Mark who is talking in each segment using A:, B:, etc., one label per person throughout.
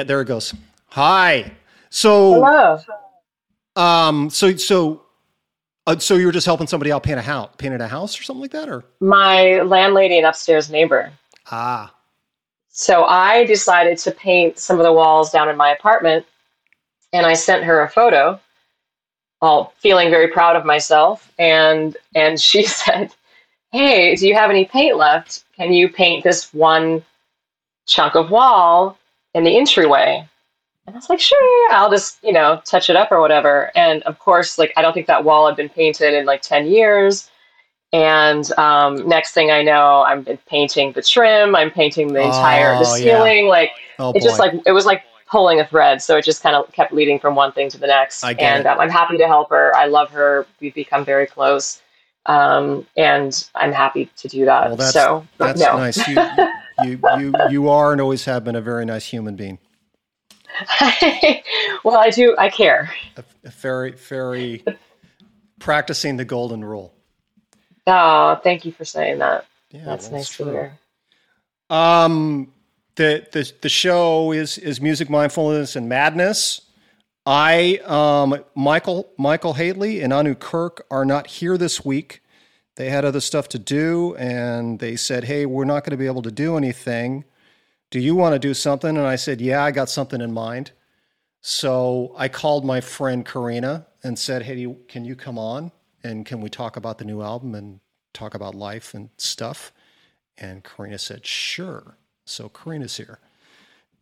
A: Yeah, there it goes. Hi. So,
B: Hello.
A: um, so so, uh, so you were just helping somebody out paint a house, painted a house or something like that, or
B: My landlady and upstairs neighbor.
A: ah,
B: So I decided to paint some of the walls down in my apartment, and I sent her a photo, all feeling very proud of myself. And and she said, "Hey, do you have any paint left? Can you paint this one chunk of wall in the entryway?" And I was like, "Sure, I'll just you know touch it up or whatever." And of course, like I don't think that wall had been painted in like ten years. And um, next thing I know, I'm painting the trim. I'm painting the entire the
A: Oh, yeah.
B: ceiling. Like
A: oh
B: it just like it was like pulling a thread. So it just kind of kept leading from one thing to the next. And um, I'm happy to help her. I love her. We've become very close, um, and I'm happy to do that.
A: well, that's
B: so
A: that's
B: no.
A: nice. You, you you you are and always have been a very nice human being.
B: well, I do. I care.
A: A, a very very practicing the golden rule.
B: Oh, thank you for saying that.
A: Yeah,
B: That's
A: well,
B: nice to hear.
A: Um, the the the show is is music mindfulness and madness. I um Michael Michael Haley and Anu Kirk are not here this week. They had other stuff to do, and they said, "Hey, we're not going to be able to do anything. Do you want to do something?" And I said, "Yeah, I got something in mind." So I called my friend Karina and said, "Hey, can you come on and can we talk about the new album and talk about life and stuff?" And Karina said, "Sure." So Karina's here.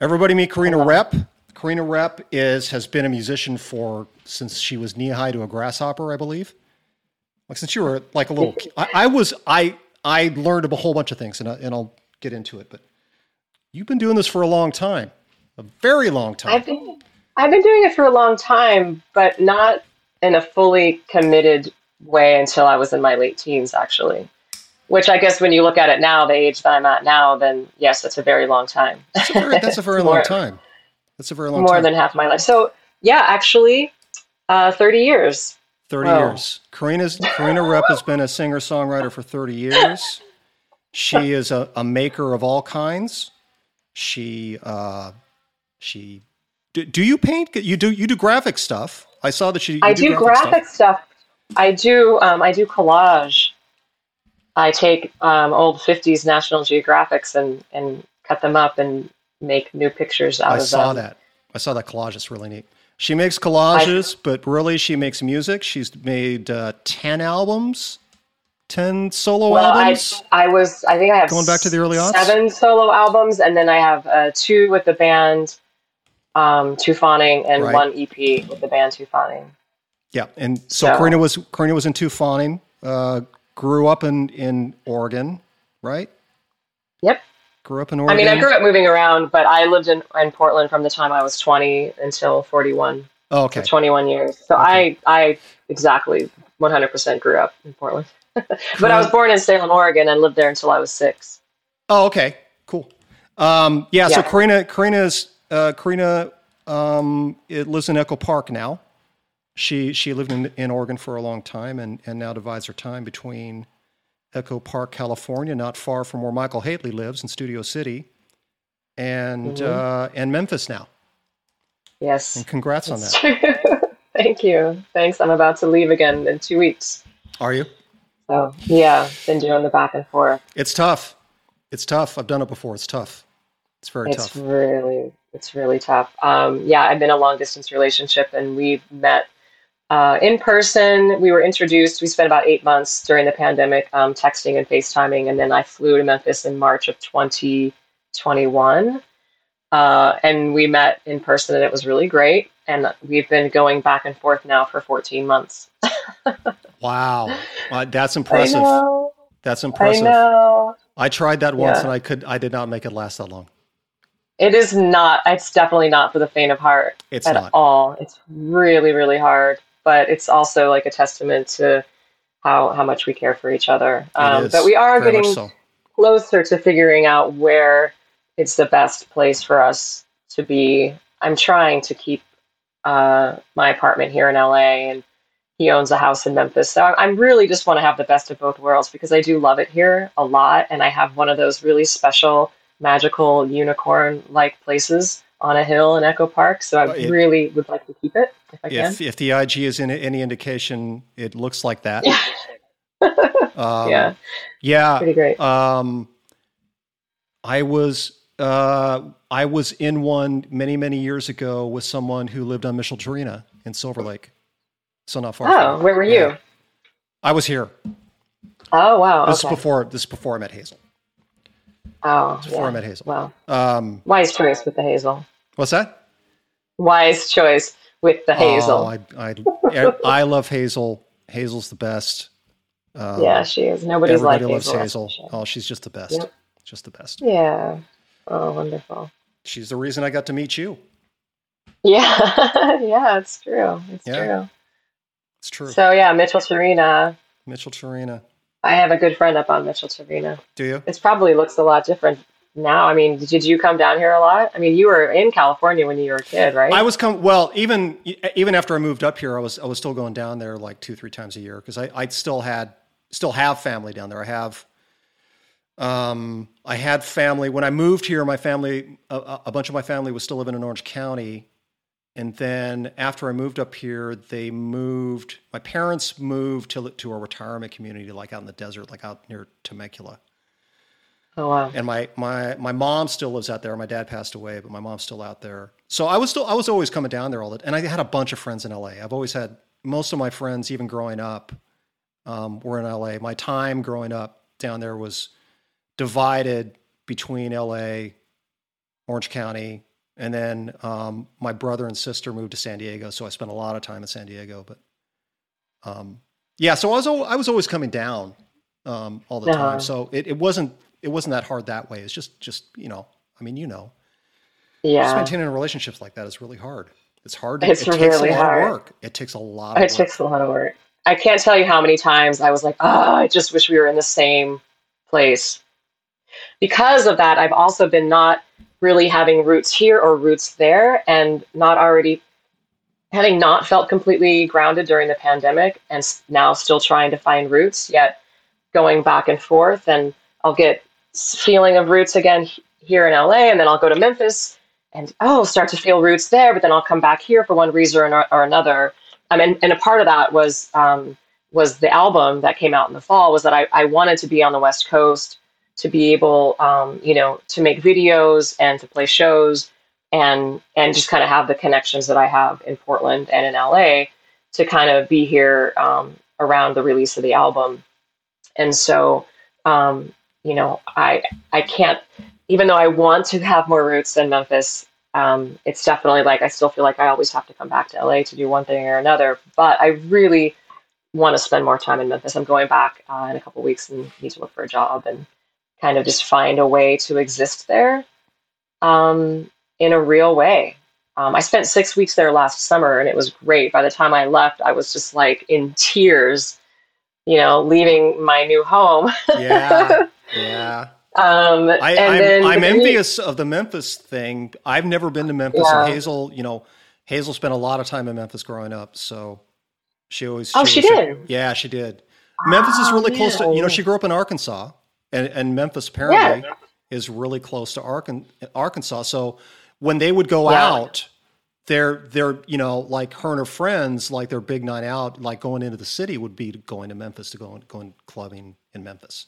A: Everybody meet Karina Rep. Karina Rep is has been a musician for since she was knee high to a grasshopper, I believe. Like since you were like a little, I, I was I I learned a whole bunch of things, and I, and I'll get into it. But you've been doing this for a long time, a very long time.
B: I've been I've been doing it for a long time, but not in a fully committed way until I was in my late teens, actually. Which I guess when you look at it now, the age that I'm at now, then yes, that's a very long time.
A: That's a very, that's a very long time. That's a very long time.
B: More
A: time.
B: than half my life. So yeah, actually, uh, 30 years.
A: 30
B: Wow.
A: years. Karina's Karina Rep has been a singer songwriter for 30 years. She is a, a maker of all kinds. She uh, she do, do you paint? You do you do graphic stuff? I saw that you,
B: I do graphic stuff. I do um, I do collage. I take um, old 50s National Geographics and, and cut them up and make new pictures out
A: I
B: of
A: saw that. I saw that collage. It's really neat. She makes collages, but really she makes music. She's made uh, 10 albums, 10 solo
B: Well,
A: albums.
B: I was I think I have
A: Going back to the early aughts?
B: seven solo albums, and then I have uh, two with the band, um, Two Fawning, and
A: Right.
B: one EP with the band Two Fawning.
A: Yeah, and so,
B: So-
A: Karina was Karina was in Two Fawning, uh, grew up in in Oregon, right?
B: Yep.
A: Grew up in Oregon.
B: I mean, I grew up moving around, but I lived in, in Portland from the time I was 20 until 41,
A: Oh, okay.
B: 21 years. So
A: Okay.
B: I, I exactly 100% grew up in Portland. but I was born in Salem, Oregon, and lived there until I was six.
A: Oh, okay. Cool. Um, yeah, So
B: Yeah.
A: Karina, Karina's uh, Karina um, it lives in Echo Park now. She she lived in, in Oregon for a long time and and now divides her time between Echo Park, California, not far from where Michael Haley lives in Studio City, and
B: Mhm.
A: uh, and Memphis now.
B: Yes.
A: And congrats on that.
B: Thank you. Thanks. I'm about to leave again in two weeks.
A: Are you?
B: So yeah, been doing the back and forth.
A: It's tough. It's tough. I've done it before. It's tough. It's very
B: It's
A: tough.
B: really, it's really tough. Um, yeah, I've been in a long distance relationship, and we met uh, in person. We were introduced. We spent about eight months during the pandemic, um, texting and FaceTiming, and then I flew to Memphis in March of 2021, uh, and we met in person, and it was really great. And we've been going back and forth now for 14 months.
A: Wow. Uh, that's impressive.
B: I.
A: That's
B: I
A: impressive.
B: know.
A: I tried that once
B: Yeah.
A: and I could I did not make it last that long.
B: It is not. It's definitely not for the faint of heart.
A: It's not
B: at
A: not.
B: all. It's really, really hard, but it's also like a testament to how how much we care for each other. Um, but we are getting
A: so.
B: closer to figuring out where it's the best place for us to be. I'm trying to keep uh, my apartment here in LA, and he owns a house in Memphis. So I I really just want to have the best of both worlds because I do love it here a lot, and I have one of those really special, magical unicorn-like places on a hill in Echo Park. So I
A: Uh, it-
B: really would like to keep it if I can.
A: If if the IG is in any indication, it looks like that. Um,
B: yeah,
A: Yeah.
B: pretty great.
A: Um, I was uh, I was in one many many years ago with someone who lived on Micheltorena in Silver Lake, so not far.
B: Oh,
A: from
B: where were you?
A: Yeah. I was here.
B: Oh, wow.
A: This
B: okay.
A: is before this is before I met Hazel.
B: Oh, yeah.
A: met Hazel.
B: Wow.
A: Um,
B: Wise choice with the hazel.
A: what's that?
B: Wise choice with the hazel.
A: Oh, I, I I love Hazel. Hazel's the best. Um,
B: yeah, she is. Nobody's like
A: loves
B: Hazel.
A: Hazel. Oh, she's just the best.
B: Yep.
A: Just the best.
B: Yeah. Oh, wonderful.
A: She's the reason I got to meet you.
B: Yeah, yeah, it's true. It's
A: Yeah. It's true.
B: true. So yeah, Mitchell Serena.
A: Micheltorena.
B: I have a good friend up on Mitchell Serena.
A: Do you?
B: It probably looks a lot different now. I mean, did you come down here a lot? I mean, you were in California when you were a kid, right?
A: I was come well even even after I moved up here. I was I was still going down there like two three times a year because I I still had still have family down there. I have um I had family when I moved here. My family a, a bunch of my family was still living in Orange County, and then after I moved up here, they moved. My parents moved to to a retirement community like out in the desert, like out near Temecula.
B: oh wow.
A: and my my my mom still lives out there. My dad passed away, but my mom's still out there. So I was still I was always coming down there all the and I had a bunch of friends in LA. I've always had most of my friends, even growing up, um, were in LA. My time growing up down there was divided between LA, Orange County, and then um, my brother and sister moved to San Diego. So I spent a lot of time in San Diego. But um, yeah, so I was al- I was always coming down um, all the
B: Uh-huh.
A: time. So it, it wasn't it wasn't that hard that way. It's just just you know, I mean, you know, just maintaining relationships like that is really hard. It's hard.
B: It's
A: it takes
B: really
A: a lot
B: hard.
A: of work. It takes a lot of
B: It
A: work.
B: takes a lot of work. I can't tell you how many times I was like, oh, I just wish we were in the same place. Because of that, I've also been not really having roots here or roots there and not already having not felt completely grounded during the pandemic and now still trying to find roots, yet going back and forth. And I'll get feeling of roots again here in LA, and then I'll go to Memphis and oh, start to feel roots there, but then I'll come back here for one reason or, or another. Um, and, and a part of that was um, was the album that came out in the fall was that I, I wanted to be on the West Coast to be able, um, you know, to make videos and to play shows and and just kind of have the connections that I have in Portland and in LA to kind of be here um, around the release of the album. And so, um, you know, I I can't, even though I want to have more roots in Memphis, um, it's definitely like I still feel like I always have to come back to LA to do one thing or another. But I really want to spend more time in Memphis. I'm going back uh, in a couple weeks and need to look for a job and kind of just find a way to exist there um, in a real way. Um, I spent six weeks there last summer and it was great. By the time I left, I was just like in tears, you know, leaving my new home.
A: Yeah, yeah.
B: um,
A: I,
B: and
A: I'm,
B: then
A: I'm envious of the Memphis thing. I've never been to Memphis,
B: Yeah.
A: and Hazel, you know, Hazel spent a lot of time in Memphis growing up, so she always.
B: Oh, she
A: always said-
B: did?
A: yeah, she did. Memphis is
B: Oh,
A: really close to. You know, she grew up in Arkansas, and, and Memphis apparently is really close to Arkan, Arkansas. So when they would go
B: Yeah.
A: out, they're they're you know like her and her friends like their big night out like going into the city would be going to Memphis to go going clubbing in Memphis.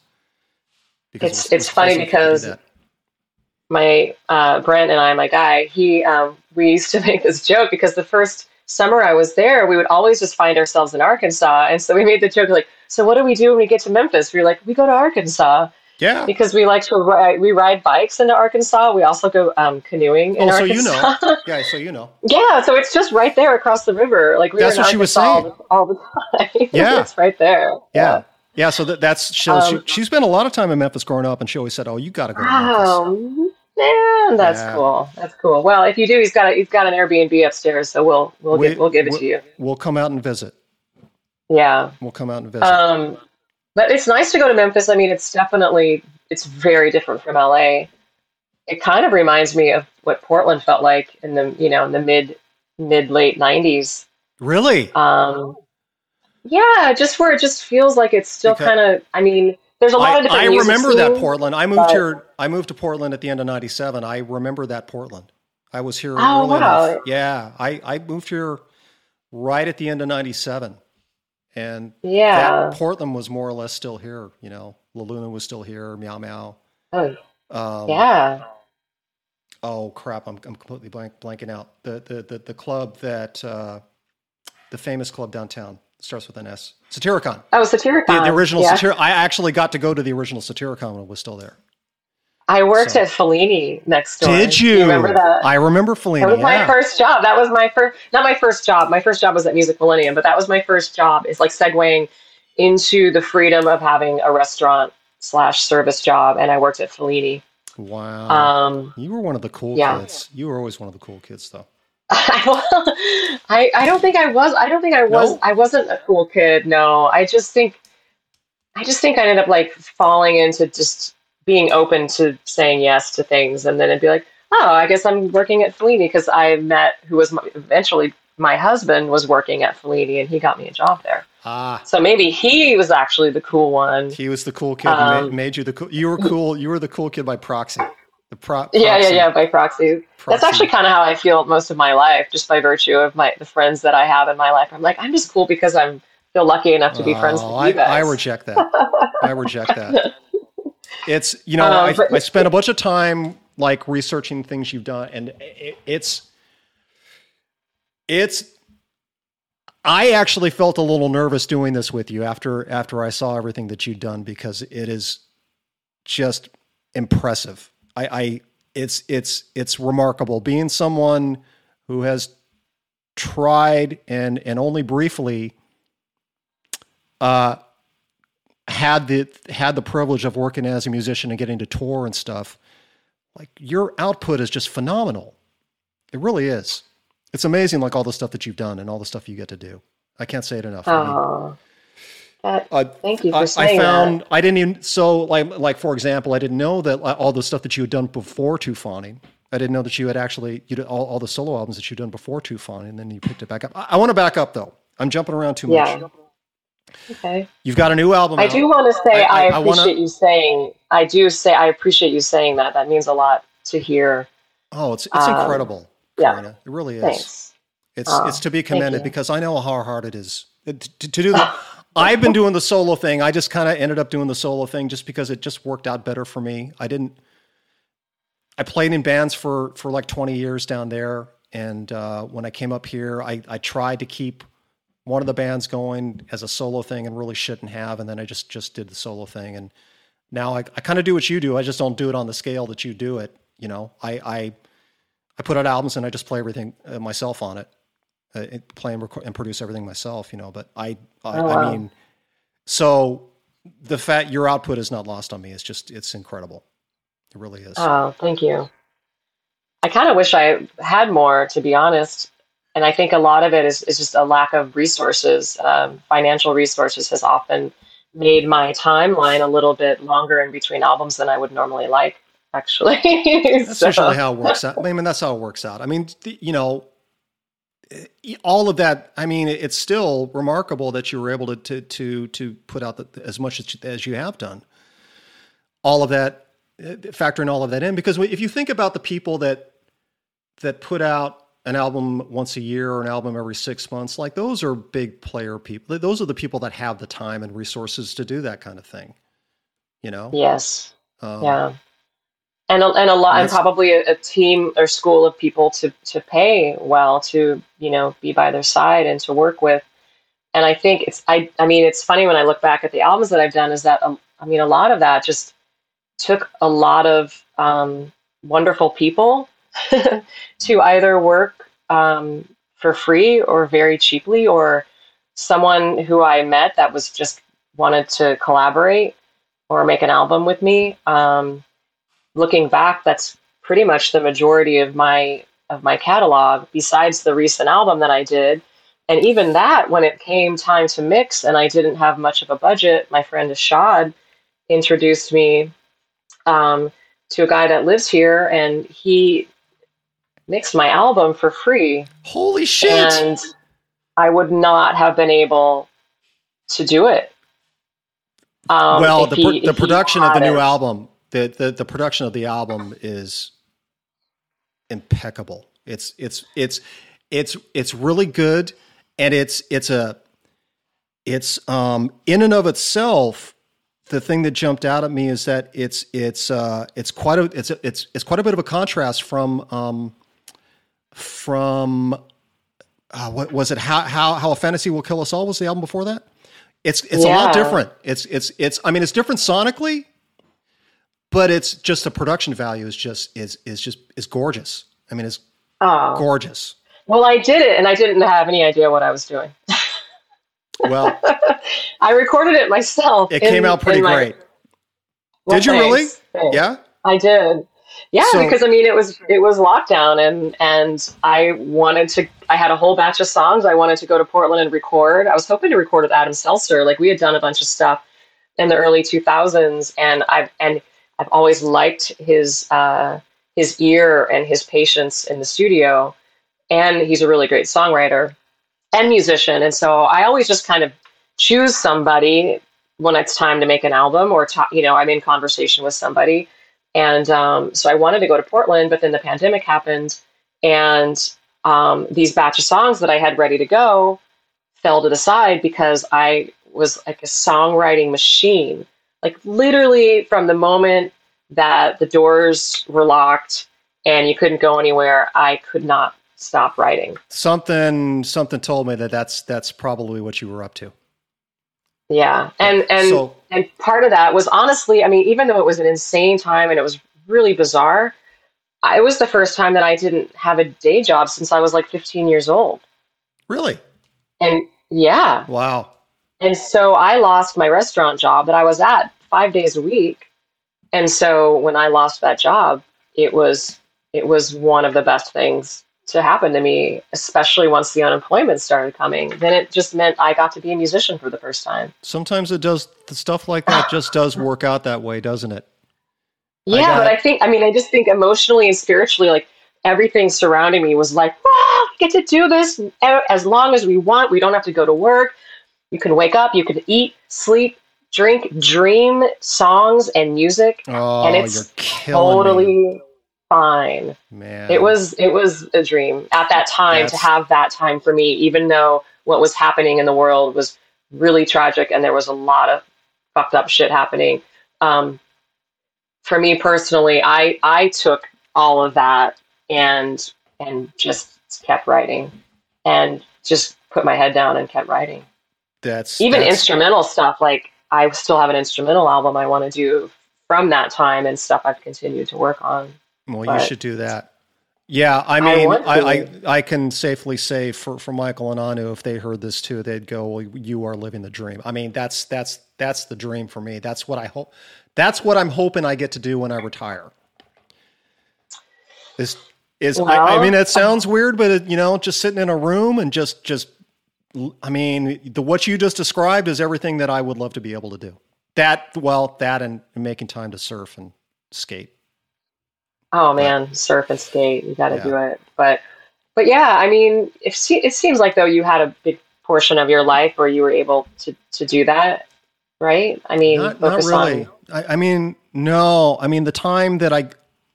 A: Because
B: It's-
A: it was-
B: it's funny
A: close enough to do
B: because my uh, Brent and I, my guy, he um, we used to make this joke because the first summer I was there, we would always just find ourselves in Arkansas, and so we made the joke like, "So what do we do when we get to Memphis?" We're like, "We go to Arkansas
A: yeah.
B: because we like to ride. We ride bikes into Arkansas. We also go um, canoeing in
A: Oh, so you
B: Arkansas.
A: know. Yeah, so you know.
B: yeah, so it's just right there across the river. Like we
A: That's what she was saying.
B: all the, all the time.
A: Yeah.
B: it's right there.
A: Yeah. Yeah, so that, that's she,
B: Um,
A: she, she spent a lot of time in Memphis growing up, and she always said, "Oh, you got to go to Memphis."
B: Wow, man, that's
A: Yeah.
B: cool. That's cool. Well, if you do, he's got a, he's got an Airbnb upstairs, so we'll we'll
A: We-
B: get, we'll give it
A: we-
B: to you.
A: We'll come out and visit.
B: Yeah.
A: We'll come out and visit.
B: Um, but it's nice to go to Memphis. I mean, it's definitely it's very different from LA. It kind of reminds me of what Portland felt like in the you know in the mid mid late nineties.
A: really?
B: Um, yeah, just where it just feels like it's still
A: Because-
B: kind of. I mean, there's a lot
A: I,
B: of different.
A: I
B: music
A: remember that
B: scenes.
A: Portland. I moved
B: but-
A: here. I moved to Portland at the end of '97. I remember that Portland. I was here.
B: Oh,
A: early
B: wow.
A: enough. Yeah, I, I moved here right at the end of '97, and
B: Yeah.
A: that Portland was more or less still here. You know, La Luna was still here. Meow Meow.
B: Oh,
A: Um,
B: yeah.
A: Oh crap! I'm, I'm completely blank, blanking out. The the the, the club that uh, the famous club downtown starts with an S. Satyricon.
B: Oh, Satyricon.
A: The, the original
B: yeah.
A: I actually got to go to the original Satyricon when it was still there.
B: I worked
A: So-
B: at Fellini next door.
A: Did
B: Do
A: you?
B: remember that?
A: I remember Fellini.
B: That was my first job. That was my first, not my first job. My first job was at Music Millennium, but that was my first job. It's like segueing into the freedom of having a restaurant slash service job, and I worked at Fellini.
A: Wow.
B: Um,
A: you were one of the cool
B: yeah.
A: kids. You were always one of the cool kids, though.
B: I I don't think I was. I don't think I was.
A: No?
B: I wasn't a cool kid. No, I just think, I just think I ended up like falling into just being open to saying yes to things, and then it'd be like, oh, I guess I'm working at Fellini because I met who was my, eventually my husband was working at Fellini, and he got me a job there.
A: Ah,
B: So maybe he was actually the cool one.
A: he was the cool kid. who
B: Um,
A: made you the cool. You were cool. You were the cool kid by proxy. The pro.
B: Yeah, yeah, yeah, by proxy. That's actually kind of how I feel most of my life, just by virtue of my the friends that I have in my life. I'm like, I'm just cool because I'm feel lucky enough to be friends
A: Oh,
B: with you guys.
A: I reject that. I reject that. It's you know
B: Um,
A: I,
B: but-
A: I spent a bunch of time like researching things you've done, and it, it's it's. I actually felt a little nervous doing this with you after after I saw everything that you'd done because it is just impressive. I, I it's it's it's remarkable being someone who has tried and and only briefly uh had the had the privilege of working as a musician and getting to tour and stuff like your output is just phenomenal. It really is. It's amazing like all the stuff that you've done and all the stuff you get to do. I can't say it enough.
B: Oh, that,
A: uh,
B: thank you for
A: I, I found
B: that.
A: I didn't even so like like for example I didn't know that all the stuff that you had done before Two Fawning I didn't know that you had actually you did all, all the solo albums that you'd done before Two Fawning and then you picked it back up. I, I want to back up though. I'm jumping around too much.
B: Yeah. Okay.
A: you've got a new album
B: I
A: out.
B: do want to say
A: I-
B: I,
A: I- I wanna-
B: appreciate you saying. I do say I appreciate you saying that. That means a lot to hear.
A: oh it's it's
B: Um,
A: incredible
B: yeah.
A: Karina. it really is
B: Thanks.
A: It's
B: Oh,
A: it's to be commended because I know how hard it is to, to, to do that. I've been doing the solo thing. I just kind of ended up doing the solo thing just because it just worked out better for me. I didn't. I played in bands for for like 20 years down there, and uh, when I came up here, I I tried to keep one of the bands going as a solo thing, and really shouldn't have. And then I just just did the solo thing, and now I I kind of do what you do. I just don't do it on the scale that you do it. You know, I I I put out albums and I just play everything uh, myself on it, uh, play and, record, and produce everything myself. You know, but I I,
B: Oh,
A: I mean, so the fact your output is not lost on me. It's just it's incredible. It really is.
B: Oh, thank you. I kind of wish I had more, to be honest. And I think a lot of it is, is just a lack of resources. Um, financial resources has often made my timeline a little bit longer in between albums than I would normally like, actually.
A: That's
B: So-
A: usually how it works out. I mean, that's how it works out. I mean, the, you know, all of that. I mean, it's still remarkable that you were able to to to, to put out the, as much as, as you have done. All of that, eh, factoring all of that in, because if you think about the people that that put out an album once a year or an album every six months, like those are big player people. Those are the people that have the time and resources to do that kind of thing. You know.
B: Yes.
A: Um,
B: Yeah. And a, and a lot, and probably a, a team or school of people to, to pay well to, you know, be by their side and to work with. And I think it's, I, I mean, it's funny when I look back at the albums that I've done is that, um, I mean, a lot of that just took a lot of um, wonderful people to either work um, for free or very cheaply or someone who I met that was just wanted to collaborate or make an album with me. Um, looking back, that's pretty much the majority of my of my catalog, besides the recent album that I did. And even that, when it came time to mix and I didn't have much of a budget, my friend Ashad introduced me um, to a guy that lives here, and he mixed my album for free.
A: Holy shit!
B: And I would not have been able to do it. Um,
A: well, the,
B: he-
A: pr- the production of the new
B: hadn't.
A: album, the, the the production of the album is impeccable. It's it's it's it's it's really good, and it's it's a it's um in and of itself. The thing that jumped out at me is that it's it's uh, it's quite a it's a, it's it's quite a bit of a contrast from um, from uh, what was it how how how a fantasy will kill us all was the album before that? It's it's yeah. a lot different. It's it's it's i mean it's different sonically but it's just the production value is just is is just is gorgeous. I mean it's oh. gorgeous.
B: Well i did it and i didn't have any idea what i was doing.
A: Well
B: i recorded it myself
A: it in, came out pretty great. Well, did you thanks. really thanks. yeah?
B: I did yeah, so, because I mean it was it was lockdown and and I wanted to I had a whole batch of songs I wanted to go to Portland and record. I was hoping to record with Adam Selzer. Like we had done a bunch of stuff in the early 2000s and I've and I've always liked his uh, his ear and his patience in the studio and he's a really great songwriter and musician and so I always just kind of choose somebody when it's time to make an album or talk, you know I'm in conversation with somebody and um, so I wanted to go to Portland, but then the pandemic happened, and um, these batch of songs that I had ready to go fell to the side because I was like a songwriting machine. Like literally from the moment that the doors were locked and you couldn't go anywhere, I could not stop writing.
A: Something something told me that that's that's probably what you were up to.
B: Yeah, and and so, and part of that was honestly, I mean, even though it was an insane time and it was really bizarre, it was the first time that I didn't have a day job since I was like 15 years old.
A: Really?
B: And yeah.
A: Wow.
B: And so I lost my restaurant job that I was at five days a week. And so when I lost that job, it was it was one of the best things to happen to me, especially once the unemployment started coming. Then it just meant I got to be a musician for the first time.
A: Sometimes it does, the stuff like that just does work out that way, doesn't it?
B: Yeah, I but I think, I mean, I just think emotionally and spiritually, like everything surrounding me was like, ah, get to do this as long as we want. We don't have to go to work. You can wake up, you can eat, sleep, drink, dream songs and music.
A: Oh,
B: and
A: it's totally
B: me fine.
A: Man.
B: It was it was a dream at that time That's... to have that time for me, even though what was happening in the world was really tragic and there was a lot of fucked up shit happening. Um, for me personally, I I took all of that and and just kept writing and just put my head down and kept writing.
A: That's
B: even
A: that's...
B: instrumental stuff. Like I still have an instrumental album I want to do from that time and stuff I've continued to work on.
A: Well, but you should do that. Yeah, I mean, I, I, I, can safely say for, for Michael and Anu, if they heard this too, they'd go, "Well, you are living the dream." I mean, that's that's that's the dream for me. That's what I hope. That's what I'm hoping I get to do when I retire. Is is well, I, I, mean, it sounds weird, but it, you know, just sitting in a room and just just, I mean, the what you just described is everything that I would love to be able to do. That well, that and making time to surf and skate.
B: Oh man, surf and skate, you got to yeah. do it. But but yeah, I mean, it, it seems like though you had a big portion of your life where you were able to to do that, right? I mean,
A: not, not really. On... I, I mean, no. I mean, the time that I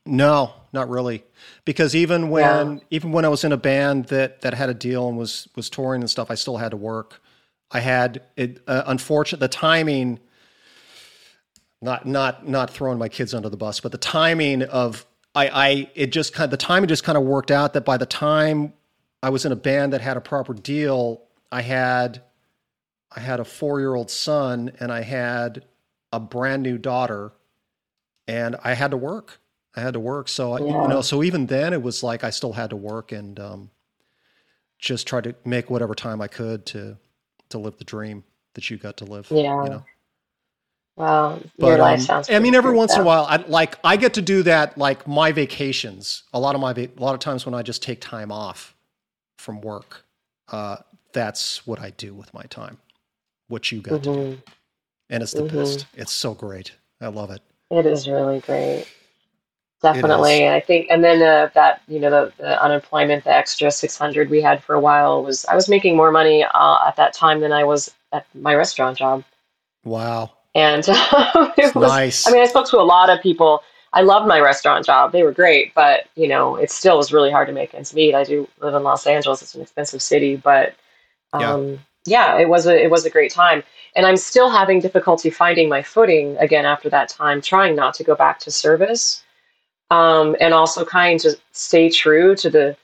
A: no, not really, because even when yeah. even when I was in a band that that had a deal and was was touring and stuff, I still had to work. I had it. Uh, unfortunate the timing. Not not not throwing my kids under the bus, but the timing of I, I it just kind of, the timing just kind of worked out that by the time I was in a band that had a proper deal, I had I had a four year old son and I had a brand new daughter, and I had to work. I had to work. So yeah. you know, so even then, it was like I still had to work and um, just try to make whatever time I could to to live the dream that you got to live.
B: Yeah.
A: You know?
B: Well, but, your life um, sounds.
A: I mean, every once in a while, I like I get to do that. Like my vacations, a lot of my a lot of times when I just take time off from work, uh, that's what I do with my time. What you got mm-hmm. to do, mm-hmm. and it's the mm-hmm. best. It's so great. I love it.
B: It is really great. Definitely, I think, and then uh, that you know the, the, unemployment, the extra six hundred we had for a while was I was making more money uh, at that time than I was at my restaurant job.
A: Wow.
B: And it was,
A: nice.
B: I mean, I spoke to a lot of people. I loved my restaurant job. They were great, but you know, it still was really hard to make ends meet. I do live in Los Angeles. It's an expensive city, but um, yeah. yeah, it was a it was a great time. And I'm still having difficulty finding my footing again after that time, trying not to go back to service. Um, and also kind to stay true to the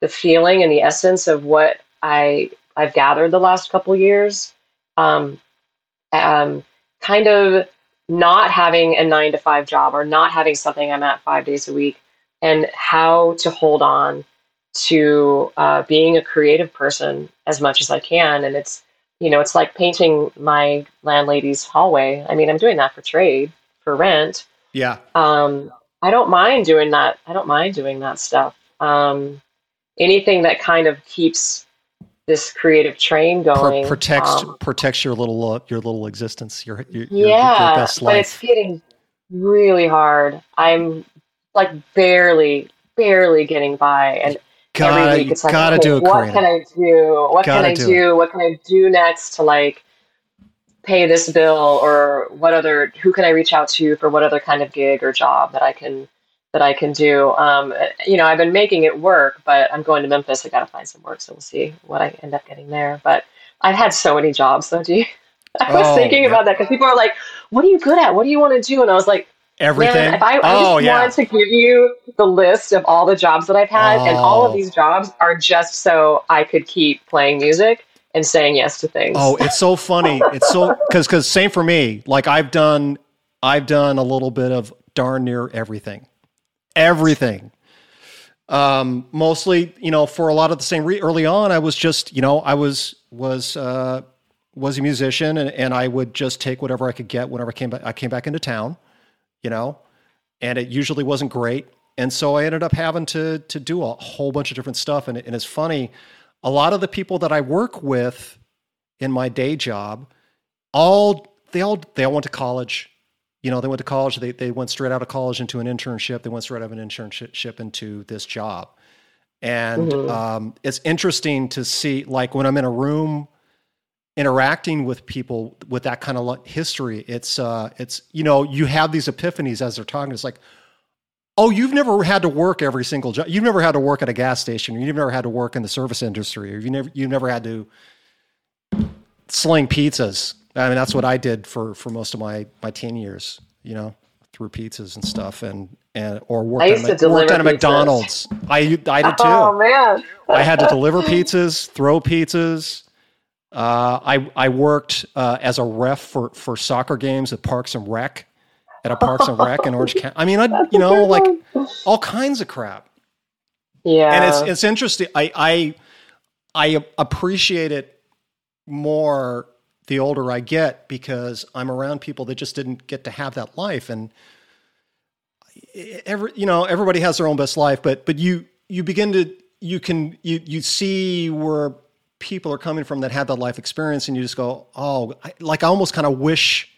B: the feeling and the essence of what I I've gathered the last couple years. Um, um, kind of not having a nine to five job or not having something I'm at five days a week, and how to hold on to uh, being a creative person as much as I can. And it's you know it's like painting my landlady's hallway. I mean, I'm doing that for trade for rent.
A: Yeah.
B: Um, I don't mind doing that. I don't mind doing that stuff. Um, anything that kind of keeps this creative train going
A: Pro- protects um, protects your little uh, your little existence your your,
B: yeah
A: your best life.
B: but it's getting really hard i'm like barely barely getting by and
A: gotta, every week it's like gotta okay, do it,
B: what Karina. can i do what gotta can i do, do what can i do next to like pay this bill or what other who can i reach out to for what other kind of gig or job that i can that I can do. Um, you know, I've been making it work, but I'm going to Memphis. I got to find some work, so we'll see what I end up getting there. But I've had so many jobs, do you? I was oh, thinking yeah. about that because people are like, "What are you good at? What do you want to do?" And I was like,
A: "Everything."
B: if I, I oh, just yeah. wanted to give you the list of all the jobs that I've had, oh. and all of oh. these jobs are just so I could keep playing music and saying yes to things.
A: Oh, it's so funny. It's so because because same for me. Like I've done, I've done a little bit of darn near everything everything. Um, mostly, you know, for a lot of the same re- early on, I was just, you know, I was was uh, was a musician, and, and I would just take whatever I could get whenever I came back. I came back into town, you know, and it usually wasn't great, and so I ended up having to to do a whole bunch of different stuff. And, and it's funny, a lot of the people that I work with in my day job, all they all they all went to college you know, they went to college, they, they went straight out of college into an internship, they went straight out of an internship into this job. And mm-hmm. um, it's interesting to see, like, when I'm in a room interacting with people with that kind of history, it's, uh, it's, you know, you have these epiphanies as they're talking. It's like, oh, you've never had to work every single job. You've never had to work at a gas station. You've never had to work in the service industry, or you never, you've never had to sling pizzas I mean, that's what I did for for most of my my teen years. You know, through pizzas and stuff, and and or worked, at, worked at a McDonald's. I I did too.
B: Oh man,
A: I had to deliver pizzas, throw pizzas. Uh, I I worked uh, as a ref for for soccer games at Parks and Rec, at a Parks and Rec in Orange County. I mean, I you know like all kinds of crap.
B: Yeah,
A: and it's it's interesting. I I I appreciate it more the older I get because I'm around people that just didn't get to have that life. And every you know everybody has their own best life but but you you begin to you can you you see where people are coming from that have that life experience and you just go oh I, like I almost kind of wish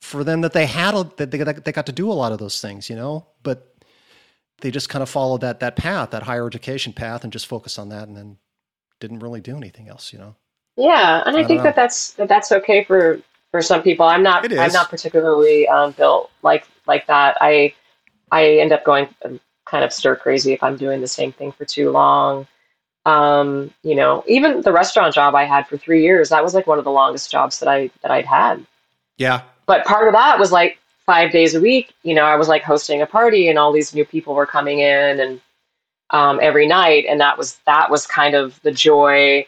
A: for them that they had a, that they, they got to do a lot of those things you know? But they just kind of followed that that path that higher education path and just focused on that and then didn't really do anything else you know
B: yeah, and I, I think that that's that that's okay for for some people. I'm not I'm not particularly um, built like like that. I I end up going um, kind of stir crazy if I'm doing the same thing for too long. Um, you know, even the restaurant job I had for three years, that was like one of the longest jobs that I that I'd had.
A: Yeah.
B: But part of that was like five days a week. You know, I was like hosting a party, and all these new people were coming in, and um, every night, and that was that was kind of the joy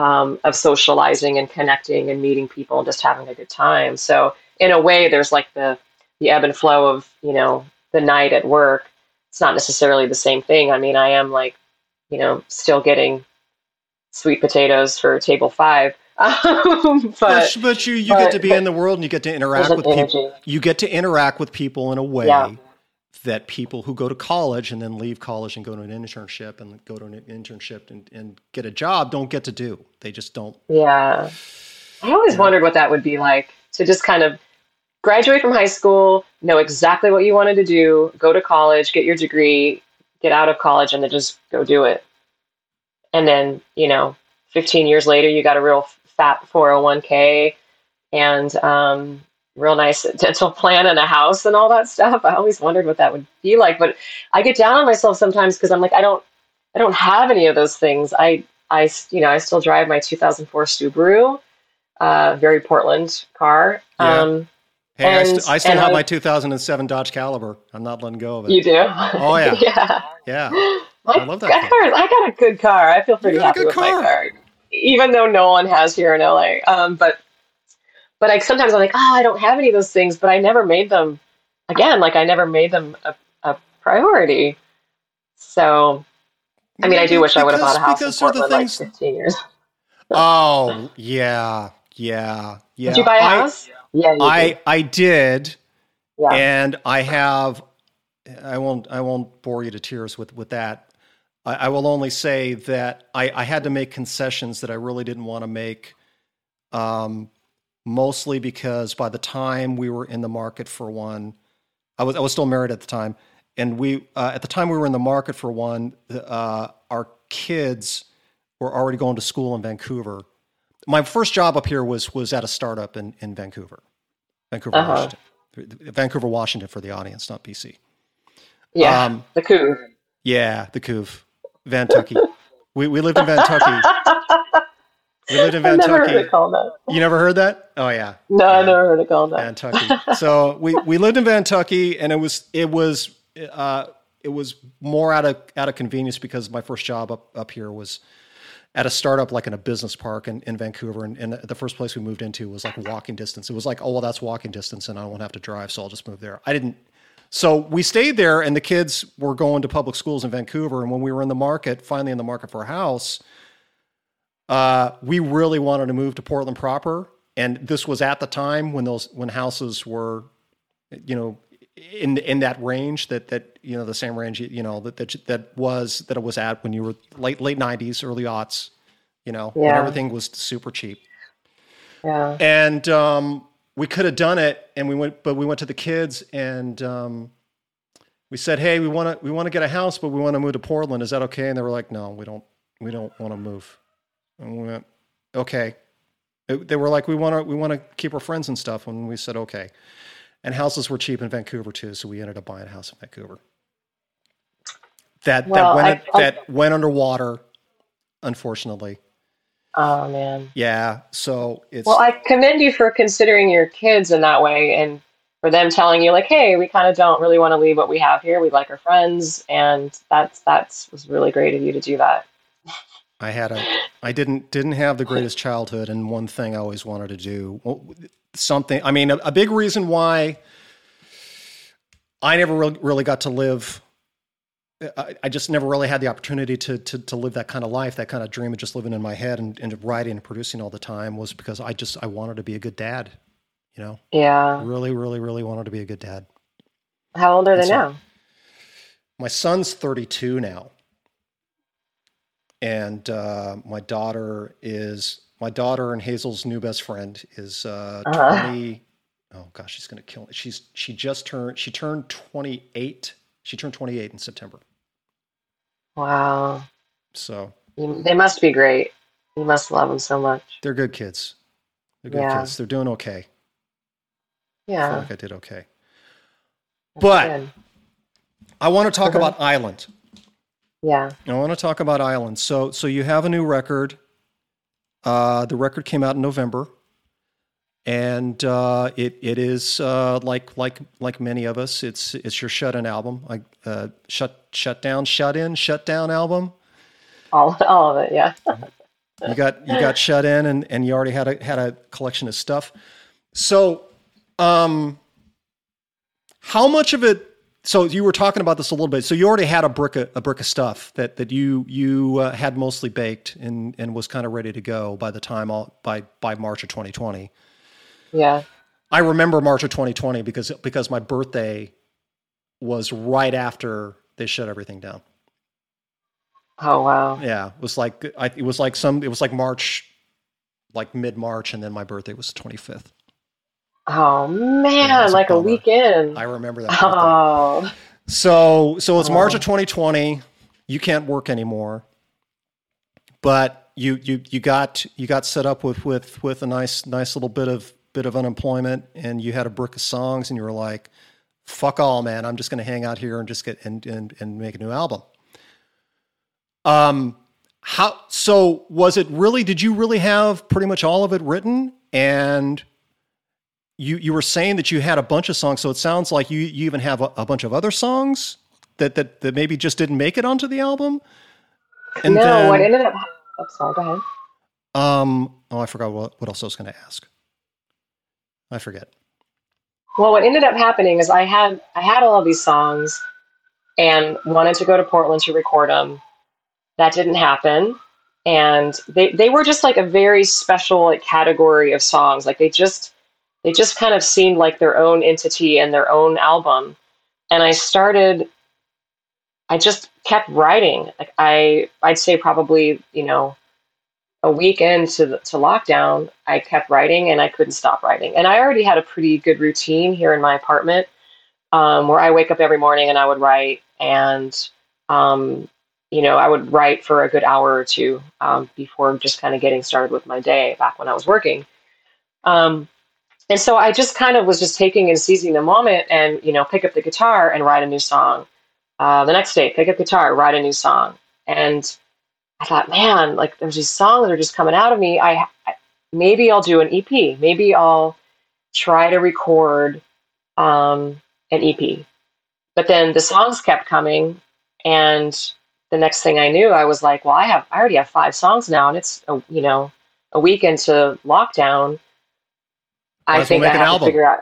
B: um, of socializing and connecting and meeting people and just having a good time. So in a way, there's like the the ebb and flow of you know the night at work. It's not necessarily the same thing. I mean, I am like you know still getting sweet potatoes for table five.
A: but, but, but you you but, get to be in the world and you get to interact with people. You get to interact with people in a way yeah that people who go to college and then leave college and go to an internship and go to an internship and, and get a job don't get to do. They just don't.
B: Yeah. I always wondered what that would be like to just kind of graduate from high school, know exactly what you wanted to do, go to college, get your degree, get out of college, and then just go do it. And then, you know, 15 years later, you got a real fat 401k and um, real nice dental plan and a house and all that stuff. I always wondered what that would be like, but I get down on myself sometimes because I'm like, I don't, I don't have any of those things. I, I, you know, I still drive my 2004 Subaru, uh, very Portland car.
A: Yeah.
B: Um,
A: Hey, I,
B: And-
A: st- I still have
B: I-
A: my 2007 Dodge Caliber. I'm not letting go of it.
B: you do?
A: Oh, yeah.
B: yeah.
A: yeah.
B: My,
A: I love that
B: car.
A: car.
B: I got a good car. I feel pretty happy
A: good
B: with
A: car.
B: my car, even though no one has here in LA. Um, but but like sometimes I'm like, oh, I don't have any of those things, but I never made them. Again, like I never made them a, a priority. So I mean, I do wish I would have bought a house in
A: because they're the
B: Portland like
A: things.
B: 15 years.
A: Oh yeah, yeah, yeah.
B: Did you buy a
A: I-
B: house? yeah, you
A: I
B: did.
A: I did,
B: Yeah.
A: and I have. I won't. I won't bore you to tears with with that. I, I will only say that I, I had to make concessions that I really didn't want to make. Um, mostly because by the time we were in the market for one, I was I was still married at the time, and we uh, at the time we were in the market for one, uh, our kids were already going to school in Vancouver. My first job up here was was at a startup in in Vancouver, Vancouver,
B: Uh-huh.
A: Washington, Vancouver, Washington for the audience, not BC.
B: yeah,
A: Um,
B: the coup.
A: yeah, the Couve, Vantucky. we we lived in Vantucky. We lived in
B: I've never heard
A: Vantucky.
B: it called that.
A: You never heard that? Oh yeah.
B: No, I never heard it called that.
A: Vantucky. so we, we lived in Vantucky, and it was it was uh, it was more out of out of convenience because my first job up up here was at a startup like in a business park in, in Vancouver, and, and the first place we moved into was like walking distance. It was like, oh well, that's walking distance, and I won't have to drive, so I'll just move there. I didn't. So we stayed there, and the kids were going to public schools in Vancouver. And when we were in the market, finally in the market for a house, uh, we really wanted to move to Portland proper, and this was at the time when those when houses were, you know, in in that range that that you know the same range you know that that that was that it was at when you were late late nineties, early aughts, you know, when
B: Yeah.
A: everything was super cheap,
B: Yeah.
A: and um, we could have done it, and we went, but we went to the kids and. Um, we said, "Hey, we want to we want to get a house, but we want to move to Portland. Is that okay?" And they were like, "No, we don't we don't want to move." And we went, "Okay." It- they were like, "We want to we want to keep our friends and stuff." And we said, "Okay." And houses were cheap in Vancouver too, so we ended up buying a house in Vancouver. That
B: Well,
A: that went
B: I- I-
A: that went underwater, unfortunately.
B: Oh man.
A: Yeah, so it's
B: Well, I commend you for considering your kids in that way and for them telling you like, hey, we kind of don't really want to leave what we have here. We like our friends and that's that's was really great of you to do that.
A: I had a I didn't didn't have the greatest childhood and one thing I always wanted to do something I mean a, a big reason why I never really, really got to live I, I just never really had the opportunity to, to to live that kind of life that kind of dream of just living in my head and, and writing and producing all the time was because I just I wanted to be a good dad you know
B: Yeah.
A: really really really wanted to be a good dad
B: How old are they
A: so-
B: now?
A: my son's 32 now and uh, my daughter is my daughter and hazel's new best friend is uh,
B: Uh-huh.
A: 20 oh gosh she's gonna kill me she's she just turned she turned 28 she turned 28 in september
B: Wow.
A: so
B: they must be great. You must love them so much.
A: they're good kids they're good
B: Yeah.
A: kids they're doing okay Yeah. i feel like i did okay
B: that's
A: but-
B: good.
A: i want to talk
B: Uh-huh.
A: about island
B: yeah.
A: I want to talk about Island. So, so you have a new record. Uh, the record came out in November, and uh, it it is uh, like like like many of us. It's it's your shut in album. Like uh, shut shut down, shut in, shut down album.
B: All all of it. Yeah.
A: You got you got shut in, and and you already had a had a collection of stuff. So, um, how much of it? So you were talking about this a little bit. So you already had a brick of, a brick of stuff that that you you uh, had mostly baked and and was kind of ready to go by the time all by by March of 2020.
B: Yeah.
A: I remember March of 2020 because because my birthday was right after they shut everything down.
B: Oh wow.
A: Yeah, it was like I, it was like some it was like March, like mid March, and then my birthday was the 25th.
B: Oh man,
A: it's a
B: like a weekend.
A: I remember that. birthday.
B: Oh.
A: So so it's March
B: Oh.
A: of 2020. You can't work anymore, but you you you got you got set up with with with a nice nice little bit of bit of unemployment and you had a brick of songs and you were like, fuck all, man. I'm just going to hang out here and just get and, and, and make a new album. Um, how, so was it really, did you really have pretty much all of it written? And you, you were saying that you had a bunch of songs. So it sounds like you, you even have a, a bunch of other songs that, that, that maybe just didn't make it onto the album.
B: And no, then, what ended up, oh, sorry, go ahead.
A: Um, oh, I forgot what, what else I was going to ask. I forget.
B: Well, what ended up happening is I had I had all of these songs and wanted to go to Portland to record them. That didn't happen, and they they were just like a very special like, category of songs. Like they just they just kind of seemed like their own entity and their own album. And I started I just kept writing. Like I I'd say probably, you know, a week into to lockdown, I kept writing and I couldn't stop writing. And I already had a pretty good routine here in my apartment, um, where I wake up every morning and I would write, and um, you know, I would write for a good hour or two um, before just kind of getting started with my day. Back when I was working, um, and so I just kind of was just taking and seizing the moment, and you know, pick up the guitar and write a new song. Uh, the next day, pick up guitar, write a new song, and I thought, man, like there's these songs that are just coming out of me. I, I maybe I'll do an EP. Maybe I'll try to record um, an EP. But then the songs kept coming, and the next thing I knew, I was like, well, I have I already have five songs now, and it's a, you know a week into lockdown. I think I have to figure out.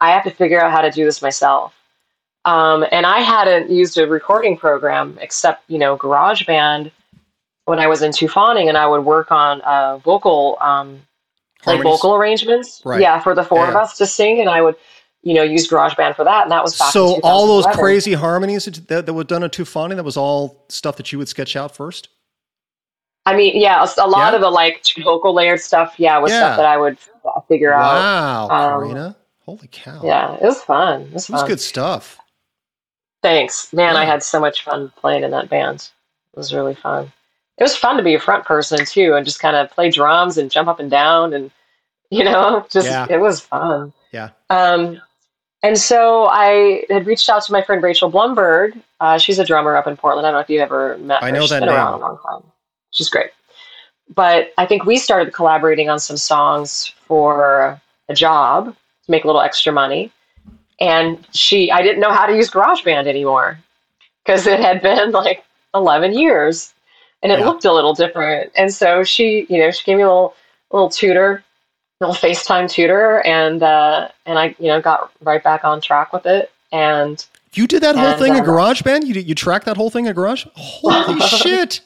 B: I have to figure out how to do this myself. Um, and I hadn't used a recording program except you know GarageBand when I was in Tu Fawning and I would work on uh, vocal, um, like vocal arrangements. Right. Yeah, for the four yeah. of us to sing, and I would, you know, use GarageBand for that, and that was.
A: So all those crazy harmonies that, that were done at Tu Fawning, that was all stuff that you would sketch out first.
B: I mean, yeah, a, lot yeah. of the like vocal layered stuff, yeah, was yeah. stuff that I would figure
A: wow,
B: out.
A: Wow, um, Corrina, holy cow!
B: Yeah, it was fun. It was,
A: it was good stuff.
B: Thanks, man. I had so much fun playing in that band. It was really fun it was fun to be a front person too and just kind of play drums and jump up and down and you know just yeah. it was fun
A: yeah
B: um and so i had reached out to my friend rachel blumberg uh, she's a drummer up in portland i don't know if you've ever met her
A: i know
B: she's
A: that
B: been
A: name.
B: around a long time she's great but i think we started collaborating on some songs for a job to make a little extra money and she i didn't know how to use garageband anymore because it had been like 11 years and it yeah. looked a little different. And so she, you know, she gave me a little little tutor, little FaceTime tutor, and uh, and I, you know, got right back on track with it. And
A: you did that whole and, thing uh, in GarageBand. You you tracked that whole thing in Garage. Holy shit!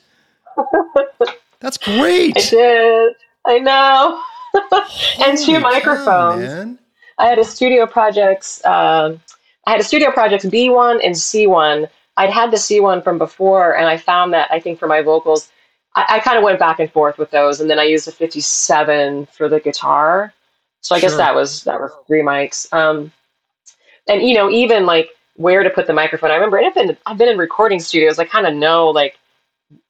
A: That's great.
B: I did. I know. and two microphones. I had a Studio Projects. Um, I had a Studio Projects B1 and C1 I'd had the C1 from before, and I found that I think for my vocals, I, I kind of went back and forth with those, and then I used a 57 for the guitar. So I sure. guess that was that was three mics. Um, and you know, even like where to put the microphone. I remember I've been I've been in recording studios. I kind of know like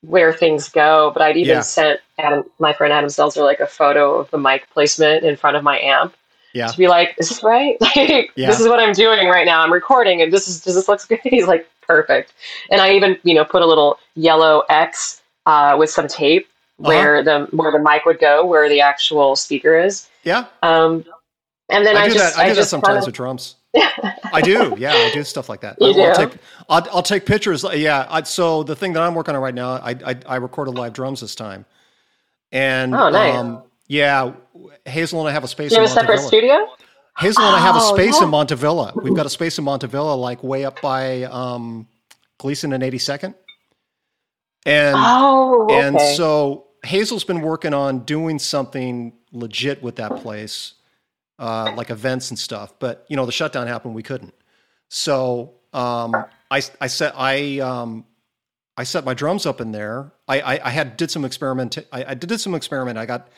B: where things go, but I'd even yeah. sent Adam, my friend Adam Selzer like a photo of the mic placement in front of my amp
A: yeah.
B: to be like, is this right? Like, yeah. this is what I'm doing right now. I'm recording, and this is does this looks good? He's like, perfect. And I even you know put a little yellow X uh, with some tape uh-huh. where the where the mic would go, where the actual speaker is.
A: Yeah.
B: Um, and then I,
A: I
B: do just
A: that. I,
B: I
A: do that sometimes of, with drums. I do. Yeah, I do stuff like that.
B: You
A: I'll,
B: do?
A: I'll take I'll, I'll, take pictures. Yeah. I, so the thing that I'm working on right now, I I, I recorded live drums this time, and
B: oh, nice. Um,
A: yeah, Hazel and I have a space.
B: You have a separate studio.
A: Hazel and I have a oh, space yeah. in Montavilla. We've got a space in Montavilla, like way up by um, Gleason and 82nd. And
B: oh, okay.
A: and so Hazel's been working on doing something legit with that place, uh, like events and stuff. But you know, the shutdown happened, we couldn't. So um, I I set I um, I set my drums up in there. I I, I had did some experiment. I, I did some experiment. I got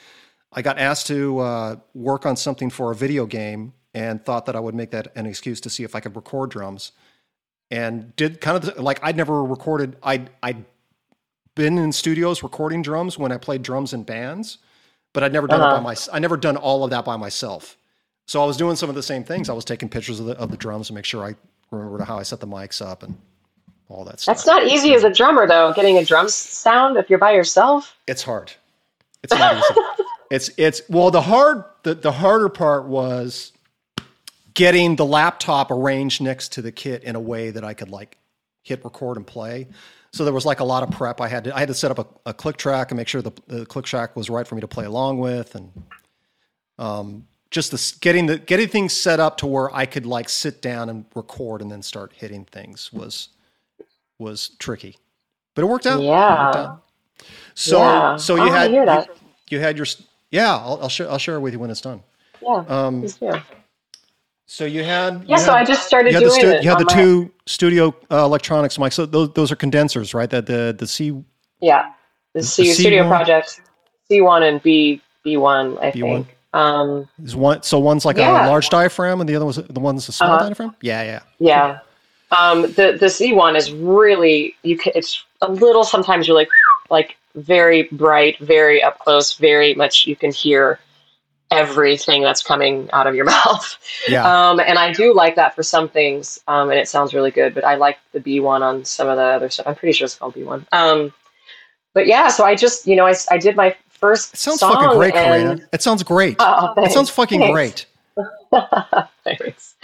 A: I got asked to uh, work on something for a video game and thought that I would make that an excuse to see if I could record drums. And did kind of like I'd never recorded. I I'd been in studios recording drums when I played drums in bands, but I'd never done uh-huh. it by uh-huh. myself. I never done all of that by myself. So I was doing some of the same things. I was taking pictures of the of the drums to make sure I remembered how I set the mics up and all that stuff.
B: That's not easy as a drummer, though. Getting a drum sound if you're by yourself.
A: It's hard. It's not easy. it's it's well the hard the, the harder part was getting the laptop arranged next to the kit in a way that I could like hit record and play. So there was like a lot of prep. I had to I had to set up a, a click track and make sure the, the click track was right for me to play along with, and um, just the getting the getting things set up to where I could like sit down and record and then start hitting things was was tricky, but it worked out.
B: Yeah.
A: Worked out. So
B: Yeah.
A: so you had you, you had your yeah. I'll, I'll share I'll share it with you when it's done.
B: Yeah.
A: Um, so you had
B: Yeah,
A: you
B: so
A: had-
B: I just started
A: the,
B: doing
A: stu-
B: it
A: you had the
B: my-
A: two studio uh, electronics mics. So those those are condensers, right? That the the C
B: Yeah. The C,
A: C
B: Studio
A: one?
B: Projects, C1 and B B1, I
A: B1?
B: think. Um,
A: is one. So one's like
B: Yeah.
A: a large diaphragm, and the other was the one's a small
B: Uh-huh.
A: diaphragm. Yeah, yeah.
B: yeah. Um, the the C1 is really you can. It's a little. Sometimes you're like like very bright, very up close, very much. You can hear everything that's coming out of your mouth.
A: Yeah.
B: Um, and I do like that for some things, um, and it sounds really good. But I like the B1 on some of the other stuff. I'm pretty sure it's called B1. Um, but yeah, so I just, you know, I, I did my first
A: it sounds fucking great,
B: and,
A: Corrina. It sounds great.
B: Oh,
A: it sounds fucking
B: Thanks.
A: great.
B: Thanks.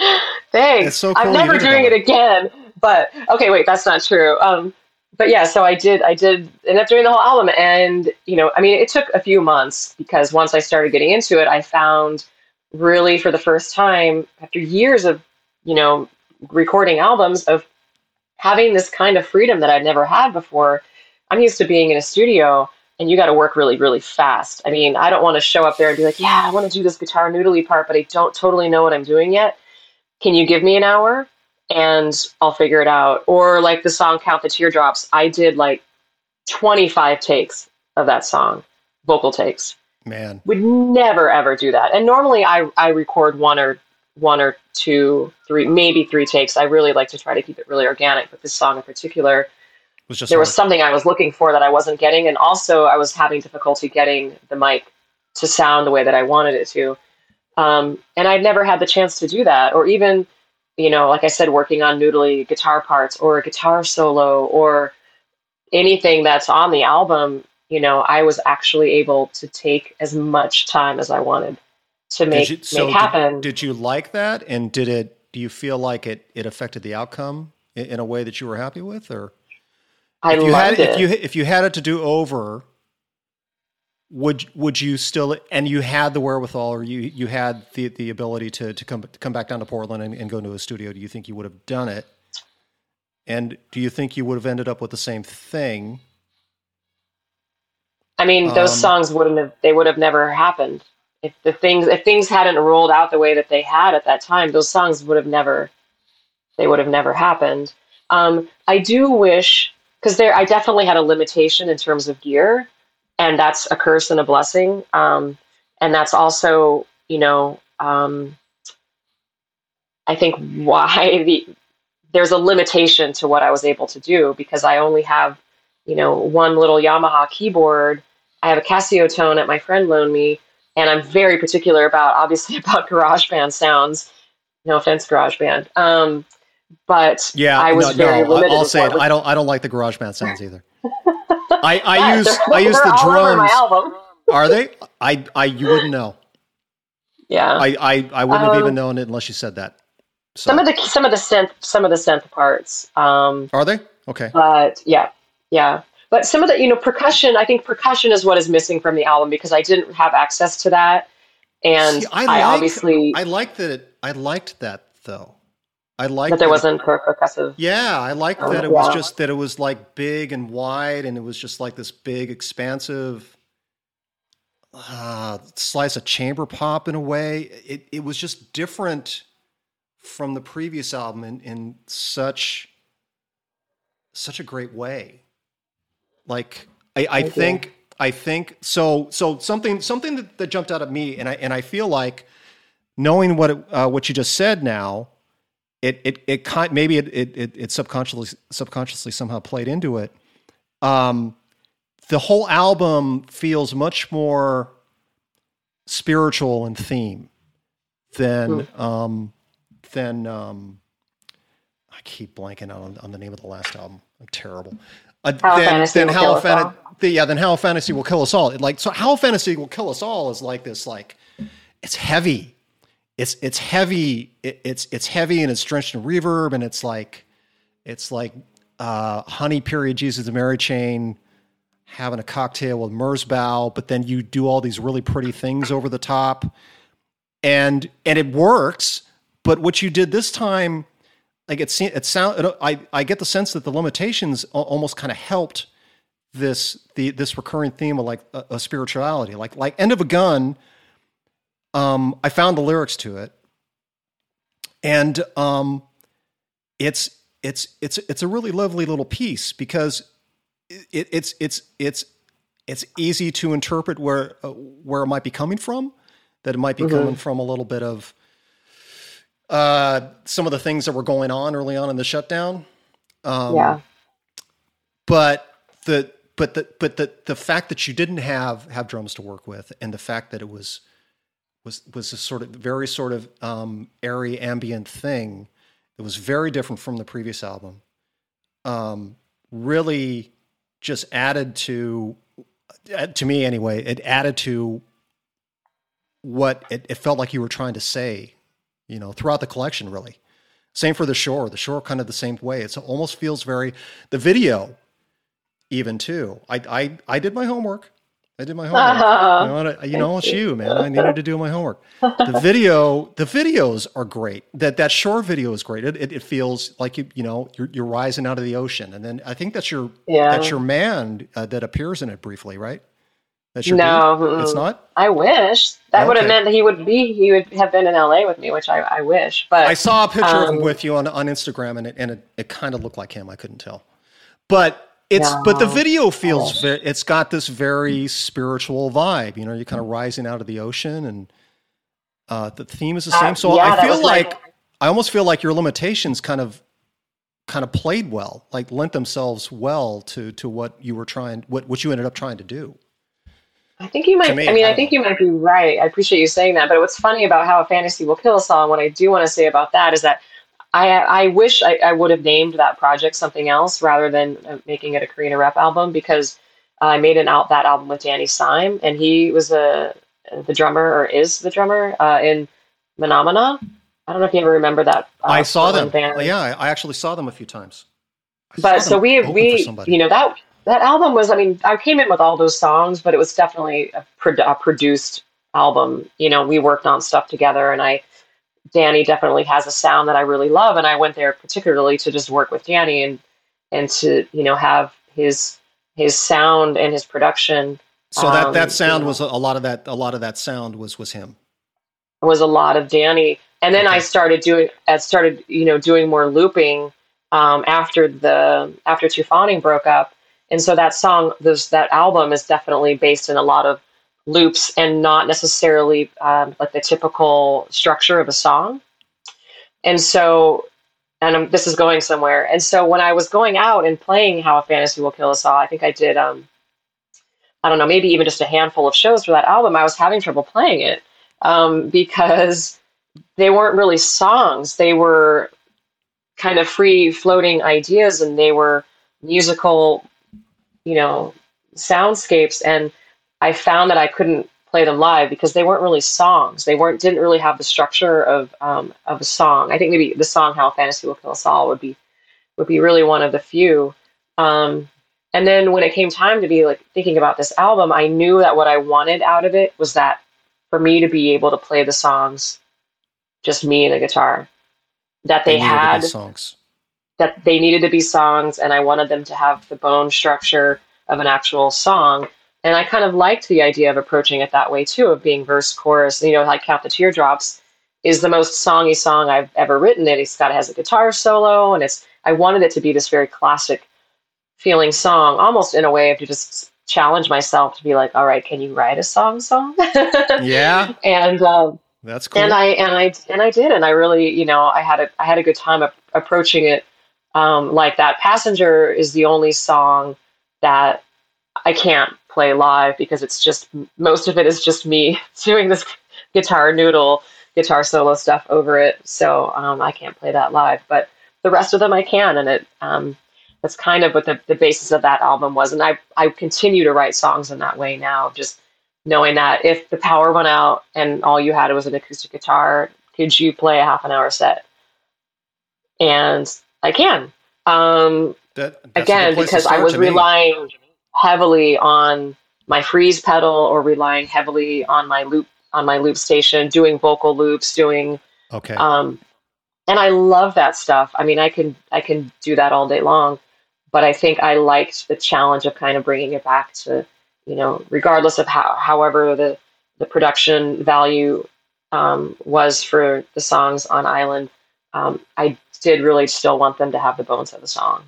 B: Thanks.
A: So cool
B: I'm never doing it again. But okay, wait, that's not true. Um, but yeah, so I did. I did end up doing the whole album, and you know, I mean, it took a few months because once I started getting into it, I found really for the first time after years of you know recording albums of having this kind of freedom that I'd never had before. I'm used to being in a studio and you got to work really, really fast. I mean, I don't want to show up there and be like, yeah, I want to do this guitar noodly part, but I don't totally know what I'm doing yet. Can you give me an hour and I'll figure it out? Or like the song Count the Teardrops, I did like 25 takes of that song, vocal takes.
A: Man,
B: Would never ever do that. And normally I, I record one or one or two, three, maybe three takes. I really like to try to keep it really organic, but this song in particular,
A: was just
B: there was something I was looking for that I wasn't getting, and also I was having difficulty getting the mic to sound the way that I wanted it to. Um, and I'd never had the chance to do that, or even, you know, like I said, working on noodly guitar parts or a guitar solo or anything that's on the album. You know, I was actually able to take as much time as I wanted to make
A: Did you, so
B: make
A: did-
B: happen.
A: Did, you like that? And did it? Do you feel like it? It affected the outcome in a way that you were happy with, or
B: I
A: if you
B: loved
A: had
B: it.
A: if you if you had it to do over, would would you still? And you had the wherewithal, or you you had the the ability to to come to come back down to Portland and, and go into a studio. Do you think you would have done it? And do you think you would have ended up with the same thing?
B: I mean, those
A: Um,
B: songs wouldn't have they would have never happened. If the things if things hadn't rolled out the way that they had at that time, those songs would have never they would have never happened. Um, I do wish because there I definitely had a limitation in terms of gear, and that's a curse and a blessing. Um, and that's also, you know, um, I think why the there's a limitation to what I was able to do because I only have, you know, one little Yamaha keyboard. I have a Casio tone that my friend loaned me, and I'm very particular about obviously about GarageBand sounds. No offense, GarageBand. Um, but
A: Yeah,
B: I was
A: no,
B: very
A: no,
B: limited.
A: I'll say it.
B: was-
A: I don't. I don't like the GarageBand sounds either. I, I
B: Yeah,
A: use I use the drums. Are they? I I you wouldn't know.
B: Yeah.
A: I I, I wouldn't have
B: Um,
A: even known it unless you said that. So,
B: some of the some of the synth some of the synth parts. Um,
A: are they okay?
B: but yeah, yeah. But some of the you know percussion. I think percussion is what is missing from the album because I didn't have access to that, and
A: See,
B: I,
A: I like-
B: obviously
A: I liked that. It, I liked that though. I liked
B: that there
A: it-
B: wasn't per- percussive.
A: Yeah, I liked
B: Oh,
A: that it was just that it was like big and wide, and it was just like this big, expansive uh, slice of chamber pop in a way. It it was just different from the previous album in, in such such a great way. Like I, I
B: Thank you.
A: think I think so so something something that, that jumped out at me, and I and I feel like knowing what it, uh, what you just said now it it it kind maybe it it it, subconsciously subconsciously somehow played into it. Um, the whole album feels much more spiritual in theme than mm. um, than um, I keep blanking on, on the name of the last album. I'm terrible.
B: Uh, How then, Fantasy then How Fan-
A: the, yeah, then How Fantasy Will Kill Us All. It, like so, How Fantasy Will Kill Us All is like this. Like it's heavy. It's it's heavy. It, it's it's heavy and it's drenched in reverb and it's like it's like uh, Honey Period Jesus the Mary Chain having a cocktail with Merzbow, but then you do all these really pretty things over the top, and and it works. But what you did this time, like it it sound, I I get the sense that the limitations almost kind of helped this the this recurring theme of like a, a, spirituality, like like End of a Gun. Um, I found the lyrics to it, and um, it's it's it's it's a really lovely little piece because it, it's it's it's it's easy to interpret where uh, where it might be coming from. That it might be mm-hmm. coming from a little bit of uh, some of the things that were going on early on in the shutdown.
B: Um, yeah.
A: But the but the but the the fact that you didn't have have drums to work with, and the fact that it was was was a sort of very sort of um, airy ambient thing that was very different from the previous album. Um, really just added to uh, to me anyway it added to what it, it, felt like you were trying to say you know throughout the collection really. Same for the shore. The shore kind of the same way. It almost feels very the video even too. I i, I did my homework I did my homework. You know, you know it's you, man. I needed to do my homework. The video, the videos are great. That that shore video is great. It, it, it, feels like you, you know, you're, you're rising out of the ocean, and then I think that's your yeah. that's your man uh, that appears in it briefly, right?
B: That's your no,
A: it's not.
B: I wish that okay. would have meant that he would be he would have been in LA with me, which I, I wish. But
A: I saw a picture um, of him um, with you on on Instagram, and it and it, it kind of looked like him. I couldn't tell, but it's but the video feels very, it's got this very spiritual vibe. You know, you're kind of rising out of the ocean, and uh, the theme is the same. So uh, yeah, I feel like. I almost feel like your limitations kind of kind of played well, like lent themselves well to to what you were trying, what what you ended up trying to do.
B: I think you might. Me, I mean, I, I think you might be right. I appreciate you saying that. But what's funny about how a fantasy will kill us all, and what I do want to say about that is that I, I wish I, I, would have named that project something else rather than uh, making it a Corrina Repp album because I made an out that album with Danny Seim and he was a the drummer or is the drummer uh, in Menomena. I don't know if you ever remember that.
A: Uh, I saw them. Band. Yeah, I actually saw them a few times.
B: I but so we we you know that that album was I mean I came in with all those songs, but it was definitely a, pro- a produced album. You know, we worked on stuff together, and I Danny definitely has a sound that I really love, and I went there particularly to just work with Danny and and to you know have his his sound and his production.
A: So that that um, sound you know, was a lot of that a lot of that sound was was him.
B: It was a lot of Danny, and then okay. I started doing I started you know doing more looping um, after the after Tu Fawning broke up, and so that song this that album is definitely based in a lot of loops and not necessarily um, like the typical structure of a song. And so, and I'm, this is going somewhere. And so when I was going out and playing How a Fantasy Will Kill Us All, I think I did, um, I don't know, maybe even just a handful of shows for that album. I was having trouble playing it um, because they weren't really songs. They were kind of free floating ideas and they were musical, you know, soundscapes. And I found that I couldn't play them live because they weren't really songs. They weren't didn't really have the structure of um, of a song. I think maybe the song "How Fantasy Will Kill Us All" would be would be really one of the few. Um, and then when it came time to be like thinking about this album, I knew that what I wanted out of it was that for me to be able to play the songs, just me and a guitar, that they, they had
A: songs,
B: that they needed to be songs, and I wanted them to have the bone structure of an actual song and I kind of liked the idea of approaching it that way too, of being verse, chorus. You know, like Count the Teardrops is the most songy song I've ever written. It it's got it has a guitar solo, and it's I wanted it to be this very classic feeling song, almost in a way of to just challenge myself to be like, all right, can you write a song song?
A: yeah.
B: And um,
A: that's cool.
B: And I and I and I did, and I really, you know, I had a I had a good time approaching it um, like that. Passenger is the only song that I can't play live because it's just most of it is just me doing this guitar noodle guitar solo stuff over it, so um, I can't play that live. But the rest of them I can, and it um, that's kind of what the, the basis of that album was. And I I continue to write songs in that way now, just knowing that if the power went out and all you had was an acoustic guitar, could you play a half an hour set? And I can. Um,
A: That
B: again
A: good place to
B: because I was
A: relying me.
B: Heavily on my freeze pedal or relying heavily on my loop on my loop station, doing vocal loops, doing
A: Okay.
B: um, and I love that stuff. I mean, I can I can do that all day long, but I think I liked the challenge of kind of bringing it back to you know, regardless of how however the the production value um, was for the songs on Island, um, I did really still want them to have the bones of the song.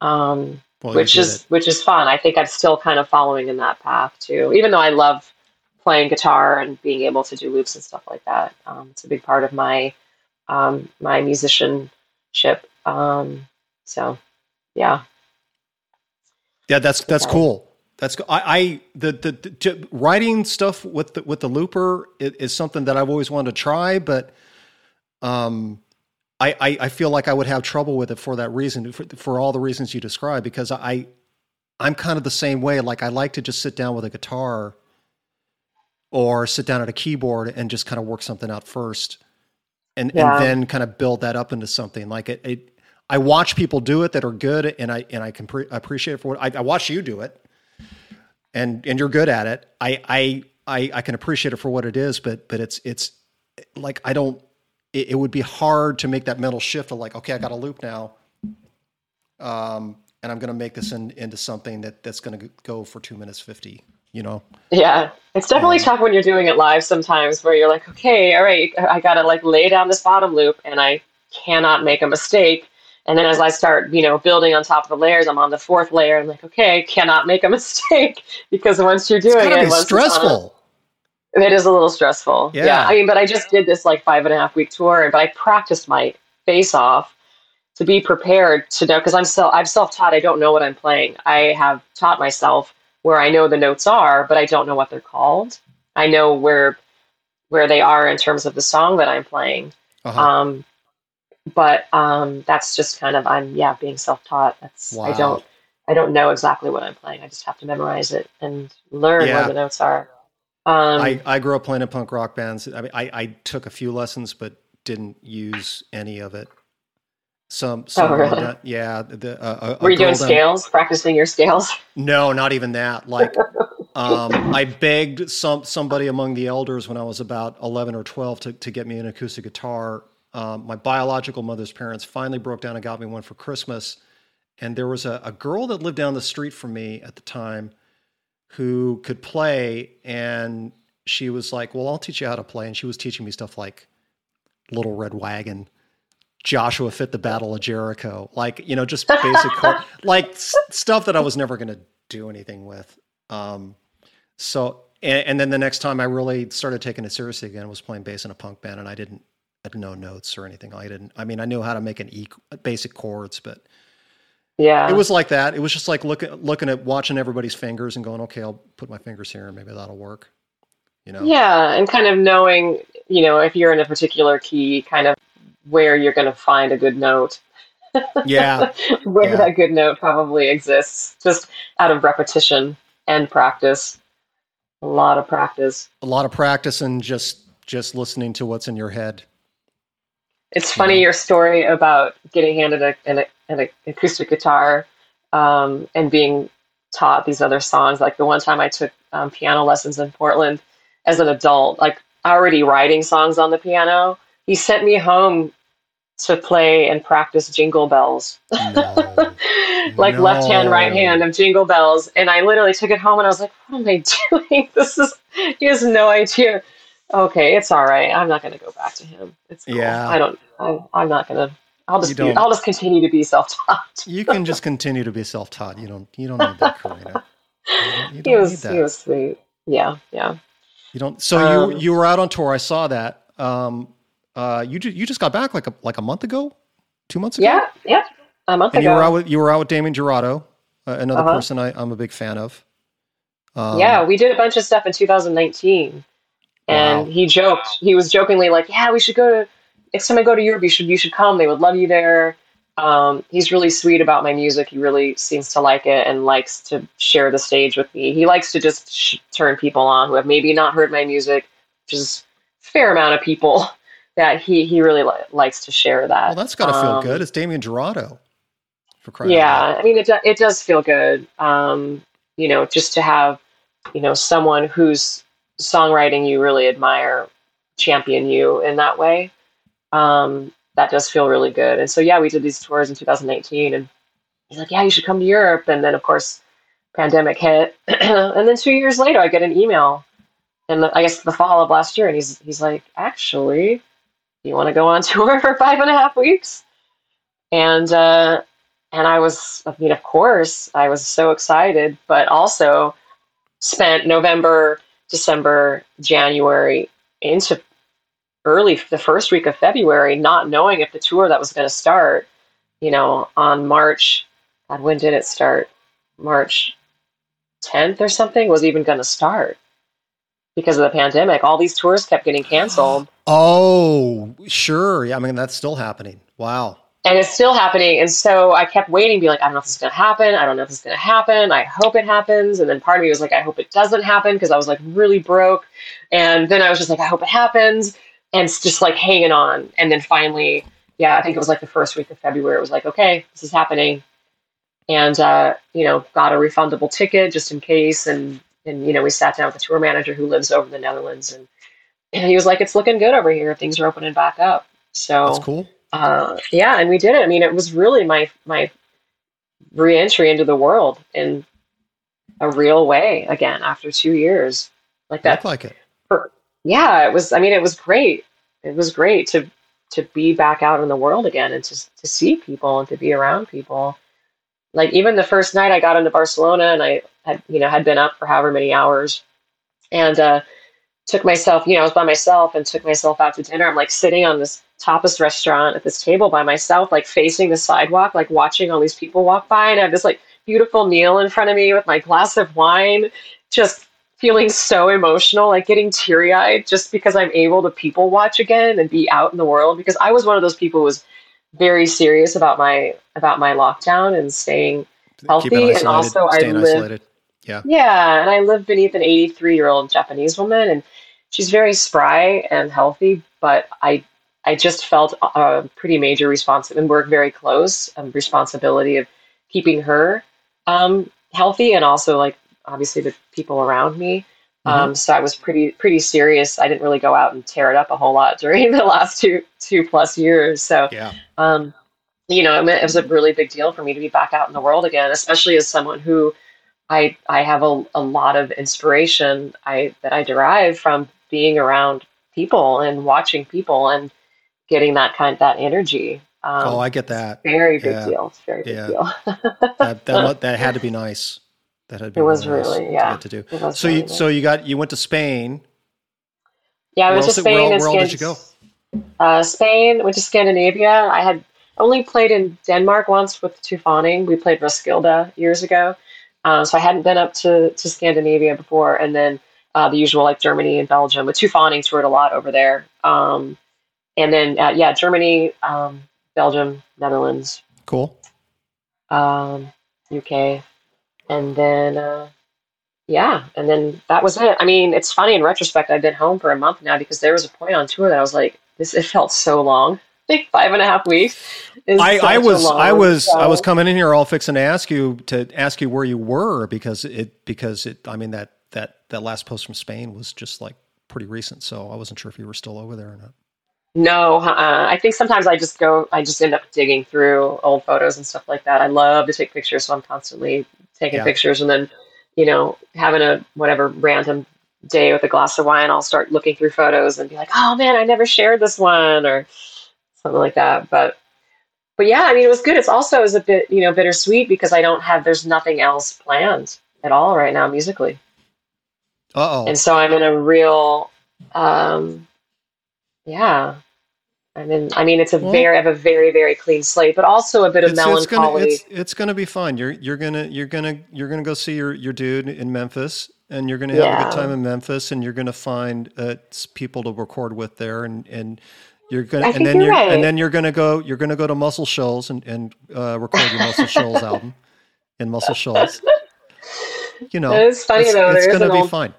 B: Um, which is
A: it.
B: which is fun. I think I'm still kind of following in that path too, even though I love playing guitar and being able to do loops and stuff like that. Um, it's a big part of my um, my musicianship. Um, so, yeah,
A: Yeah, that's that's
B: Okay.
A: cool. That's co- I, I the, the the writing stuff with the with the looper is, is something that I've always wanted to try, but um, I, I I feel like I would have trouble with it for that reason, for, for all the reasons you described, because I I'm kind of the same way. Like I like to just sit down with a guitar or sit down at a keyboard and just kind of work something out first, and
B: Yeah.
A: and then kind of build that up into something. Like it, it I watch people do it that are good, and I and I can pre- appreciate it for what I, I watch you do it, and and you're good at it. I I I, I can appreciate it for what it is, but but it's it's like I don't. It, it would be hard to make that mental shift of like, okay, I got a loop now, um, and I'm going to make this in, into something that that's going to go for two minutes fifty. You know,
B: yeah. It's definitely
A: Um,
B: tough when you're doing it live sometimes, where you're like, okay, all right, I gotta like lay down this bottom loop, and I cannot make a mistake. And then as I start, you know, building on top of the layers, I'm on the fourth layer. I'm like, okay, cannot make a mistake because once you're doing
A: got
B: it,
A: be
B: once it's
A: stressful.
B: It is a little stressful.
A: Yeah.
B: Yeah. I mean, but I just did this like five and a half week tour, but I practiced my face off to be prepared to know because I'm self I'm self taught. I don't know what I'm playing. I have taught myself where I know the notes are, but I don't know what they're called. I know where where they are in terms of the song that I'm playing.
A: Uh-huh.
B: Um, but um, that's just kind of I'm yeah being self taught. That's I don't I don't know exactly what I'm playing. I just have to memorize it and learn
A: Yeah.
B: where the notes are. Um,
A: I, I grew up playing in punk rock bands. I mean, I, I took a few lessons, but didn't use any of it. Some, some
B: Oh, really?
A: done- yeah. The, uh, a-
B: Were you doing
A: down-
B: scales, practicing your scales?
A: No, not even that. Like, um, I begged some somebody among the elders when I was about eleven or twelve to to get me an acoustic guitar. Um, my biological mother's parents finally broke down and got me one for Christmas. And there was a, a girl that lived down the street from me at the time who could play, and she was like, "Well, I'll teach you how to play." And she was teaching me stuff like Little Red Wagon. Joshua fit the Battle of Jericho, like you know, just basic, like s- stuff that I was never going to do anything with. Um, so, and, and then the next time I really started taking it seriously again was playing bass in a punk band, and I didn't, I had no notes or anything. I didn't. I mean, I knew how to make an e basic chords, but
B: Yeah.
A: it was like that. It was just like looking looking at watching everybody's fingers and going, okay, I'll put my fingers here, and maybe that'll work. You know?
B: Yeah, and kind of knowing, you know, if you're in a particular key, kind of where you're going to find a good note,
A: Yeah.
B: where
A: Yeah.
B: that good note probably exists, just out of repetition and practice. A lot of practice.
A: A lot of practice and just just listening to what's in your head.
B: It's funny
A: Yeah.
B: your story about getting handed a, an, an acoustic guitar um, and being taught these other songs. Like the one time I took um, piano lessons in Portland as an adult, like already writing songs on the piano. He sent me home to play and practice Jingle Bells,
A: No.
B: like left hand, right hand of Jingle Bells. And I literally took it home and I was like, "What am I doing? This is." He has no idea. Okay, it's all right. I'm not going to go back to him. It's cool.
A: Yeah.
B: I don't. I, I'm not going to. I'll just. Be, I'll just continue to be self-taught.
A: you can just continue to be self-taught. You don't you don't need that, Corrina. You don't, you
B: He was.
A: that.
B: He was sweet. Yeah. Yeah.
A: You don't. So
B: Um,
A: you you were out on tour. I saw that. Um, uh, you ju- you just got back like a like a month ago, two months ago.
B: Yeah. Yeah. A month
A: And you were out with you were out with Damien Jurado, uh, another
B: Uh-huh.
A: person I, I'm a big fan of. Um,
B: yeah, we did a bunch of stuff in 2019. And
A: Wow.
B: he joked, he was jokingly like, "Yeah, we should go to next time I go to Europe. You should you should come. They would love you there." Um, he's really sweet about my music. He really seems to like it and likes to share the stage with me. He likes to just sh- turn people on who have maybe not heard my music, which is a fair amount of people that he he really li- likes to share that.
A: Well, that's got to feel
B: Um,
A: good. It's Damien Jurado. For crying
B: yeah. I mean, it do- it does feel good. Um, you know, just to have you know someone whose songwriting you really admire champion you in that way. Um, that does feel really good. And so yeah, we did these tours in 2018, and he's like, "Yeah, you should come to Europe." And then of course, pandemic hit, and then two years later, I get an email, and I guess the fall of last year, and he's he's like, "Actually, you want to go on tour for five and a half weeks?" And uh, and I was, I mean, of course, I was so excited, but also spent November, December, January into early the first week of February, not knowing if the tour that was going to start, you know, on March, God, when did it start? March 10th or something was even going to start because of the pandemic. All these tours kept getting canceled.
A: Oh, sure. Yeah, I mean that's still happening. Wow.
B: and it's still happening. And so I kept waiting, be like, I don't know if this is going to happen. I don't know if this is going to happen. I hope it happens. And then part of me was like, I hope it doesn't happen because I was like really broke. And then I was just like, I hope it happens. And it's just like hanging on. And then finally, yeah, I think it was like the first week of February. It was like, okay, this is happening. And, uh, you know, got a refundable ticket just in case. And, and, you know, we sat down with the tour manager who lives over in the Netherlands. And, and he was like, it's looking good over here. Things are opening back up. So
A: That's cool.
B: uh, yeah, and we did it. I mean, it was really my my reentry into the world in a real way again after two years. Like that.
A: Look like it.
B: Yeah, it was. I mean, it was great. It was great to to be back out in the world again and to to see people and to be around people. Like even the first night I got into Barcelona and I had you know had been up for however many hours, and uh, took myself. You know, I was by myself and took myself out to dinner. I'm like sitting on this tapas restaurant at this table by myself, like facing the sidewalk, like watching all these people walk by, and I have this like beautiful meal in front of me with my glass of wine, just feeling so emotional, like getting teary eyed, just because I'm able to people watch again and be out in the world. Because I was one of those people who was very serious about my about my lockdown and staying healthy, and also I live
A: isolated. Yeah.
B: yeah, and I live beneath an 83 year old Japanese woman, and she's very spry and healthy, but I I just felt a pretty major responsibility and work very close um, responsibility of keeping her um, healthy and also like obviously the people around me. Um, so I was pretty pretty serious. I didn't really go out and tear it up a whole lot during the last two two plus years. So
A: Yeah.
B: um, you know, it was a really big deal for me to be back out in the world again, especially as someone who I I have a, a lot of inspiration I that I derive from being around people and watching people and getting that kind that energy. Um,
A: oh, I get that.
B: very big
A: yeah.
B: deal. Very big
A: Yeah.
B: deal.
A: That that, that had to be nice. That had to be
B: It was
A: nice
B: really,
A: to
B: yeah.
A: get to do.
B: It
A: So
B: really
A: you
B: nice.
A: so you got you went to Spain.
B: yeah, I
A: where
B: went to
A: else- where
B: Spain
A: all-
B: and
A: where all did you
B: Scan- Uh, Spain, went to Scandinavia. I had only played in Denmark once with Tu Fawning. We played Roskilde years ago. Um, so I hadn't been up to, to Scandinavia before. And then uh, the usual, like Germany and Belgium. With Tu Fawning, toured a lot over there. Um, and then, uh, yeah, Germany, um, Belgium, Netherlands,
A: Cool.
B: um, UK. And then, uh, yeah, and then that was it. I mean, it's funny in retrospect, I've been home for a month now because there was a point on tour that I was like, this, it felt so long. Like five and a half weeks. is
A: I, I was I was I was coming in here all fixing to ask you to ask you where you were because it because it I mean that that that last post from Spain was just like pretty recent so I wasn't sure if you were still over there or not.
B: No, uh, I think sometimes I just go, I just end up digging through old photos and stuff like that. I love to take pictures, so I'm constantly taking
A: Yeah.
B: pictures and then, you know, having a whatever random day with a glass of wine, I'll start looking through photos and be like, oh man, I never shared this one or something like that. But, but yeah, I mean, it was good. It's also is a bit, you know, bittersweet because I don't have, there's nothing else planned at all right now musically.
A: Oh.
B: And so I'm in a real, um, yeah, I mean, I mean, it's a well, very, I have a very, very clean slate, but also a bit of
A: it's,
B: melancholy.
A: It's gonna, it's, it's gonna be fun. You're, you're gonna, you're gonna, you're gonna go see your, your dude in Memphis, and you're gonna have yeah. a good time in Memphis, and you're gonna find uh, people to record with there, and and you're gonna, and then you're, right. and then you're gonna go, you're gonna go to Muscle Shoals and and uh, record your Muscle Shoals album in Muscle Shoals. You know,
B: it's funny
A: it's,
B: though.
A: It's gonna be
B: old,
A: fine.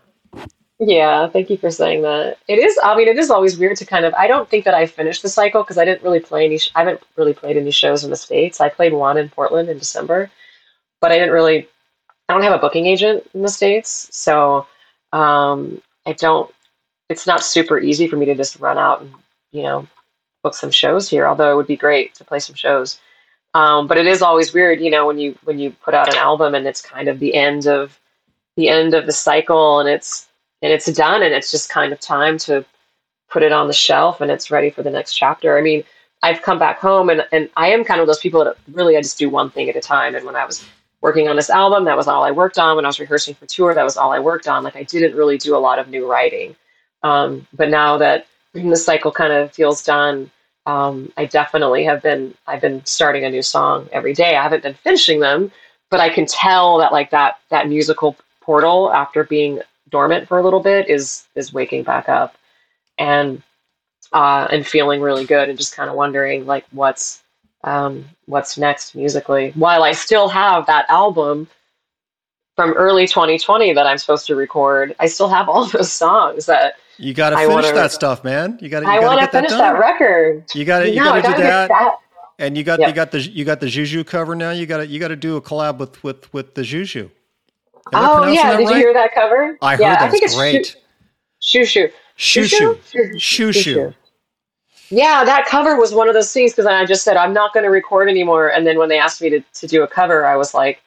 B: Yeah, thank you for saying that. It is. I mean, it is always weird to kind of. I don't think that I finished the cycle because I didn't really play any. I haven't really played any shows in the states. I played one in Portland in December, but I didn't really. I don't have a booking agent in the states, so um, I don't. It's not super easy for me to just run out and you know book some shows here. Although it would be great to play some shows. Um, but it is always weird, you know, when you when you put out an album and it's kind of the end of the end of the cycle and it's and it's done and it's just kind of time to put it on the shelf and it's ready for the next chapter. I mean, I've come back home and, and I am kind of those people that really I just do one thing at a time. And when I was working on this album, that was all I worked on. When I was rehearsing for tour, that was all I worked on. Like I didn't really do a lot of new writing. Um, but now that the cycle kind of feels done, um, I definitely have been I've been starting a new song every day. I haven't been finishing them, but I can tell that like that that musical portal after being dormant for a little bit is is waking back up and uh, and feeling really good and just kind of wondering like what's um, what's next musically while I still have that album from early 2020 that I'm supposed to record. I still have all those songs that
A: you got to finish that stuff, man. You got to.
B: I want to finish that, that, record.
A: You got to. You got to do that. that. And you got yep. you got the you got the Juju cover now. You got to you got to do a collab with with with the Juju.
B: Oh yeah, did right? you hear that cover?
A: I
B: yeah,
A: heard that. I think it's great.
B: Shoo shoo.
A: Shoo shoo. Shoo shoo.
B: Yeah, that cover was one of those things because I just said I'm not going to record anymore, and then when they asked me to to do a cover, I was like,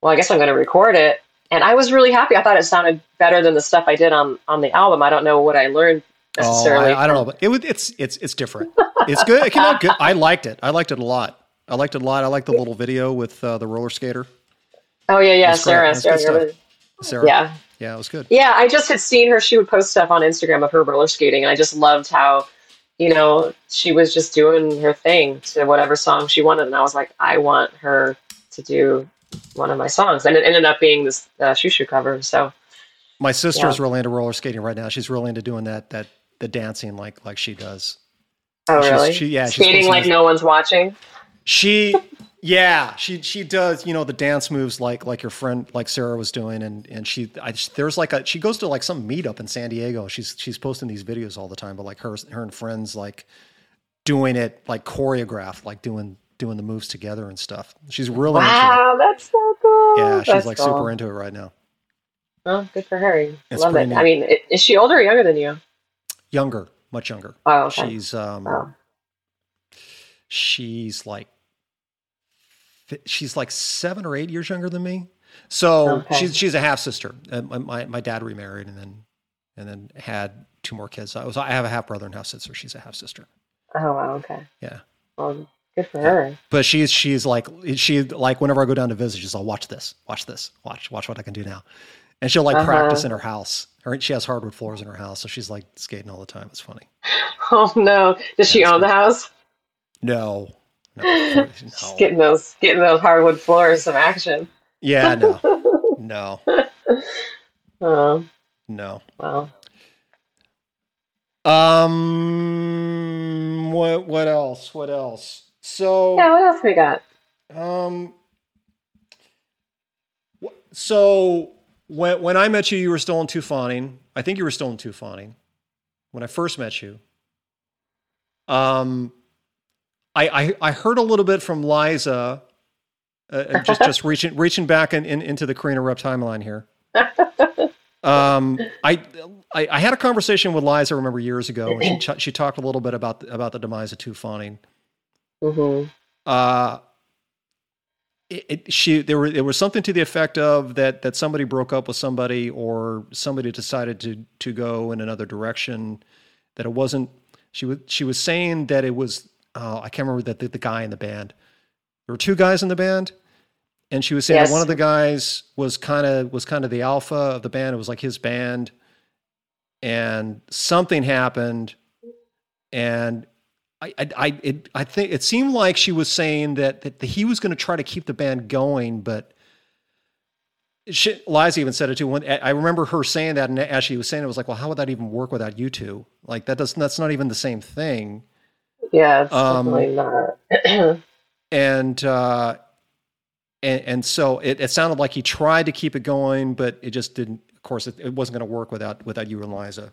B: well, I guess I'm going to record it, and I was really happy. I thought it sounded better than the stuff I did on on the album. I don't know what I learned necessarily.
A: Oh, I, I don't know, but it was it's it's it's different. It's good. It came out good. I liked it. I liked it a lot. I liked it a lot. I liked the little video with uh, the roller skater.
B: Oh yeah, yeah, Sarah, Sarah,
A: Sarah.
B: Yeah.
A: Yeah, it was good.
B: Yeah, I just had seen her. She would post stuff on Instagram of her roller skating, and I just loved how, you know, she was just doing her thing to whatever song she wanted, and I was like, I want her to do one of my songs, and it ended up being this uh, Shoo Shoo cover. So,
A: my sister's yeah. really into roller skating right now. She's really into doing that that the dancing like like she does.
B: Oh,
A: she's,
B: really?
A: She, yeah,
B: skating like no one's watching.
A: She yeah, she she does you know the dance moves like like your friend like Sarah was doing, and and she I, there's like a she goes to like some meetup in San Diego. She's she's posting these videos all the time, but like her her and friends like doing it like choreographed, like doing doing the moves together and stuff. She's really
B: wow, that's so cool.
A: Yeah, she's
B: that's
A: like
B: cool.
A: super into it right now.
B: Oh, good for her. It's Love it. Neat. I mean, is she older or younger than you?
A: Younger, much younger.
B: Oh, okay.
A: she's um,
B: oh.
A: she's like she's like seven or eight years younger than me. So okay. she's she's a half sister. My my dad remarried and then and then had two more kids. I was I have a half brother and half sister. She's a half sister.
B: Oh wow, okay.
A: Yeah.
B: Well, good for her.
A: But she's she's like she like whenever I go down to visit, she's like, watch this, watch this, watch watch what I can do now, and she'll like uh-huh. practice in her house. Her, she has hardwood floors in her house, so she's like skating all the time. It's funny.
B: Oh no! Does yeah, she own funny. the house?
A: No, no,
B: Just getting those getting those hardwood floors some action.
A: Yeah, no. no.
B: Oh.
A: No.
B: Well.
A: Um what what else? What else? So
B: Yeah, what else we got?
A: Um so when when I met you, you were still in Tu Fawning. I think you were still in Tu Fawning when I first met you. Um, I, I, I heard a little bit from Liza, uh, uh just just reaching reaching back in, in, into the Corrina Repp timeline here. Um, I, I, I had a conversation with Liza. I remember years ago, and she ch- she talked a little bit about the, about the demise of Tu Fawning.
B: Mm-hmm.
A: Uh, it, it, she there was there was something to the effect of that that somebody broke up with somebody or somebody decided to to go in another direction. That it wasn't. She was she was saying that it was uh, I can't remember that the, the, guy in the band. There were two guys in the band, and she was saying yes. that one of the guys was kind of was kind of the alpha of the band. It was like his band, and something happened, and I, I, I, it, I think it seemed like she was saying that that he was going to try to keep the band going, but she, Liza even said it too. When, I remember her saying that, and as she was saying, it was like, "Well, how would that even work without you two? Like that does that's not even the same thing."
B: Yeah, it's um, definitely not.
A: and uh, and and so it, it sounded like he tried to keep it going, but it just didn't. Of course, it, it wasn't going to work without without you and Liza.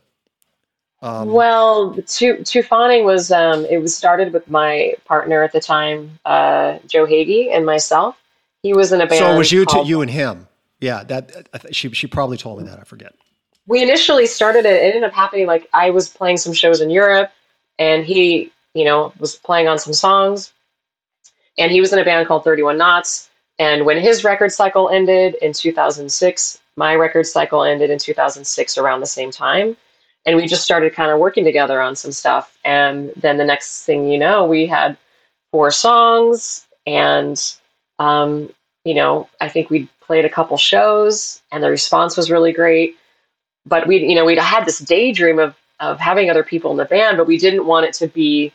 B: Um, well, Tu Fawning was um, it was started with my partner at the time, uh, Joe Haege, and myself. He was in a band.
A: So it was you to you and him. Yeah, that she she probably told me that. I forget.
B: We initially started it. It ended up happening like I was playing some shows in Europe, and he, you know, was playing on some songs, and he was in a band called Thirty One Knots. And when his record cycle ended in 2006, my record cycle ended in 2006 around the same time. And we just started kind of working together on some stuff. And then the next thing you know we had four songs. And um, you know i think we played a couple shows and the response was really great. But we you know we had this daydream of of having other people in the band but we didn't want it to be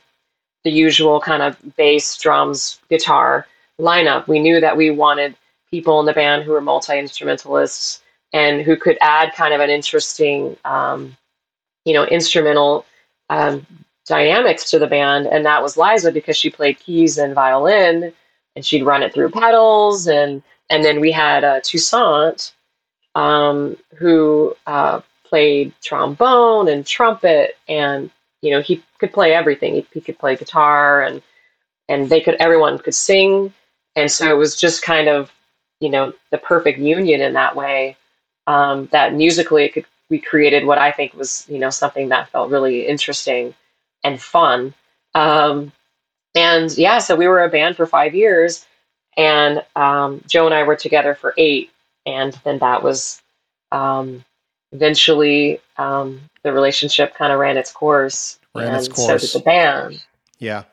B: the usual kind of bass drums guitar lineup. We knew that we wanted people in the band who were multi-instrumentalists and who could add kind of an interesting um, you know, instrumental um, dynamics to the band, and that was Liza because she played keys and violin, and she'd run it through pedals, and and then we had uh, Toussaint, um, who uh, played trombone and trumpet, and you know he could play everything. He, he could play guitar, and and they could everyone could sing, and so it was just kind of you know the perfect union in that way. Um, that musically it could we created what I think was, you know, something that felt really interesting and fun. Um, and yeah, so we were a band for five years, and um, Joe and I were together for eight, and then that was um, eventually um, the relationship kind of ran its course,
A: ran
B: and
A: its course.
B: so did the band.
A: Yeah.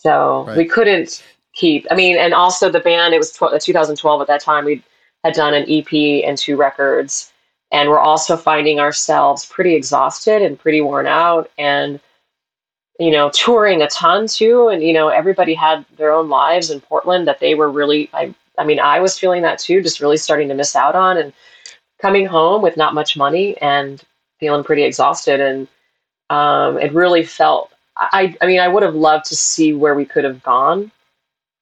B: So right. we couldn't keep. I mean, and also the band. It was tw- 2012 at that time. We had done an EP and two records, and we're also finding ourselves pretty exhausted and pretty worn out and you know touring a ton too and you know everybody had their own lives in portland that they were really i i mean i was feeling that too just really starting to miss out on and coming home with not much money and feeling pretty exhausted and um, it really felt i i mean i would have loved to see where we could have gone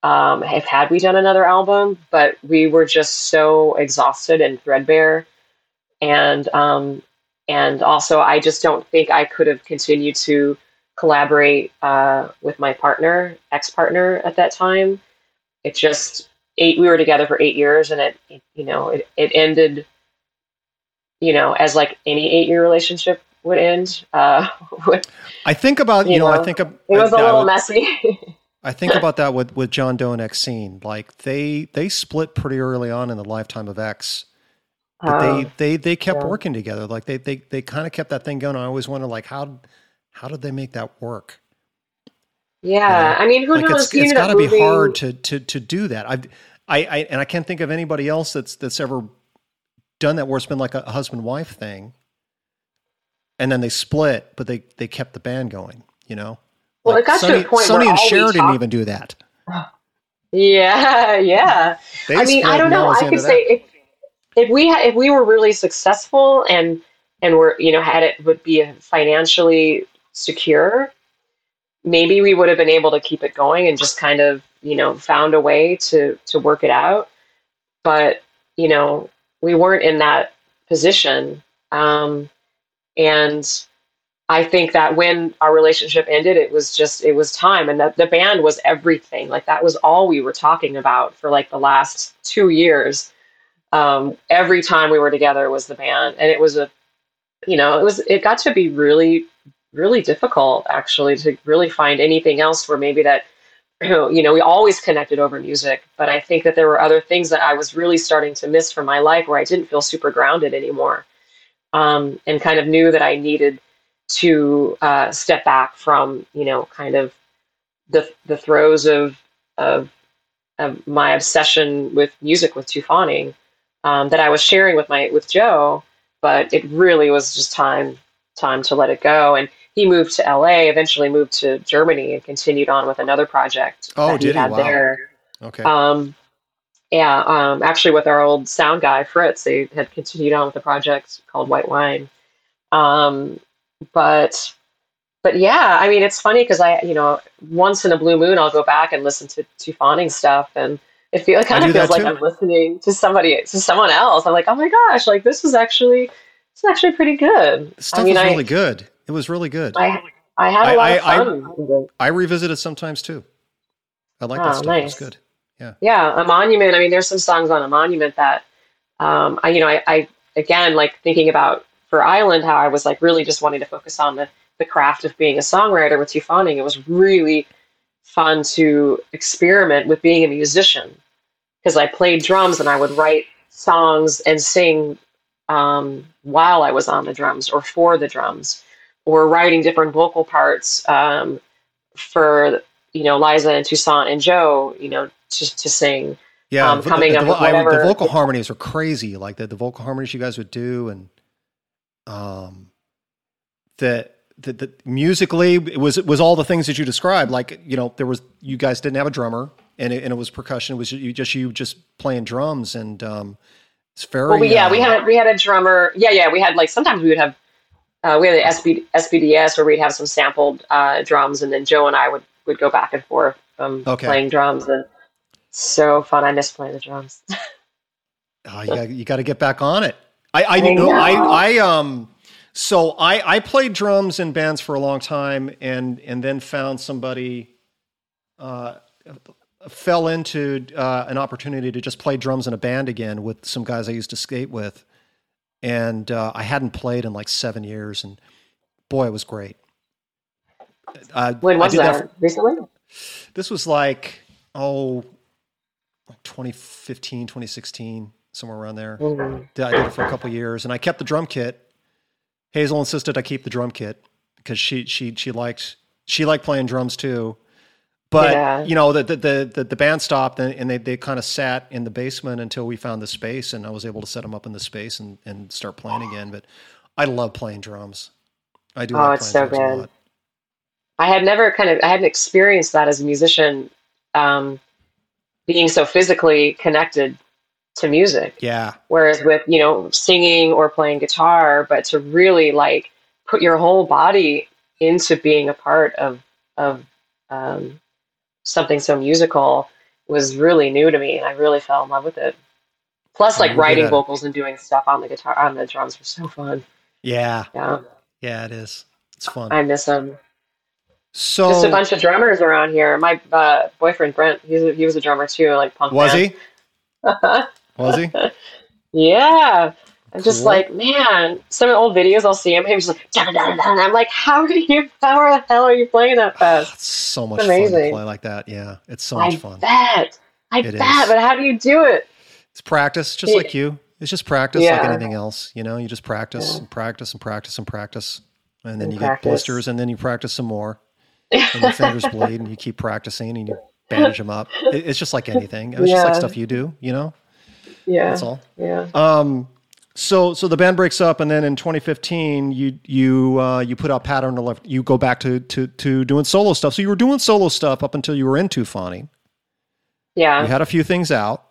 B: um, if had we done another album but we were just so exhausted and threadbare and um, and also I just don't think I could have continued to collaborate uh, with my partner, ex partner at that time. It just eight. We were together for eight years, and it, it you know it it ended. You know, as like any eight year relationship would end. Uh, with,
A: I think about you, know, know, I think of,
B: it was
A: a
B: little messy.
A: I think about that with with John Doe and Exene. Like they they split pretty early on in the lifetime of X but they oh, they they kept yeah. working together. Like they they they kind of kept that thing going. I always wonder like how how did they make that work?
B: Yeah, you know? I mean, who
A: like
B: knows?
A: It's, it's got to be hard to to to do that. I've I, I and I can't think of anybody else that's that's ever done that where it's been like a husband wife thing, and then they split, but they they kept the band going. You know.
B: Well, like it got Sonny, to a point
A: Sonny
B: and
A: Cher didn't even do that.
B: Yeah, yeah. They I mean, I don't know. I could say if, if we ha- if we were really successful and and were you know had it would be financially secure maybe we would have been able to keep it going and just kind of you know found a way to to work it out but you know we weren't in that position. Um, and i think that when our relationship ended it was just it was time and the, the band was everything. Like that was all we were talking about for like the last two years. Um, every time we were together was the band. And it was a you know it was it got to be really really difficult actually to really find anything else where maybe that you know we always connected over music but i think that there were other things that i was really starting to miss from my life where i didn't feel super grounded anymore um, and kind of knew that i needed to uh, step back from you know kind of the the throes of of, of my obsession with music with Tu Fawning um, that I was sharing with my with Joe, but it really was just time time to let it go. And he moved to LA, eventually moved to Germany, and continued on with another project
A: Oh,
B: that he
A: did he?
B: had
A: Wow.
B: there.
A: Okay.
B: Um, yeah, um, actually, with our old sound guy Fritz, they had continued on with a project called White Wine. Um, but but yeah, I mean, it's funny because I, you know, once in a blue moon, I'll go back and listen to to fawning stuff, and it feel it kind of feels like
A: too.
B: I'm listening to somebody to someone else. I'm like, oh my gosh, like this is actually this is actually pretty good.
A: Stuff
B: I mean,
A: was
B: I,
A: really good. It was really good. I,
B: I I had a
A: I-
B: lot
A: I-
B: of fun. with it.
A: revisit it sometimes too. I like
B: Oh,
A: that stuff. It was
B: nice.
A: good.
B: Yeah, a monument. I mean, there's some songs on a monument that, um, I you know, I, I again like thinking about for Island how I was like really just wanting to focus on the the craft of being a songwriter with Tu Fawning. It was really fun to experiment with being a musician because I played drums and I would write songs and sing um, while I was on the drums or for the drums or writing different vocal parts um, for you know Liza and Toussaint and Joe, you know, to, to sing.
A: Yeah,
B: Um,
A: the-
B: coming
A: the,
B: up
A: the,
B: with
A: I- the vocal harmonies are crazy. Like the, the vocal harmonies you guys would do, and um, the, the the musically it was it was all the things that you described. Like you know, there was you guys didn't have a drummer, and it, and it was percussion. It was you just you just playing drums, and um, it's very.
B: Well, we, yeah, we
A: uh,
B: had we had a drummer. Yeah, yeah, we had like sometimes we would have uh, we had the SB, SBDS where we'd have some sampled uh, drums, and then Joe and I would would go back and forth um,
A: Okay.
B: playing drums, and so fun. I miss playing the drums.
A: Oh, you got, you got to get back on it. I I,
B: I
A: know.
B: know.
A: I I um. So I I played drums in bands for a long time, and and then found somebody. Uh, fell into uh, an opportunity to just play drums in a band again with some guys I used to skate with, and uh, I hadn't played in like seven years, and boy, it was great. Uh,
B: when was
A: did
B: that?
A: for-
B: Recently?
A: this was like oh, like 2015, 2016, somewhere around there.
B: Mhm.
A: Did- I did it for a couple of years, and I kept the drum kit. Hazel insisted I keep the drum kit because she she she liked she liked playing drums too. But
B: Yeah.
A: you know the the the, the, band stopped and, and they, they kind of sat in the basement until we found the space, and I was able to set them up in the space and, and start playing again. But I love playing drums. I do.
B: Oh,
A: like
B: it's so good. I had never kind of I hadn't experienced that as a musician, um, being so physically connected to music.
A: Yeah,
B: Whereas with, you know, singing or playing guitar, but to really like put your whole body into being a part of of um, something so musical was really new to me, and I really fell in love with it. Plus, like writing vocals and doing stuff on the guitar on the drums was so fun.
A: yeah,
B: Yeah,
A: yeah. It is. It's fun.
B: I miss them.
A: so
B: Just a bunch of drummers around here. My uh, boyfriend Brent, he's a, he was a drummer too, like punk.
A: was he? Was he?
B: Yeah. I'm just like, man, some of old videos I'll see him, he's like, "Dun, dun, dun," I'm like, how do you, how the hell are you playing that fast?
A: It's so much
B: It's
A: fun to
B: amazing.
A: play like that. Yeah, it's so much
B: I
A: fun.
B: bet. I
A: It
B: bet,
A: is.
B: but how do you do it?
A: It's practice, just
B: Yeah.
A: like you. It's just practice, like anything else. You know, you just practice
B: Yeah.
A: and practice and practice and practice, and then
B: And
A: you
B: practice.
A: get blisters, and then you practice some more, and your fingers bleed, and you keep practicing, and you bandage them up. It's just like anything. It's just like stuff you do. You know,
B: yeah.
A: that's all.
B: Yeah.
A: Um, so so the band breaks up, and then in 2015, you you uh, you put out pattern left. You go back to to to doing solo stuff. So you were doing solo stuff up until you were into Fawning.
B: Yeah, you
A: had a few things out.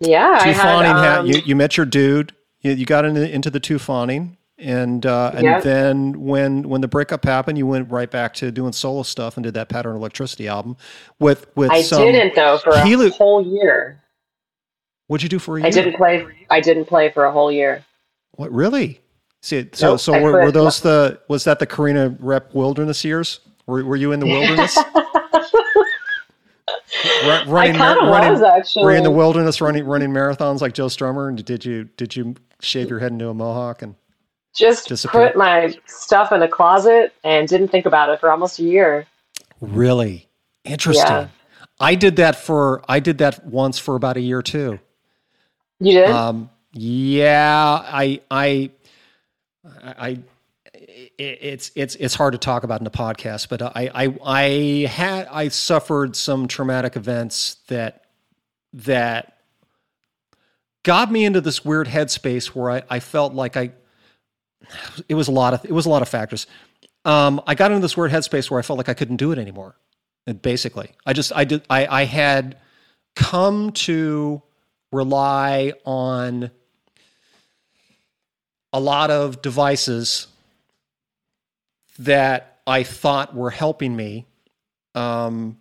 B: Yeah. I had, um,
A: You, you met your dude. You, you got into, into the Tu Fawning, and uh, and
B: Yeah.
A: then when when the breakup happened, you went right back to doing solo stuff and did that Pattern Electricity album with with
B: I didn't though for a whole year.
A: What'd you do for a year?
B: I didn't play. I didn't play for a whole year.
A: What really? See, so
B: Nope,
A: so were, were those the was that the Corrina Repp Wilderness years? Were, were you in the wilderness? Run- running,
B: I
A: mar- running,
B: was actually.
A: were you in the wilderness running running marathons like Joe Strummer? And did you did you shave your head into a mohawk and
B: just
A: disappear?
B: put my stuff in a closet and didn't think about it for almost a year.
A: Really interesting.
B: Yeah.
A: I did that for I did that once for about a year too.
B: You did?
A: Um, yeah, I I I it's it's it's hard to talk about in the podcast, but I I I had I suffered some traumatic events that that got me into this weird headspace where I, I felt like I it was a lot of it was a lot of factors. um, I got into this weird headspace where I felt like I couldn't do it anymore. And basically, I just I did I, I had come to rely on a lot of devices that I thought were helping me um,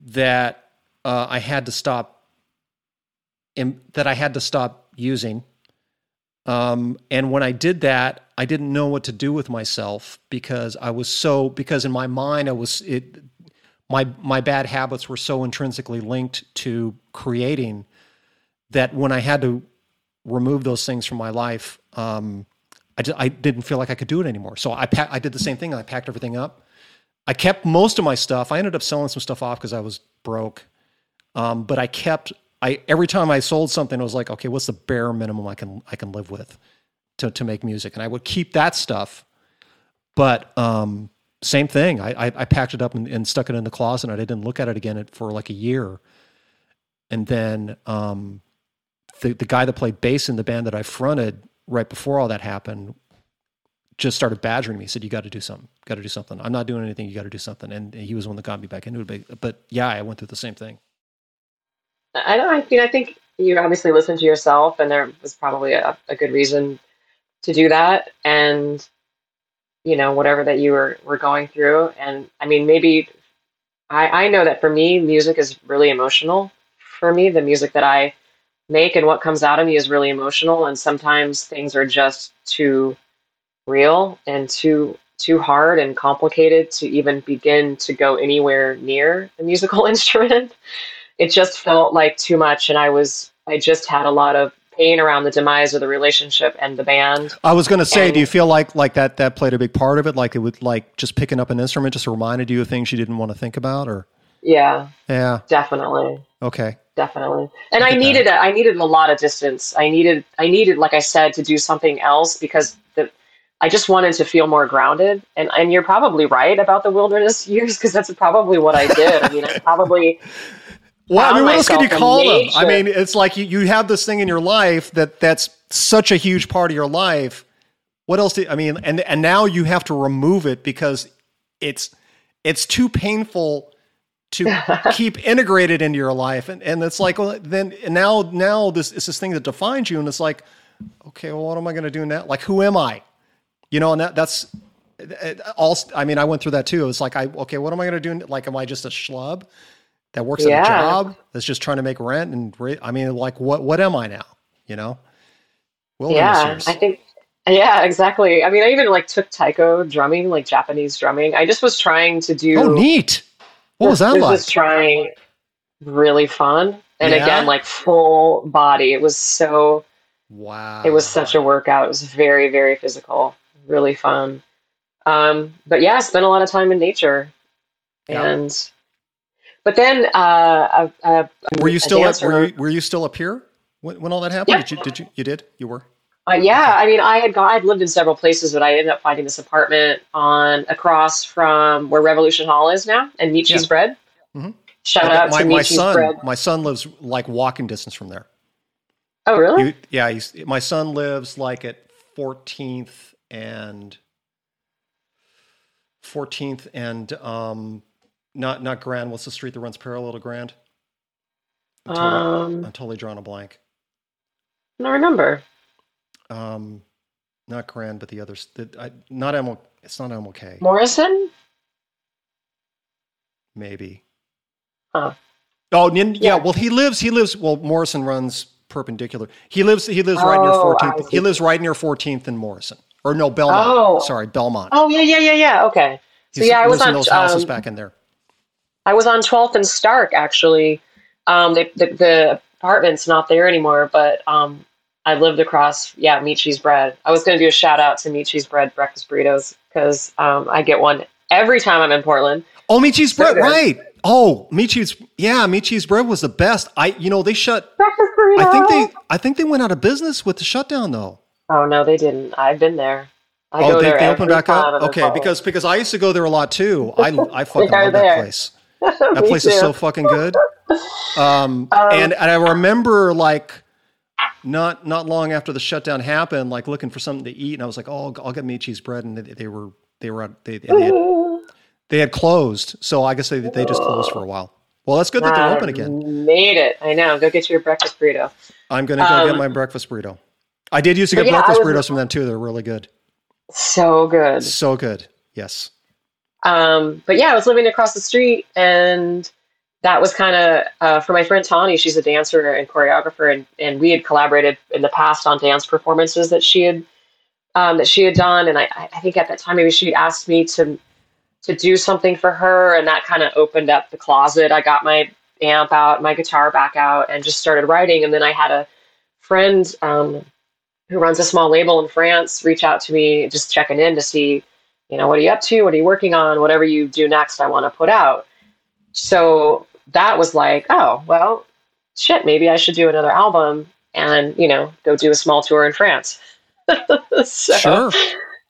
A: that uh, I had to stop in, that I had to stop using. Um, and when I did that, I didn't know what to do with myself because I was so because in my mind I was it my my bad habits were so intrinsically linked to creating that when I had to remove those things from my life, um, I, just, I didn't feel like I could do it anymore. So I pa- I did the same thing. I packed everything up. I kept most of my stuff. I ended up selling some stuff off because I was broke. Um, but I kept I every time I sold something, I was like, okay, what's the bare minimum I can I can live with to to make music, and I would keep that stuff. But um, same thing, I, I, I packed it up and, and, stuck it in the closet, and I didn't look at it again for like a year. And then um, the the guy that played bass in the band that I fronted right before all that happened just started badgering me. Said, "You got to do something. Got to do something. I'm not doing anything. You got to do something." And he was the one that got me back into it. But, yeah, I went through the same thing.
B: I don't. I mean, I think you obviously listened to yourself, and there was probably a, a good reason to do that. And you know, whatever that you were were going through, and I mean, maybe I I know that for me, music is really emotional. For me, the music that I make and what comes out of me is really emotional, and sometimes things are just too real and too too hard and complicated to even begin to go anywhere near a musical instrument. It just felt like too much and i was i just had a lot of pain around the demise of the relationship and the band.
A: I was going to say and, do you feel like like that that played a big part of it? Like it would like just picking up an instrument just reminded you of things you didn't want to think about or?
B: Yeah.
A: Yeah.
B: Definitely.
A: Okay
B: definitely and i, needed a, i needed a lot of distance i needed i needed like i said to do something else because the I just wanted to feel more grounded. And and you're probably right about the wilderness years because that's probably what I did. I mean, I probably
A: well, I mean, what else can you call them? I mean, it's like you, you have this thing in your life that that's such a huge part of your life. What else? Do, I mean, and and now you have to remove it because it's it's too painful to keep integrated into your life, and and it's like well, then now now this is this thing that defines you, and it's like, okay, well, what am I going to do now? Like, who am I? You know, and that that's uh, all. I mean, I went through that too. It was like, I okay, what am I going to do? Like, am I just a schlub? that works yeah. at a job that's just trying to make rent and I mean, like, what what am I now? You know?
B: yeah, I think. Yeah, exactly. I mean, I even like took taiko drumming, like Japanese drumming. I just was trying to do.
A: Oh, neat! What was that like?
B: Was trying really fun, and yeah. again, like full body. It was so.
A: Wow.
B: It was such a workout. It was very, very physical. Really fun. Um, but yeah, I spent a lot of time in nature, yeah. and but then, uh, uh,
A: were you still up, were you, were you still up here when, when all that happened? Yeah. Did you did you you did you were?
B: Uh, yeah, I mean, I had gone, I'd lived in several places, but I ended up finding this apartment on across from where Revolution Hall is now, and Michi's yeah. Bread. Mm-hmm. Shout out
A: my,
B: to
A: my
B: Michi's
A: son,
B: Bread.
A: My son lives like walking distance from there.
B: Oh, really?
A: He, yeah, he's, my son lives like at 14th and 14th and um, not not Grand. What's the street that runs parallel to Grand? I'm totally, um, I'm totally drawing a blank.
B: I remember.
A: Um, not Grand, but the others. The, I, not ML. It's not MLK.
B: Morrison.
A: Maybe.
B: Huh.
A: Oh, yeah, yeah. Well, he lives. He lives. Well, Morrison runs perpendicular. He lives. He lives right near 14th. He lives right near 14th and Morrison. Or no, Belmont. Oh. Sorry, Belmont.
B: Oh yeah, yeah, yeah, yeah. Okay. So He's, yeah, I was on
A: those houses um, back in there.
B: I was on 12th and Stark actually. Um, the, the, the, apartment's not there anymore, but um, I lived across, yeah, Michi's Bread. I was going to do a shout out to Michi's Bread breakfast burritos because um, I get one every time I'm in Portland.
A: Oh, Michi's Bread, right. Oh, Michi's, yeah, Michi's Bread was the best. I, you know, they shut,
B: breakfast burrito.
A: I think they, I think they went out of business with the shutdown though.
B: Oh, no, they didn't. I've been there. I
A: oh, they, they opened back up. Okay, because because I used to go there a lot too. I I fucking love that place. that place too. is so fucking good. Um, um, and, and I remember like not not long after the shutdown happened, like looking for something to eat, and I was like, "Oh, I'll, I'll get Michi's bread," and they, they, were they were they, they, had, they had closed. So I guess they they just closed for a while. Well, that's good that they're open again.
B: Made it. I know. Go get your breakfast burrito.
A: I'm gonna go um, get my breakfast burrito. I did used to get yeah, breakfast was, burritos from them too. They're really good.
B: So good.
A: So good. Yes.
B: Um, but yeah, I was living across the street, and that was kind of uh, for my friend Tawny. She's a dancer and choreographer, and, and we had collaborated in the past on dance performances that she had um, that she had done. And I, I think at that time maybe she asked me to to do something for her, and that kind of opened up the closet. I got my amp out, my guitar back out, and just started writing. And then I had a friend um, who runs a small label in France reach out to me, just checking in to see, you know, what are you up to? What are you working on? Whatever you do next, I want to put out. So that was like, oh, well, shit, maybe I should do another album and, you know, go do a small tour in France. so, sure.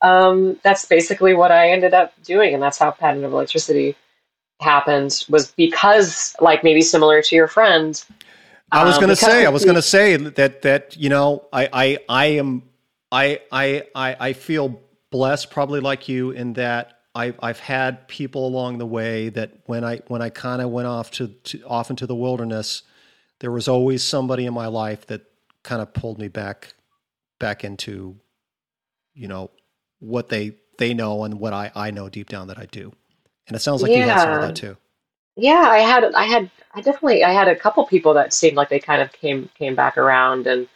B: Um, that's basically what I ended up doing. And that's how Pattern of Electricity happened was because like maybe similar to your friend,
A: I was um, going to say, I was going to say that that you know, I I I am I I I I feel blessed, probably like you, in that I I've had people along the way that when I when I kind of went off to, to off into the wilderness, there was always somebody in my life that kind of pulled me back back into, you know, what they they know and what I I know deep down that I do, and it sounds like yeah. you had some of that too
B: yeah, I had I had I definitely I had a couple people that seemed like they kind of came came back around and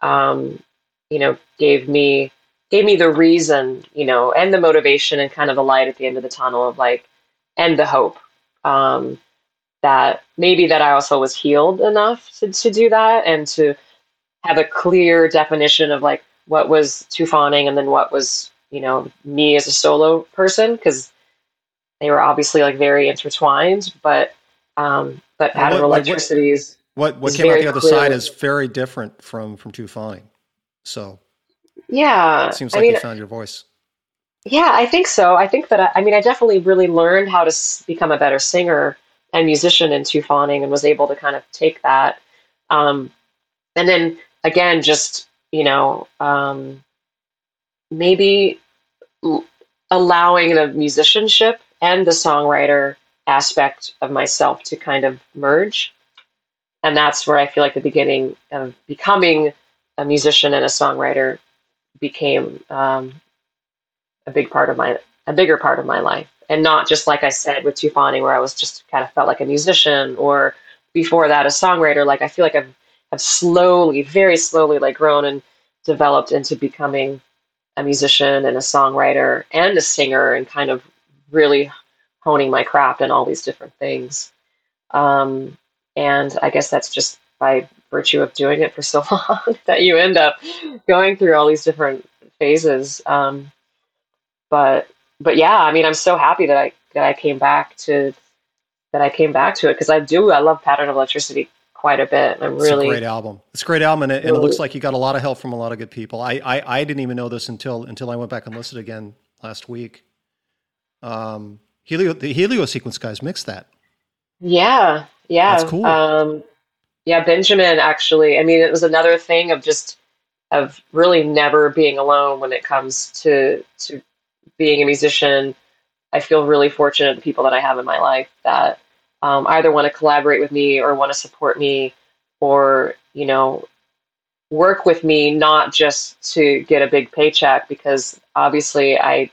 B: um, you know gave me gave me the reason you know and the motivation and kind of the light at the end of the tunnel of like and the hope um, that maybe that I also was healed enough to to do that and to have a clear definition of like what was fawning and then what was you know me as a solo person because they were obviously like very intertwined, but um, but pattern what, electricities.
A: What what, what came out the other side is very different from from Tu Fawning. So
B: yeah,
A: it seems like I mean, you found your voice.
B: Yeah, I think so. I think that I, I mean I definitely really learned how to s- become a better singer and musician in Tu Fawning and was able to kind of take that. Um, and then again, just you know, um, maybe l- allowing the musicianship and the songwriter aspect of myself to kind of merge. And that's where I feel like the beginning of becoming a musician and a songwriter became um, a big part of my a bigger part of my life, and not just like I said with Tu Fawning, where I was just kind of felt like a musician, or before that a songwriter. Like I feel like I've I've slowly, very slowly, like grown and developed into becoming a musician and a songwriter and a singer, and kind of really honing my craft and all these different things. Um, and I guess that's just by virtue of doing it for so long that you end up going through all these different phases. Um, but but yeah, I mean, I'm so happy that I that I came back to that I came back to it because I do I love Pattern of Electricity quite a bit. I'm
A: it's
B: really
A: a great album. It's a great album, and it, and it, looks like you got a lot of help from a lot of good people. I, I I didn't even know this until until I went back and listened again last week um, helio the helio sequence guys mixed that.
B: Yeah, yeah,
A: that's cool.
B: Um, yeah, Benjamin actually. I mean, it was another thing of just of really never being alone when it comes to to being a musician. I feel really fortunate the people that I have in my life that um, either want to collaborate with me or want to support me or you know work with me not just to get a big paycheck because obviously I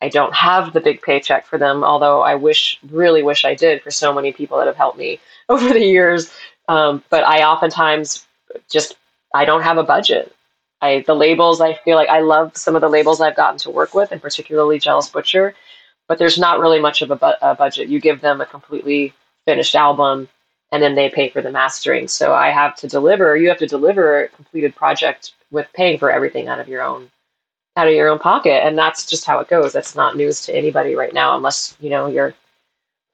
B: I don't have the big paycheck for them, although I wish, really wish I did for so many people that have helped me over the years. Um, but I oftentimes just I don't have a budget. I the labels I feel like I love some of the labels I've gotten to work with, and particularly Jealous Butcher. But there's not really much of a, bu- a budget. You give them a completely finished album, and then they pay for the mastering. So I have to deliver. You have to deliver a completed project with paying for everything out of your own out of your own pocket, and that's just how it goes. That's not news to anybody right now, unless you know you're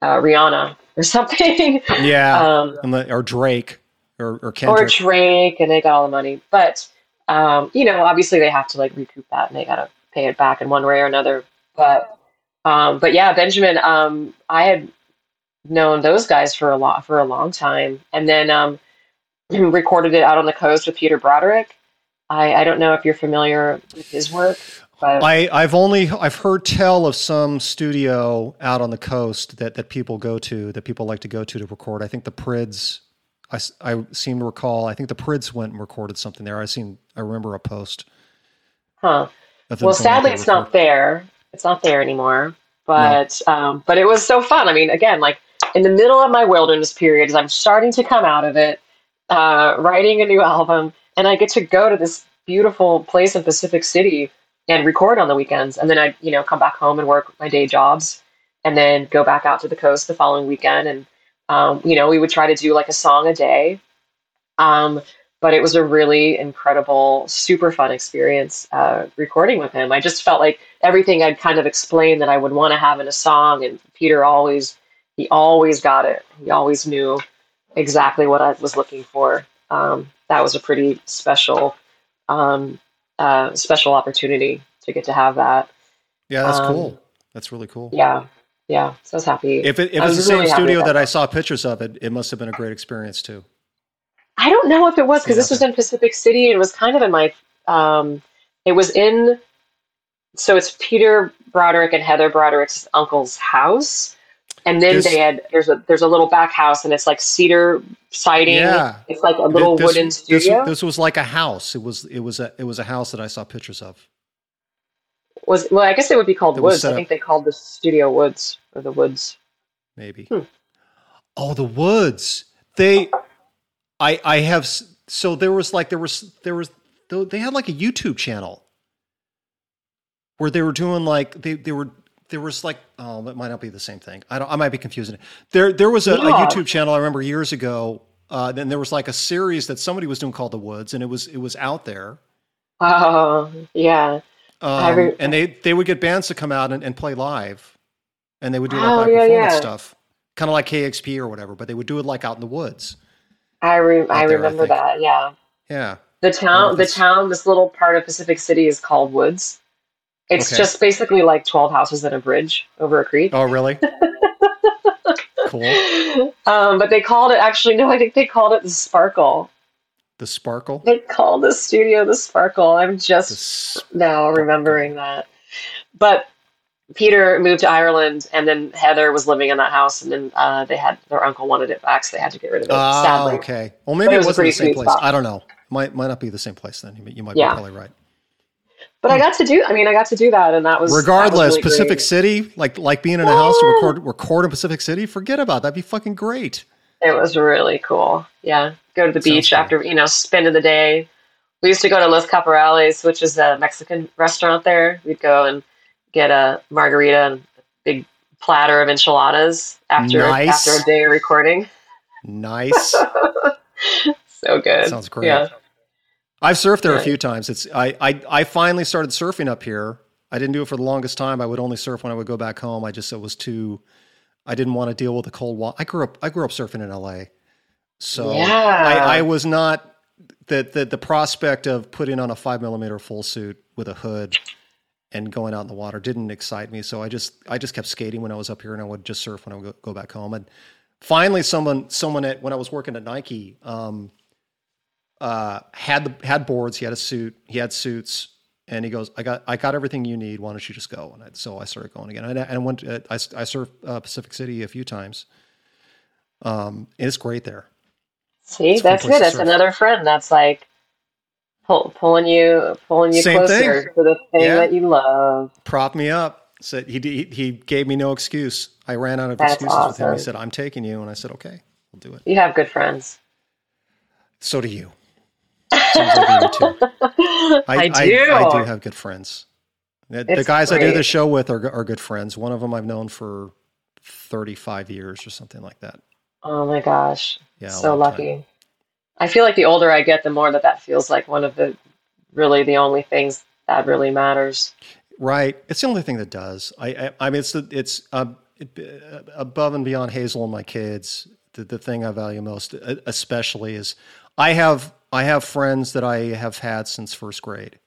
B: uh, Rihanna or something.
A: Yeah, um, or Drake or or Kendrick.
B: or Drake, and they got all the money. But um, you know, obviously they have to like recoup that, and they got to pay it back in one way or another. But um, but yeah, Benjamin, um, I had known those guys for a lot for a long time, and then um, recorded it out on the coast with Peter Broderick I, I don't know if you're familiar with his work. But
A: I, I've only I've heard tell of some studio out on the coast that, that people go to that people like to go to to record. I think the Prids. I, I seem to recall. I think the Prids went and recorded something there. I seen. I remember a post.
B: huh. Well, sadly, it's
A: record.
B: not there. It's not there anymore. But um, but it was so fun. I mean, again, like in the middle of my wilderness period, as I'm starting to come out of it, uh, writing a new album, and I get to go to this beautiful place in Pacific City and record on the weekends, and then I, you know, come back home and work my day jobs, and then go back out to the coast the following weekend, and um, you know, we would try to do like a song a day. Um, but it was a really incredible, super fun experience uh, recording with him. I just felt like everything I'd kind of explained that I would want to have in a song, and Peter always, he always got it. He always knew exactly what I was looking for. Um, that was a pretty special, um, uh, special opportunity to get to have that.
A: Yeah, that's
B: um,
A: cool. That's really cool.
B: Yeah, yeah. So I was happy.
A: If it, if
B: I
A: it's the
B: was
A: same
B: really happy
A: studio that
B: that.
A: I saw pictures of it, it must have been a great experience too.
B: I don't know if it was because
A: Yeah,
B: this was in Pacific City and it was kind of in my um it was in so it's Peter Broderick and Heather Broderick's uncle's house. And then
A: This-
B: they had there's a there's a little back house and it's like cedar siding.
A: Yeah.
B: It's like a little
A: This-
B: wooden studio.
A: This, was like a house. It was it was a it was a house that I saw pictures of.
B: was well, I guess it would be called
A: It
B: Woods. I think they called the studio Woods or the Woods.
A: maybe.
B: Hmm.
A: Oh, the woods. They, I, I have. So there was like there was there was they had like a YouTube channel where they were doing like they they were there was like oh that might not be the same thing. I don't. I might be confusing it. There there was a, a YouTube channel I remember years ago. Uh, then there was like a series that somebody was doing called The Woods, and it was it was out there.
B: Oh yeah.
A: Um,
B: re-
A: and they they would get bands to come out and, and play live, and they would do like
B: Oh,
A: live
B: yeah,
A: performance
B: yeah.
A: stuff, kind of like KEXP or whatever. But they would do it like out in the woods.
B: I re- I
A: there,
B: remember
A: think.
B: that, yeah.
A: Yeah,
B: The town, the town, this little part of Pacific City is called Woods. It's
A: Okay.
B: just basically like 12 houses and a bridge over a creek.
A: Oh, really? cool.
B: Um, but they called it, actually, no, I think they called it the Sparkle.
A: The sparkle.
B: They called the studio the Sparkle. I'm just
A: s-
B: now remembering that. But Peter moved to Ireland, and then Heather was living in that house, and then uh, they had their uncle wanted it back, so they had to get rid of it.
A: Ah,
B: sadly,
A: okay. Well, maybe
B: it
A: it,
B: was
A: wasn't the same place.
B: spot.
A: I don't know. Might might not be the same place then. You, you might
B: Yeah.
A: be probably right.
B: But I hmm. got to do. I mean, I got to do that, and that was that was
A: Regardless,
B: really
A: Pacific
B: great.
A: City, like like being in a house to record record in Pacific City, forget about it. that'd be fucking great.
B: It was really cool. Yeah. Go to the
A: Sounds
B: beach
A: cool.
B: after, you know, spending the day. We used to go to Los Caporales, which is a Mexican restaurant there. We'd go and get a margarita and a big platter of enchiladas after
A: Nice.
B: after a day of recording.
A: Nice.
B: So good.
A: Sounds great.
B: Yeah.
A: I've surfed there a few times. It's I, I I finally started surfing up here. I didn't do it for the longest time. I would only surf when I would go back home. I just it was too. I didn't want to deal with the cold water. I grew up I grew up surfing in L.A. So
B: Yeah.
A: I, I was not the, the the prospect of putting on a five millimeter full suit with a hood and going out in the water didn't excite me. So I just I just kept skating when I was up here, and I would just surf when I would go, go back home. And finally, someone someone at when I was working at Nike. Um, uh, had the had boards. He had a suit. He had suits, and he goes, "I got I got everything you need. Why don't you just go?" And I, so I started going again. And I, and I went. uh, I I surfed uh, Pacific City a few times. Um, it's great there.
B: See,
A: It's
B: that's good. That's another friend that's like pull, pulling you pulling you
A: Same thing.
B: closer to the thing
A: Yeah.
B: that you love.
A: Prop me up. Said he he he gave me no excuse. I ran out of
B: That's
A: excuses with him. He said, "I'm taking you," and I said, "Okay, we'll do it."
B: You have good friends.
A: So do you. Sounds like you do too.
B: I,
A: I,
B: do.
A: I, do have good friends. The, the
B: It's
A: guys I do the show with are, are good friends. One of them I've known for 35 years or something like that.
B: Oh my gosh.
A: Yeah.
B: so
A: long time.
B: lucky. I feel like the older I get, the more that that feels like one of the really the only things that really matters.
A: Right. It's the only thing that does. I, I, I mean, it's the, it's uh, it, uh, above and beyond Hazel and my kids. The, the thing I value most, uh, especially, is I have I have friends that I have had since first grade.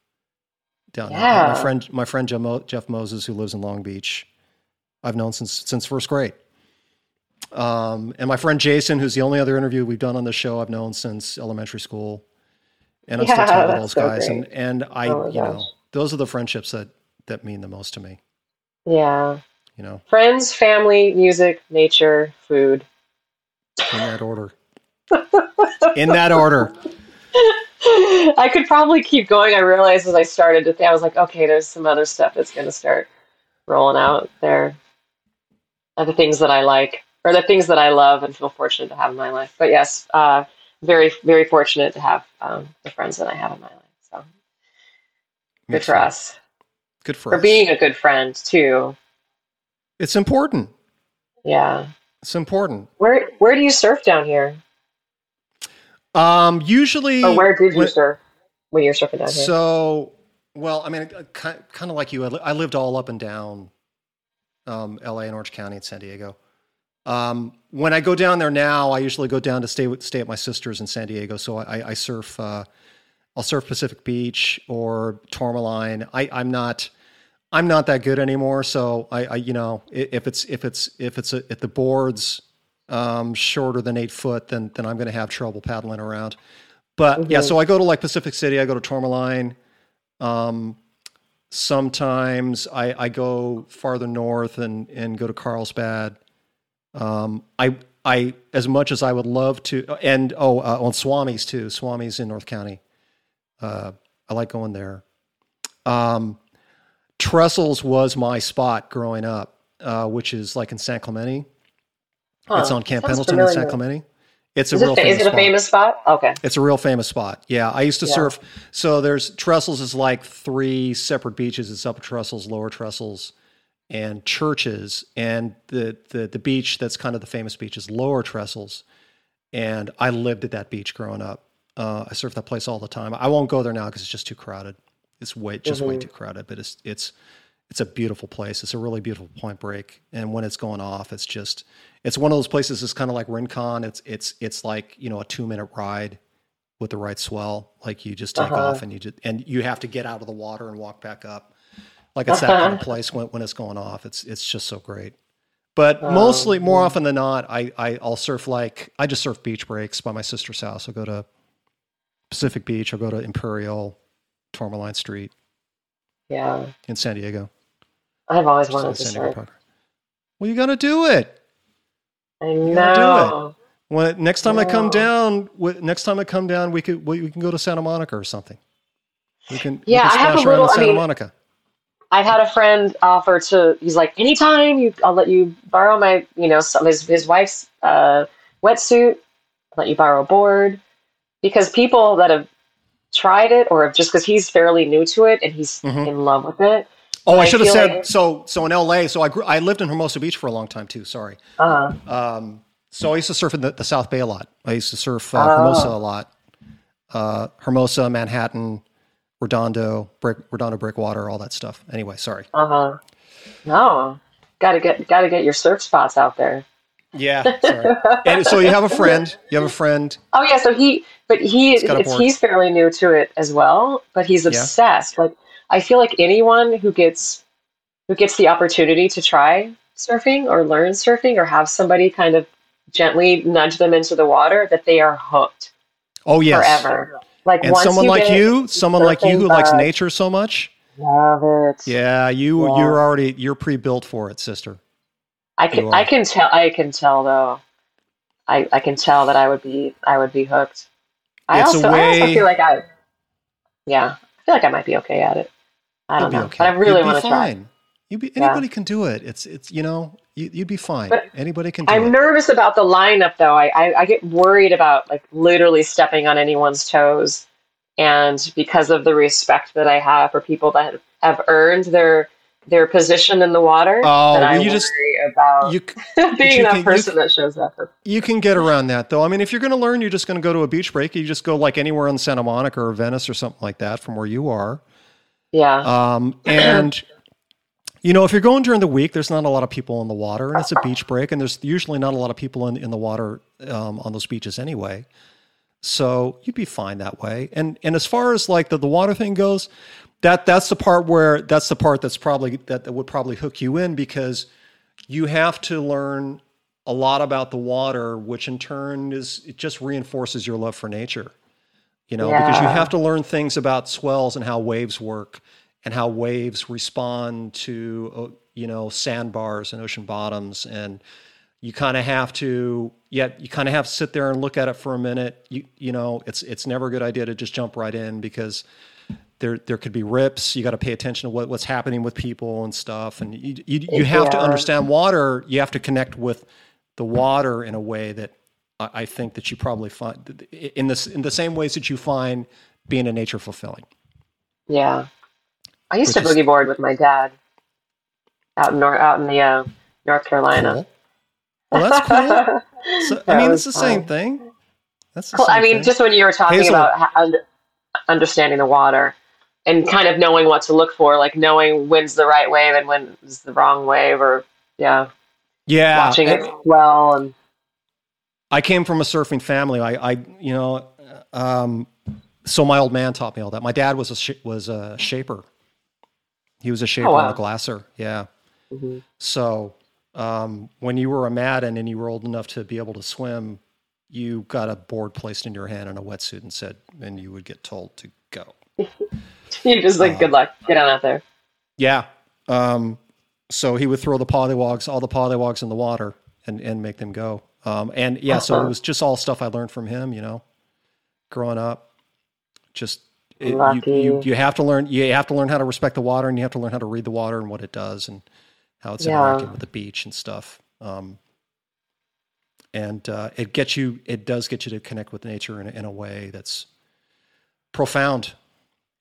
A: Down there. My friend my friend Jeff Mo- Jeff Moses, who lives in Long Beach, I've known since since first grade. Um, and my friend Jason, who's the only other interview we've done on the show, I've known since elementary school. And I'm
B: Yeah,
A: still talking to those
B: so
A: guys.
B: great.
A: And and I,
B: Oh
A: you know, those are the friendships that that mean the most to me.
B: Yeah.
A: You know,
B: Friends, family, music, nature, food.
A: in that order. in that order.
B: I could probably keep going. I realized as I started to think, I was like, okay, there's some other stuff that's going to start rolling out there. Are the things that I like, or the things that I love and feel fortunate to have in my life. But yes, uh, very, very fortunate to have um, the friends that I have in my life. So good
A: Makes
B: for
A: sense.
B: us.
A: Good for,
B: For
A: us.
B: being a good friend, too.
A: It's important.
B: Yeah.
A: It's important.
B: Where Where do you surf down here?
A: Um, usually,
B: Or where did you
A: when-
B: surf when you were surfing down here?
A: So, well, I mean, kind of like you, I lived all up and down um, LA and Orange County and San Diego. Um, when I go down there now, I usually go down to stay with, stay at my sister's in San Diego. So I, I surf. Uh, I'll surf Pacific Beach or Tourmaline. I, I'm not. I'm not that good anymore. So I, I you know, if it's if it's if it's a, if the boards um, shorter than eight foot, then then I'm going to have trouble paddling around. But yeah,
B: Mhm.
A: so I go to like Pacific City. I go to Tourmaline. Um, sometimes I, I go farther north and, and go to Carlsbad. Um, I I as much as I would love to, and oh, uh, on Swami's too. Swami's in North County. Uh, I like going there. Um, Trestles was my spot growing up, uh, which is like in San Clemente. It's on Camp
B: sounds
A: Pendleton in San. Clemente. It's a
B: Is
A: real
B: it,
A: famous
B: is it a
A: spot.
B: famous spot? Okay.
A: It's a real famous spot. Yeah, I used to
B: Yeah.
A: surf. So there's Trestles is like three separate beaches. It's Upper Trestles, Lower Trestles, and Churches. And the the the beach that's kind of the famous beach is Lower Trestles. And I lived at that beach growing up. Uh, I surf that place all the time. I won't go there now because it's just too crowded. It's way just way
B: Mhm.
A: too crowded. But it's it's it's a beautiful place. It's a really beautiful point break. And when it's going off, it's just it's one of those places. It's kind of like Rincon. It's it's it's like you know a two minute ride with the right swell. Like you just take
B: Uh-huh.
A: off and you just and you have to get out of the water and walk back up. Like it's that kind of place when, when it's going off. It's it's just so great. But
B: Oh,
A: mostly, more
B: yeah.
A: often than not, I, I I'll surf like I just surf beach breaks by my sister's house. I'll go to Pacific Beach. I'll go to Imperial, Tourmaline Street
B: Yeah.
A: in San Diego.
B: I've always wanted to
A: San Diego
B: surf.
A: Park. Well, you got to do it.
B: I
A: gotta do it.
B: know.
A: When next time I come down, next time I come down, we could we, we can go to Santa Monica or something. We can we
B: Yeah,
A: can
B: I have a little-
A: in
B: I mean-
A: Monica.
B: I've had a friend offer to. He's like, anytime you, I'll let you borrow my, you know, some his his wife's uh, wetsuit. Let you borrow a board because people that have tried it or have just because he's fairly new to it and he's
A: Mhm.
B: in love with it.
A: Oh, I
B: I
A: should have said
B: like-
A: so. So in L.A., so I grew, I lived in Hermosa Beach for a long time too. Sorry.
B: Uh,
A: Um, so I used to surf in the, the South Bay a lot. I used to surf uh,
B: Oh.
A: Hermosa a lot. Uh, Hermosa, Manhattan, Redondo, Brick, Redondo Breakwater, all that stuff. Anyway, sorry.
B: uh huh. No, got to get got to get your surf spots out there.
A: Yeah, sorry. and so you have a friend. You have a friend.
B: Oh yeah, so he, but he,
A: He's got a
B: it's, he's fairly new to it as well. But he's
A: Yeah.
B: obsessed. Like I feel like anyone who gets who gets the opportunity to try surfing or learn surfing or have somebody kind of gently nudge them into the water, that they are hooked
A: Oh yes.
B: forever. Like
A: And
B: once
A: someone
B: you
A: like
B: get
A: you, someone like you who likes nature so much.
B: love it.
A: Yeah, you
B: Yeah.
A: you're already you're pre-built for it, sister.
B: I can. I can tell I can tell though. I, I can tell that I would be I would be hooked. I
A: It's
B: also I also feel like I yeah, I feel like I might be okay at it. I don't
A: be
B: know.
A: okay.
B: But I really
A: You'd
B: want to try.
A: fine. You be
B: Yeah.
A: anybody can do it. It's it's you know you, you'd be fine.
B: But
A: Anybody can do
B: I'm
A: it.
B: nervous about the lineup though. I, I, I get worried about like literally stepping on anyone's toes. And because of the respect that I have for people that have, earned their their position in the water,
A: Oh,
B: that I
A: well, you
B: worry
A: just-
B: about
A: You
B: being
A: you
B: that
A: can- you
B: person that shows up.
A: you can get around that though. I mean, if you're going to learn, you're just going to go to a beach break. You just go like anywhere in Santa Monica or Venice or something like that from where you are.
B: Yeah.
A: Um, and you know, if you're going during the week, there's not a lot of people in the water, and it's a beach break, and there's usually not a lot of people in, in the water um, on those beaches anyway. So you'd be fine that way. And and as far as like the, the water thing goes, that that's the part where that's the part that's probably that, that would probably hook you in because you have to learn a lot about the water, which in turn is it just reinforces your love for nature. You know, because you have to learn things about swells and how waves work and how waves respond to uh, you know sandbars and ocean bottoms. And you kind of have to yeah you kind of have to sit there and look at it for a minute. You you know it's it's never a good idea to just jump right in because there there could be rips. You got to pay attention to what, what's happening with people and stuff. And you you, you have to understand water. You have to connect with the water in a way that I, I think that you probably find in this in the same ways that you find being in nature fulfilling
B: Yeah. I used to
A: Which is-
B: boogie board with my dad out in North out in the uh, North Carolina.
A: Cool. Well, that's cool. So, I mean, it's the same thing. That's
B: Cool. I mean,
A: thing.
B: just when you were talking
A: Hazel-
B: about under, understanding the water and kind of knowing what to look for, like knowing when's the right wave and when's the wrong wave, or yeah,
A: yeah.
B: watching
A: and
B: it swell and
A: I came from a surfing family. I, I you know, um, so my old man taught me all that. My dad was a sh- was a shaper. He was a shaper
B: Oh, wow.
A: and a glasser. Yeah.
B: Mhm.
A: So um, when you were a Madden and you were old enough to be able to swim, you got a board placed in your hand and a wetsuit and said, and you would get told to go.
B: you just like
A: Uh,
B: good luck, get on out there.
A: Yeah. Um, so he would throw the pollywogs, all the pollywogs in the water and, and make them go. Um, and yeah, so it
B: Uh-huh.
A: was just all stuff I learned from him, you know, growing up. Just it, you, you you have to learn you have to learn how to respect the water and you have to learn how to read the water and what it does and how it's
B: Yeah.
A: interacting with the beach and stuff. Um, and uh, it gets you it does get you to connect with nature in, in a way that's profound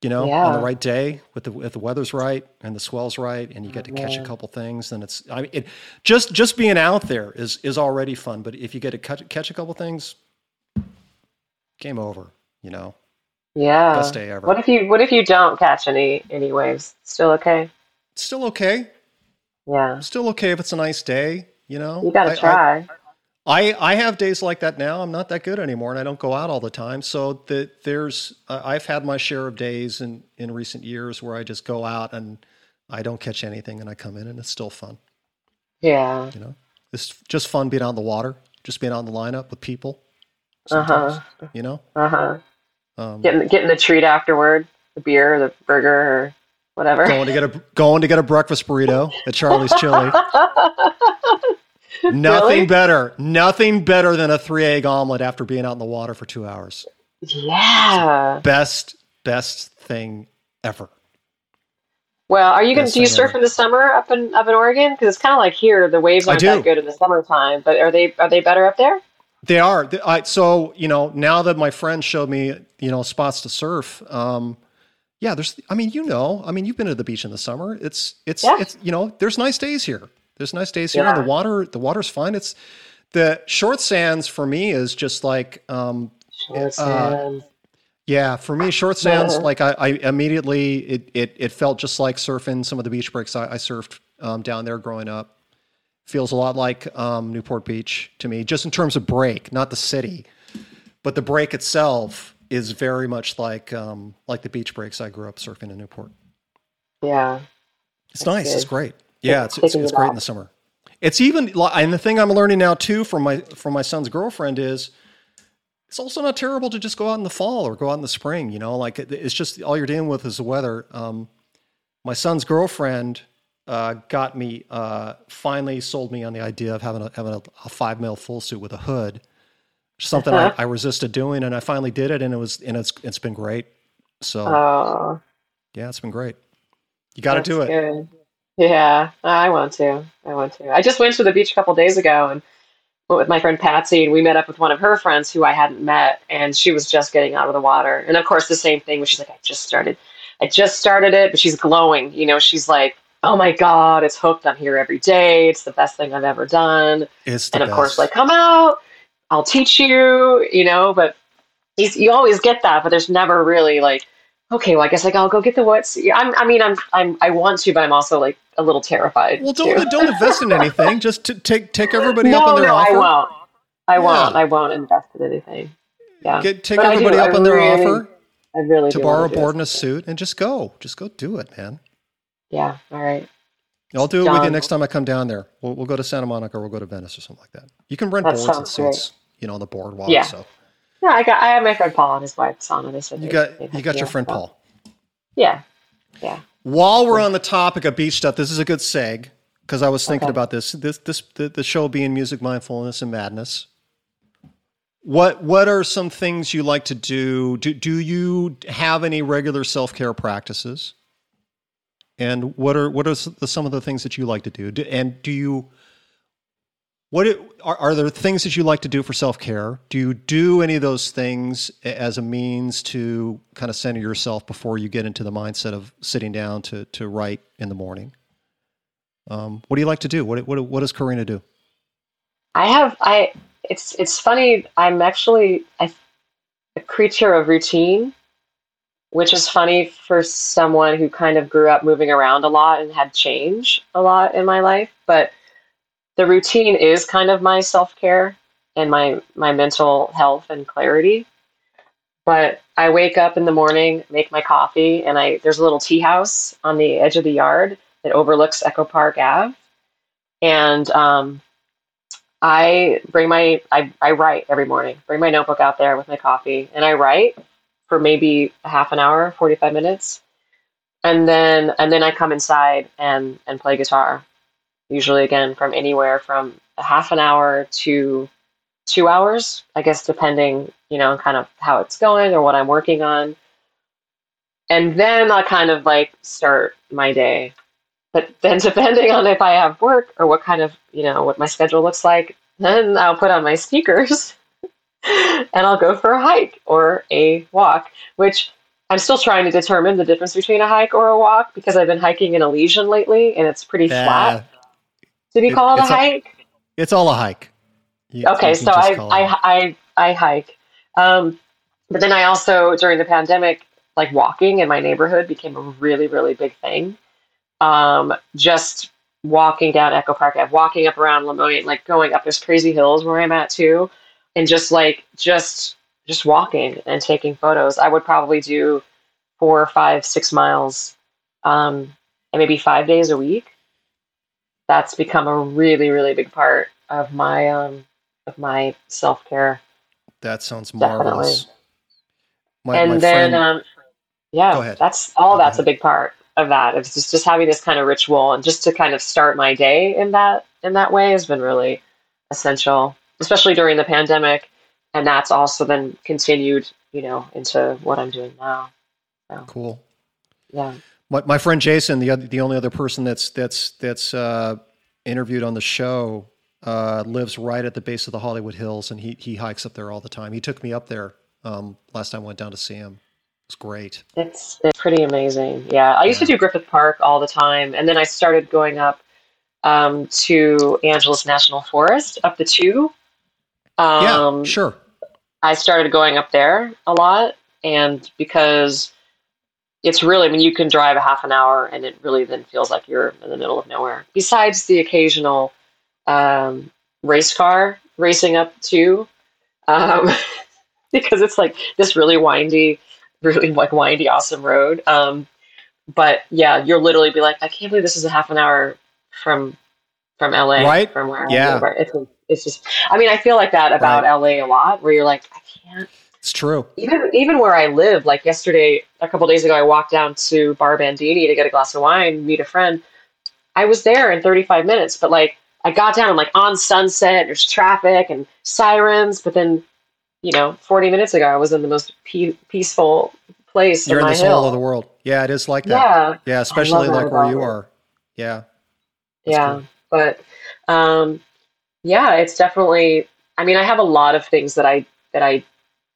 A: you know on the right day with the if the weather's right and the swell's right and you get to catch a couple things then it's i mean it just just being out there is is already fun but if you get to catch, catch a couple things game over you know
B: Yeah.
A: best day ever
B: What if you What if you don't catch any any waves? Still okay?
A: it's still okay
B: Yeah.
A: still okay if it's a nice day you know
B: You gotta
A: I- I-
B: try.
A: I, I I have days like that now. I'm not that good anymore, and I don't go out all the time. So that there's uh, I've had my share of days in in recent years where I just go out and I don't catch anything, and I come in and it's still fun.
B: yeah.
A: You know, it's just fun being out in the water, just being out in the lineup with people.
B: Uh huh.
A: you know,
B: Uh huh.
A: um,
B: Getting getting the treat afterward, the beer, or the burger, or whatever.
A: going to get a going to get a breakfast burrito at Charlie's Chili. Nothing
B: Really?
A: better, nothing better than a three egg omelet after being out in the water for two hours.
B: yeah.
A: Best best thing ever.
B: Well, are you gonna do you surf
A: ever.
B: in the summer up in up in Oregon? Because it's kind of like here, the waves aren't that good in the summertime. But are they are they better up there?
A: They are. I, so you know, now that my friend showed me, you know, spots to surf. Um, yeah, there's. I mean, you know, I mean, you've been to the beach in the summer. It's it's
B: Yeah.
A: it's you know, there's nice days here. There's nice days here, and the water the water's fine. It's the short sands for me is just like um,
B: Sure,
A: Uh, yeah, for me, short sands,
B: Yeah.
A: like I, I immediately, it, it, it felt just like surfing some of the beach breaks I, I surfed um, down there growing up. Feels a lot like um, Newport Beach to me, just in terms of break, not the city, but the break itself is very much like um, like the beach breaks I grew up surfing in Newport.
B: yeah.
A: It's nice. It's great. Yeah, it's, it's, it's
B: it
A: great in the summer. It's even, and the thing I'm learning now too from my from my son's girlfriend is, it's also not terrible to just go out in the fall or go out in the spring. You know, like it, it's just all you're dealing with is the weather. Um, my son's girlfriend uh, got me uh, finally sold me on the idea of having a having a, a five mil full suit with a hood. Something I, I resisted doing, and I finally did it, and it was and it's it's been great. So
B: Oh,
A: yeah, it's been great. You got to do it.
B: Good. Yeah, I want to. I want to. I just went to the beach a couple days ago and went with my friend Patsy, and we met up with one of her friends who I hadn't met, and she was just getting out of the water. And of course, the same thing. Where she's like, "I just started. I just started it," but she's glowing. You know, she's like, "Oh my god, it's hooked. I'm here every day. It's the best thing I've ever done."
A: It's
B: and of course like come out i'll teach you you know but you always get that but there's never really like okay well i guess like i'll go get the what's I'm, i mean i'm i'm i want to but i'm also like a little terrified
A: Well, don't don't invest in anything. Just to take take everybody
B: no
A: up on their
B: no
A: offer.
B: i won't i won't i won't invest in anything yeah
A: Get take
B: But I
A: everybody
B: I
A: up on their
B: really
A: offer
B: i really
A: to borrow a board and a suit and just go. Just go do it, man.
B: yeah all right
A: I'll do it with you next time I come down there. We'll, we'll go to Santa Monica or we'll go to Venice or something like that. You can rent
B: That
A: boards and
B: sounds great.
A: suits, you know, on the boardwalk.
B: Yeah.
A: So
B: yeah i got i have my friend paul and his wife sana they said
A: you got you got your friend
B: so-
A: Paul.
B: yeah yeah
A: While we're on the topic of beach stuff, this is a good seg because I was thinking
B: Okay.
A: about this. This this the, the show being music, mindfulness, and madness. What what are some things you like to do? Do do you have any regular self care practices? And what are what are some of the things that you like to do? do and do you what it, are, are there things that you like to do for self care? Do you do any of those things as a means to kind of center yourself before you get into the mindset of sitting down to to write in the morning? Um, what do you like to do? What what what does Corrina do?
B: I have I it's it's funny I'm actually a, a creature of routine, which is funny for someone who kind of grew up moving around a lot and had change a lot in my life, but the routine is kind of my self-care and my my mental health and clarity. But I wake up in the morning, make my coffee, and I there's a little tea house on the edge of the yard that overlooks Echo Park Ave. And um, I bring my I, I write every morning. Bring my notebook out there with my coffee and I write for maybe half an hour, 45 minutes. And then and then I come inside and and play guitar. Usually again from anywhere from a half an hour to 2 hours, I guess depending, you know, kind of how it's going or what I'm working on. And then I'll kind of like start my day. But then depending on if I have work or what kind of, you know, what my schedule looks like, then I'll put on my sneakers and I'll go for a hike or a walk, which I'm still trying to determine the difference between a hike or a walk because I've been hiking in Elysian lately and it's pretty flat
A: Uh,
B: you call
A: it-
B: called a hike.
A: it's all a hike. You-
B: Okay,
A: you
B: so I,
A: call it a hike.
B: I, I, I hike. Um, but then I also, during the pandemic, like walking in my neighborhood became a really, really big thing. Um, just walking down Echo Park Ave, walking up around Lemoyne, like going up this crazy hills where I'm at too, and just like just just walking and taking photos. I would probably do four, five, six miles, um, and maybe five days a week. That's become a really, really big part of my um, of my self care.
A: that sounds marvelous. My,
B: and
A: my
B: then,
A: friend,
B: um, yeah, that's all.
A: Go
B: that's
A: ahead.
B: a big part of that. It's just just having this kind of ritual and just to kind of start my day in that in that way has been really essential, especially during the pandemic. And that's also then continued, you know, into what I'm doing now.
A: cool.
B: Yeah.
A: My, my friend Jason, the other, the only other person that's that's that's uh, interviewed on the show, uh, lives right at the base of the Hollywood Hills, and he he hikes up there all the time. He took me up there um, last time I went down to see him. It's great.
B: It's it's pretty amazing. Yeah, I used to do Griffith Park all the time, and then I started going up um, to Angeles National Forest, up the two. Um,
A: yeah, sure.
B: I started going up there a lot, and because it's really, I mean, you can drive a half an hour, and it really then feels like you're in the middle of nowhere. Besides the occasional um, race car racing up too, um, because it's like this really windy, really like windy, awesome road. Um, but yeah, you'll literally be like, I can't believe this is a half an hour from from LA,
A: Right?
B: From where
A: Yeah.
B: Right? It's it's just, I mean, I feel like that about LA a lot, where you're like, I can't
A: It's true.
B: even even where I live, like yesterday, a couple days ago, I walked down to Bar Bandini to get a glass of wine, meet a friend. I was there in 35 minutes, but like I got down, I'm like on Sunset, there's traffic and sirens, but then, you know, 40 minutes ago, I was in the most pe- peaceful place
A: You're
B: in
A: the soul of the world. Yeah, it is like that.
B: yeah,
A: Yeah, especially like where you are. Yeah.
B: Yeah,
A: cool.
B: but um, yeah, it's definitely. I mean, I have a lot of things that I that I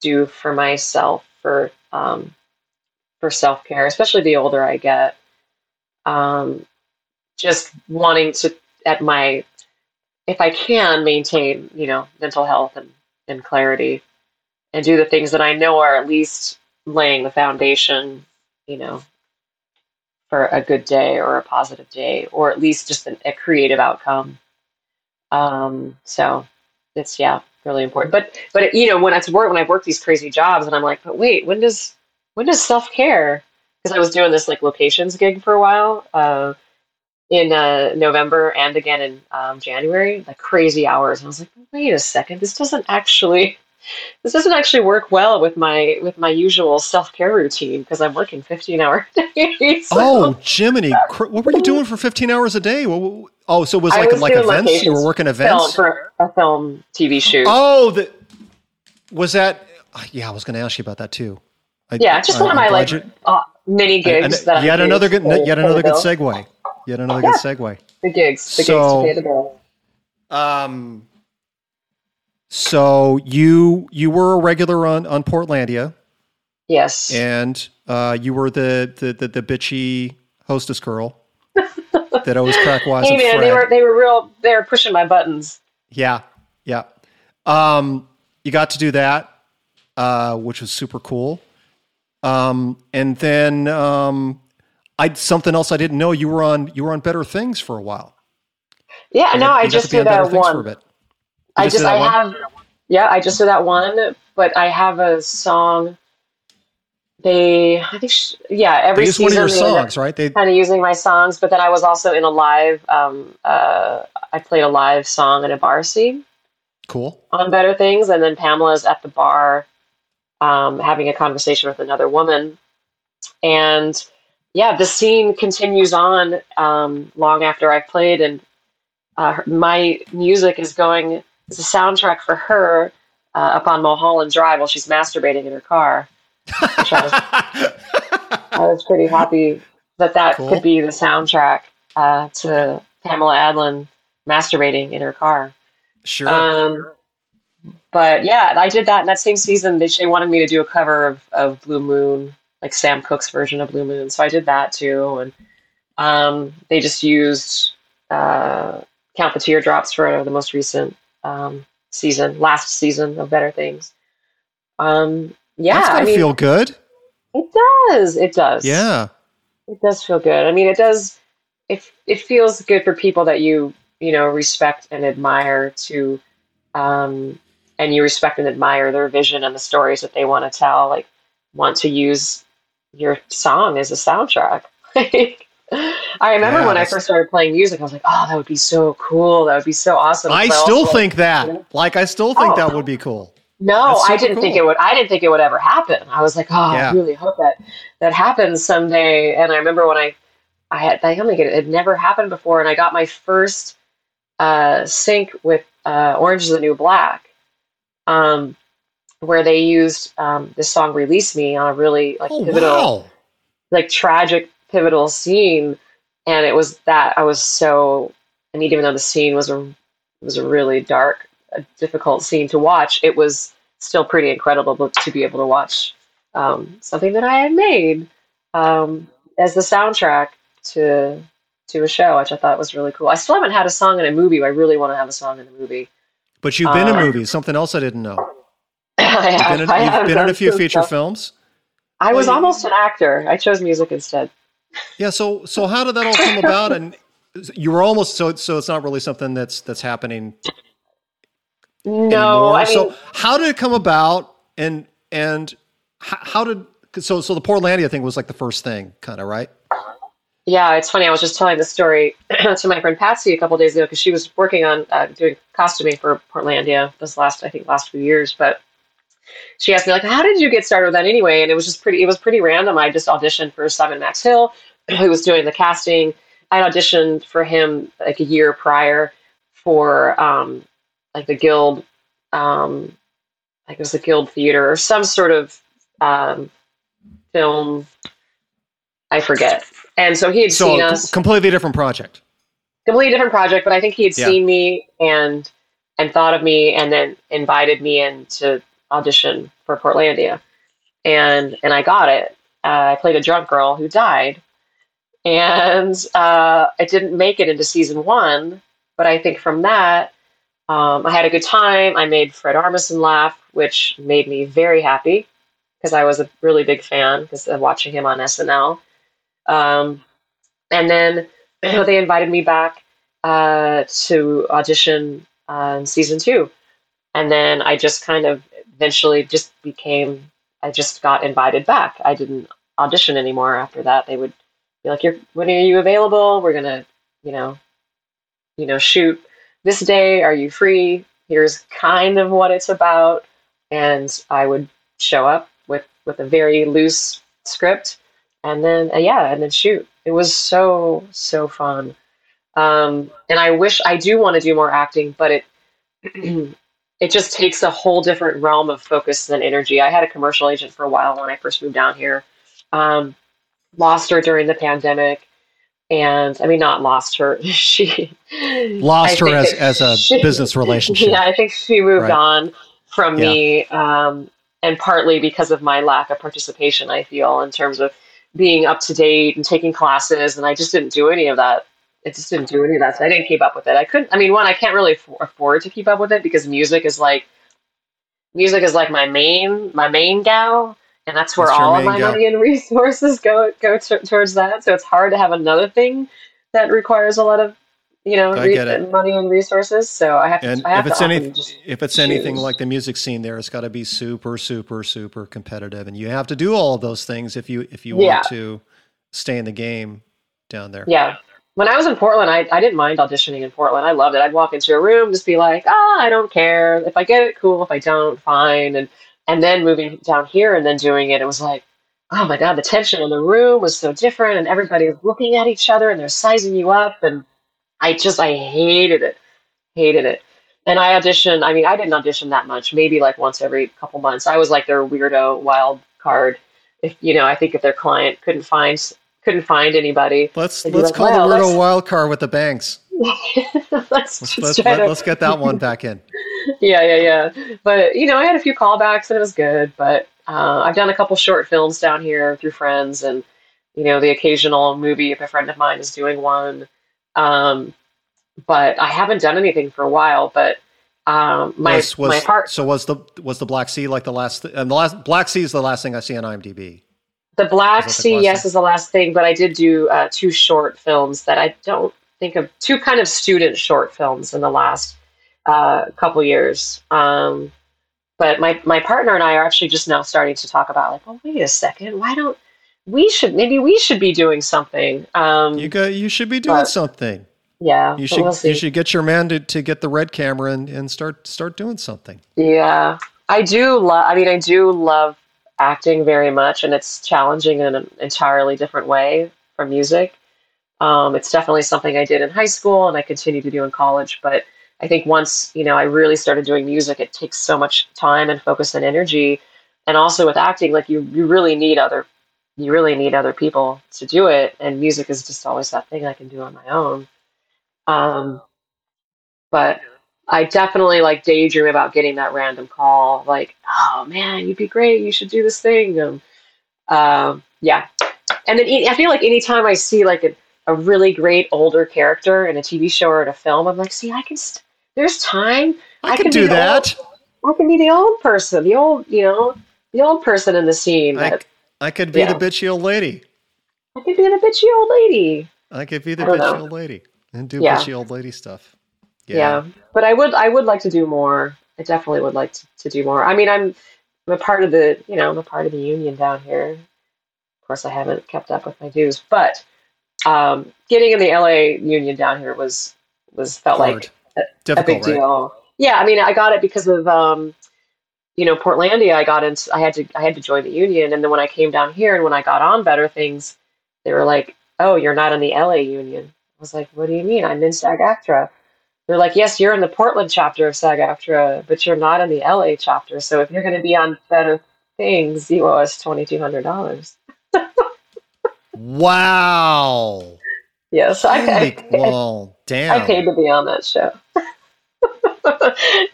B: do for myself for um, for self care, especially the older I get. Um, just wanting to at my if I can maintain, you know, mental health and, and clarity and do the things that I know are at least laying the foundation, you know, for a good day or a positive day, or at least just an, a creative outcome. Um, so it's yeah, really important. But but you know, when it's work when I've worked these crazy jobs, and I'm like, but wait, when does when does self care? Because I was doing this like locations gig for a while uh, in uh, November and again in um, January, like crazy hours. And I was like, wait a second, this doesn't actually this doesn't actually work well with my with my usual self care routine because I'm working 15 hour days. So
A: Oh, Jiminy, what were you doing for 15 hours a day? Oh, so it was like
B: was
A: like events. You were working events.
B: for a film TV shoot.
A: Oh, the, was that? Yeah, I was going to ask you about that too. I-
B: yeah, just
A: I-
B: one of my like uh, mini gigs I
A: yet another good, yet another good segue. Yet another
B: Yeah.
A: good segue.
B: The gigs, the
A: So-
B: gigs to pay the bill.
A: Um, so you you were a regular on on Portlandia,
B: Yes.
A: and uh, you were the the the, the bitchy hostess girl that always crack wise
B: hey man, they were they were real. They were pushing my buttons.
A: Yeah, yeah. Um, you got to do that, uh, which was super cool. Um, and then um, I something else I didn't know. You were on you were on Better Things for a while.
B: Yeah,
A: You
B: no, I just
A: to be on
B: did
A: Better
B: that
A: Things for a bit.
B: I
A: just
B: just
A: did that
B: I
A: one?
B: have yeah, I just did that one, but I have a song. They, I think, sh- yeah, every
A: They used one of your
B: season they end up
A: songs, right? They
B: kind of using my songs, but then I was also in a live. Um, uh, I played a live song in a bar scene
A: cool.
B: on Better Things, and then Pamela's at the bar um, having a conversation with another woman, and yeah, the scene continues on um, long after I've played, and uh, my music is going as a soundtrack for her uh, up on Mulholland Drive while she's masturbating in her car. I was, I was pretty happy that that
A: Cool.
B: could be the soundtrack uh, to Pamela Adlon masturbating in her car.
A: sure.
B: Um, but yeah, I did that in that same season. They, they wanted me to do a cover of, of Blue Moon, like Sam Cooke's version of Blue Moon. So I did that too. And um, they just used uh, Count the Teardrops for the most recent um, season, last season of Better Things. Um, yeah,
A: That's
B: I mean,
A: feel good.
B: it does. It does.
A: Yeah.
B: It does feel good. I mean, it does. It it feels good for people that you you know respect and admire to, um, and you respect and admire their vision and the stories that they want to tell. Like, want to use your song as a soundtrack. I remember
A: Yeah,
B: when I first started playing music, I was like, "Oh, that would be so cool. That would be so awesome."
A: I still
B: also-
A: think that. Like, I still think
B: Oh.
A: that would be cool.
B: no, I didn't think it would. I didn't think it would ever happen. I was like, oh,
A: Yeah.
B: I really hope that that happens someday. And I remember when I, I had, I think it had never happened before, and I got my first uh, sync with uh, Orange Is the New Black, um, where they used um, this song "Release Me" on a really like
A: Oh
B: pivotal,
A: wow.
B: like tragic, pivotal scene, and it was that I was so. I mean, even though the scene was a was a really dark, a difficult scene to watch, it was still pretty incredible to- be able to watch um, something that I had made um, as the soundtrack to to a show, which I thought was really cool. I still haven't had a song in a movie. but I really want to have a song in a movie.
A: But you've been in
B: Uh,
A: movies. Something else I didn't know.
B: I
A: You've been in, you've been in a few feature
B: stuff.
A: films.
B: I was almost an actor. I chose music instead.
A: Yeah. So so how did that all come about? And you were almost so so it's not really something that's that's happening
B: No,
A: anymore.
B: I mean,
A: so how did it come about? And and how, how did so so the Portlandia thing was like the first thing, kind of right?
B: Yeah, it's funny. I was just telling the story to my friend Patsy a couple days ago because she was working on uh, doing costuming for Portlandia this last, I think, last few years. But she asked me like, "How did you get started with that anyway?" And it was just pretty. It was pretty random. I just auditioned for Simon Max Hill, who was doing the casting. I auditioned for him like a year prior for um, like the Guild, um, like it was the Guild Theater or some sort of um, film. I forget. And so he had
A: So
B: seen us
A: completely different project.
B: completely different project, but I think he had
A: Yeah.
B: seen me and and thought of me and then invited me in to audition for Portlandia. And and I got it. Uh, I played a drunk girl who died. And uh, I didn't make it into season one, but I think from that, um, I had a good time. I made Fred Armisen laugh, which made me very happy because I was a really big fan because of watching him on SNL. Um, and then they invited me back uh, to audition uh, season two. And then I just kind of eventually just became, I just got invited back. I didn't audition anymore after that. They would be like, You're, when are you available? We're to, you know, you know, shoot this day. Are you free? Here's kind of what it's about. and I would show up with with a very loose script, and then uh, yeah, and then shoot. It was so so fun, um, and I wish I do want to do more acting, but it it just takes a whole different realm of focus and energy. I had a commercial agent for a while when I first moved down here. Um, lost her during the pandemic and I mean, not lost her. she
A: lost her as, as a she, business relationship.
B: Yeah, I think she moved right. on from yeah. me, um, and partly because of my lack of participation. I feel in terms of being up to date and taking classes, and I just didn't do any of that. I just didn't do any of that. So I didn't keep up with it. I couldn't. I mean, one, I can't really afford to keep up with it because music is like music is like my main my main gal and that's where that's all of my go. money and resources go go t- towards that. So it's hard to have another thing that requires a lot of you know re- money and resources. So I have
A: and
B: to. Have
A: if, it's any, if it's anything like the music scene, there it's got to be super, super, super competitive, and you have to do all of those things if you if you want to stay in the game down there.
B: Yeah. When I was in Portland, I, I didn't mind auditioning in Portland. I loved it. I'd walk into a room, just be like, ah, I don't care. If I get it, cool. If I don't, fine. And and then moving down here and then doing it, it was like, oh my God, the tension in the room was so different and everybody was looking at each other and they're sizing you up. And I just, I hated it, hated it. And I auditioned, I mean, I didn't audition that much, maybe like once every couple months. I was like their weirdo wild card. If, you know, I think if their client couldn't find, couldn't find anybody.
A: Let's, let's like, call the weirdo wild card with the banks. let's, let's, let's, let, us get that one back in.
B: yeah, yeah, yeah. But you know, I had a few callbacks and it was good. But uh, I've done a couple short films down here through friends, and you know, the occasional movie if a friend of mine is doing one. Um, but I haven't done anything for a while. But um, my was, was, my heart.
A: So was the was the Black Sea like the last? And the last Black Sea is the last thing I see on IMDb.
B: The Black Sea, yes, thing? is the last thing. But I did do uh, two short films that I don't think of two kind of student short films in the last uh, couple years. Um, but my my partner and I are actually just now starting to talk about like, well, wait a second, why don't we should maybe we should be doing something. Um,
A: you go, you should be doing but, something.
B: Yeah,
A: you should we'll you should get your man to, to get the red camera and, and start start doing something.
B: Yeah, I do love. I mean, I do love acting very much, and it's challenging in an entirely different way from music. Um, it's definitely something I did in high school and I continue to do in college. But I think once, you know, I really started doing music, it takes so much time and focus and energy. And also with acting, like you, you really need other, you really need other people to do it. And music is just always that thing I can do on my own. Um, but I definitely like daydream about getting that random call, like, oh man, you'd be great. You should do this thing. Um, uh, yeah. And then I feel like anytime I see like a, a really great older character in a TV show or in a film, I'm like, see, I can. St- there's time.
A: I, I can, can do that.
B: Old, I can be the old person, the old, you know, the old person in the scene.
A: I,
B: that,
A: I could be yeah. the bitchy old lady.
B: I could be the bitchy old lady.
A: I could be the bitchy know. old lady and do yeah. bitchy old lady stuff.
B: Yeah. yeah. but I would, I would like to do more. I definitely would like to, to do more. I mean, I'm, I'm a part of the, you know, I'm a part of the union down here. Of course, I haven't kept up with my dues, but um, getting in the LA Union down here was was felt Hard. like a, a, big deal. Yeah, I mean, I got it because of um, you know Portlandia. I got into I had to I had to join the union, and then when I came down here and when I got on Better Things, they were like, "Oh, you're not in the LA Union." I was like, "What do you mean? I'm in SAG-AFTRA." They're like, "Yes, you're in the Portland chapter of SAG-AFTRA, but you're not in the LA chapter. So if you're going to be on Better Things, you owe us twenty two hundred dollars."
A: Wow.
B: Yes, I, I,
A: well, damn.
B: I paid to be on that show.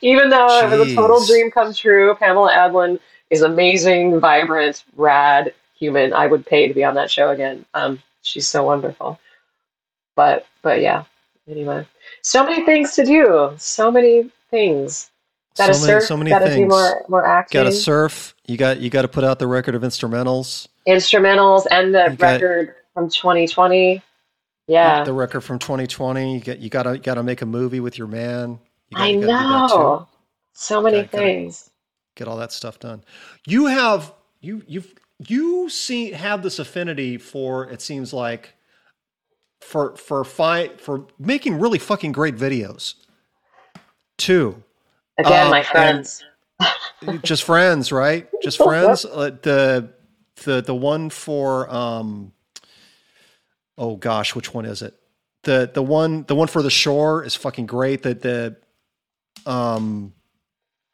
B: Even though Jeez. it was a total dream come true, Pamela Adlon is amazing, vibrant, rad human. I would pay to be on that show again. Um, she's so wonderful. But but yeah. Anyway, so many things to do. So many things. Gotta so many, surf. So many gotta things. do more more acting.
A: Gotta surf. You got you got to put out the record of instrumentals
B: instrumentals and the record from 2020. Yeah,
A: the record from 2020. You get you gotta you gotta make a movie with your man.
B: Gotta, I know. So many gotta, things. Gotta
A: get all that stuff done. You have you you've you see have this affinity for it seems like for for fight for making really fucking great videos too.
B: Again, um, my friends.
A: just friends, right? Just friends. Uh, the the the one for um, oh gosh, which one is it? The the one the one for the shore is fucking great. The the um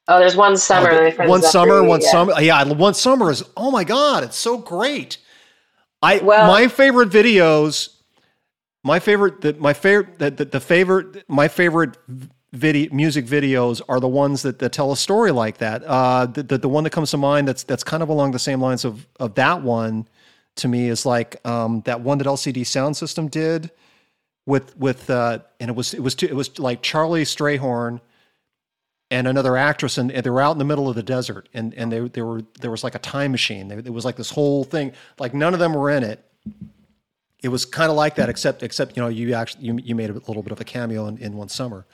B: Oh, there's one summer.
A: Oh,
B: my
A: the- one summer, one
B: yeah.
A: summer. Yeah, one summer is oh my god, it's so great. I
B: Well-
A: my favorite videos, my favorite the, my favorite the, the, the favorite my favorite video music videos are the ones that, that tell a story like that. Uh, the, the the one that comes to mind that's that's kind of along the same lines of of that one to me is like um, that one that LCD Sound System did with with uh, and it was it was two, it was like Charlie Strayhorn and another actress, and, they were out in the middle of the desert, and and they they were there was like a time machine. There was like this whole thing, like none of them were in it. It was kind of like that, except except you know you actually you, you made a little bit of a cameo in, in one summer.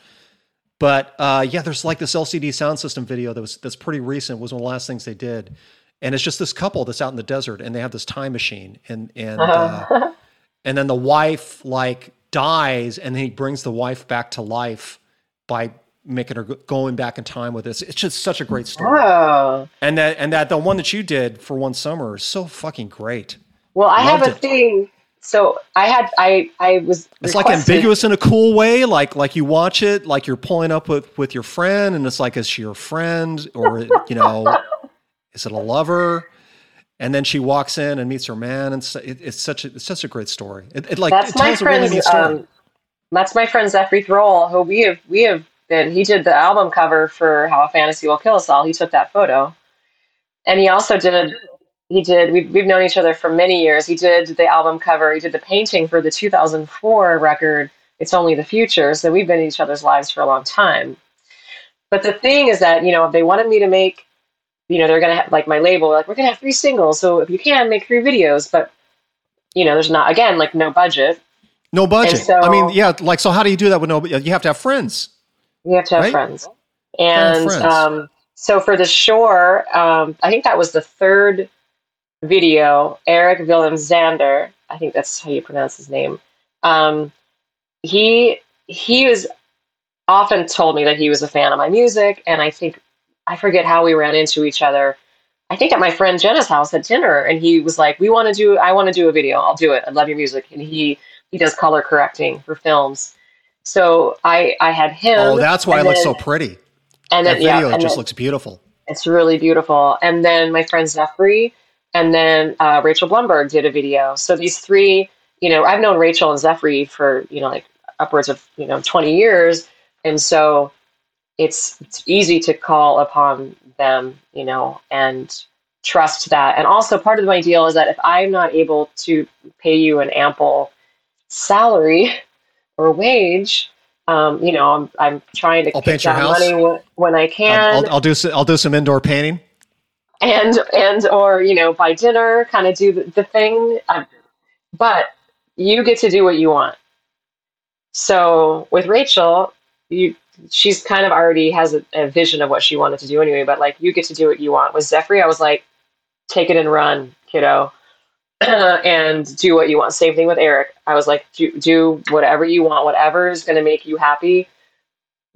A: But uh, yeah, there's like this LCD sound system video that was that's pretty recent. Was one of the last things they did, and it's just this couple that's out in the desert, and they have this time machine, and and uh, and then the wife like dies, and then he brings the wife back to life by making her going back in time with this. It's just such a great story,
B: Oh.
A: and that and that the one that you did for one summer is so fucking great.
B: Well, I have a
A: it.
B: thing. So I had I I was
A: It's like ambiguous in a cool way, like like you watch it, like you're pulling up with with your friend, and it's like, is she your friend, or you know, is it a lover? And then she walks in and meets her man, and so- it, it's such a it's such a great story. It, it like
B: That's
A: it
B: my
A: a really.
B: Um, that's my friend Zephyr Thrall, who we have we have been. He did the album cover for How a Fantasy Will Kill Us All. He took that photo, and he also did. He did. We've we've known each other for many years. He did the album cover. He did the painting for the 2004 record. It's only the future. So we've been in each other's lives for a long time. But the thing is that you know if they wanted me to make, you know, they're gonna have like my label. Like we're gonna have three singles. So if you can make three videos, but you know, there's not again like no budget.
A: no budget.
B: so-
A: I mean, yeah, like so. How do you do that with no? You have to have friends.
B: You have to have
A: Right?
B: friends.
A: have
B: And
A: friends.
B: Um, so for the shore, um, I think that was the third video. Eric Willem Zander, I think that's how you pronounce his name. Um, he he was often told me that he was a fan of my music, and I think I forget how we ran into each other. I think at my friend Jenna's house at dinner, and he was like, "We want to do. I want to do a video. I'll do it. I love your music." And he he does color correcting for films. So I I had him.
A: Oh, that's why it looks so pretty.
B: And
A: That
B: then yeah,
A: video
B: and
A: just
B: then-
A: looks beautiful.
B: it's really beautiful. And then my friend Zephyr, and then uh, Rachel Blumberg did a video. So these three, you know, I've known Rachel and Zephyr for you know like upwards of you know twenty years, and so it's it's easy to call upon them, you know, and trust that. And also part of my deal is that if I'm not able to pay you an ample salary or wage. Um, you know, I'm, I'm trying to
A: I'll paint your house.
B: money when, when I can
A: I'll, I'll, I'll do some, I'll do some indoor painting.
B: And and or you know by dinner kind of do the, the thing. Um, but you get to do what you want. So with rachel you she's kind of already has a, a vision of what she wanted to do anyway but like you get to do what you want. With zephyr i was like take it and run kiddo and do what you want. Same thing with eric. I was like do, do whatever you want. Whatever is going to make you happy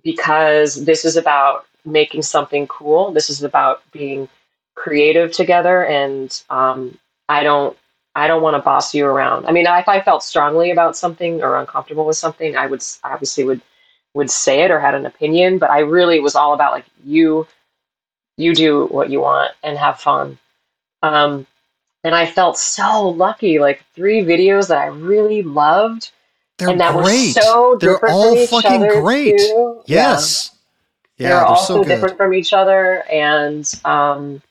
B: because this is about making something cool. This is about being creative together and um, i don't i don't want to boss you around i mean if i felt strongly about something or uncomfortable with something i would obviously would would say it or had an opinion but i really was all about like you you do what you want and have fun um, and i felt so lucky like three videos that i really loved
A: They're
B: and that
A: great.
B: were so
A: They're
B: different
A: all
B: from each
A: fucking
B: other,
A: great.
B: too.
A: Yes. Yeah,
B: they're
A: they're,
B: also
A: so good.
B: different from each other and um,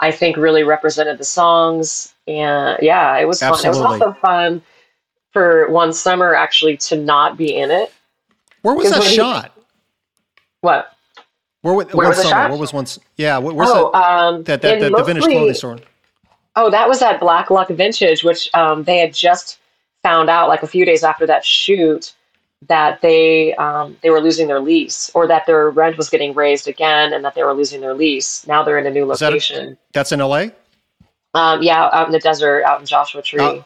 B: i think really represented the songs and yeah it was fun it was also fun for one summer actually to not be in it
A: Where was that
B: when he-
A: shot?
B: what
A: Where, wa-
B: Where
A: what
B: was
A: summer? Where was once? Yeah, where, where's
B: oh
A: that?
B: um
A: That, that, that the vintage clothing store.
B: oh that was at black luck vintage which um, they had just found out like a few days after that shoot that they um, they were losing their lease or that their rent was getting raised again and that they were losing their lease now they're in a new
A: Is that a-
B: location
A: That's in L.A.
B: um, yeah out in the desert out in joshua tree
A: Oh,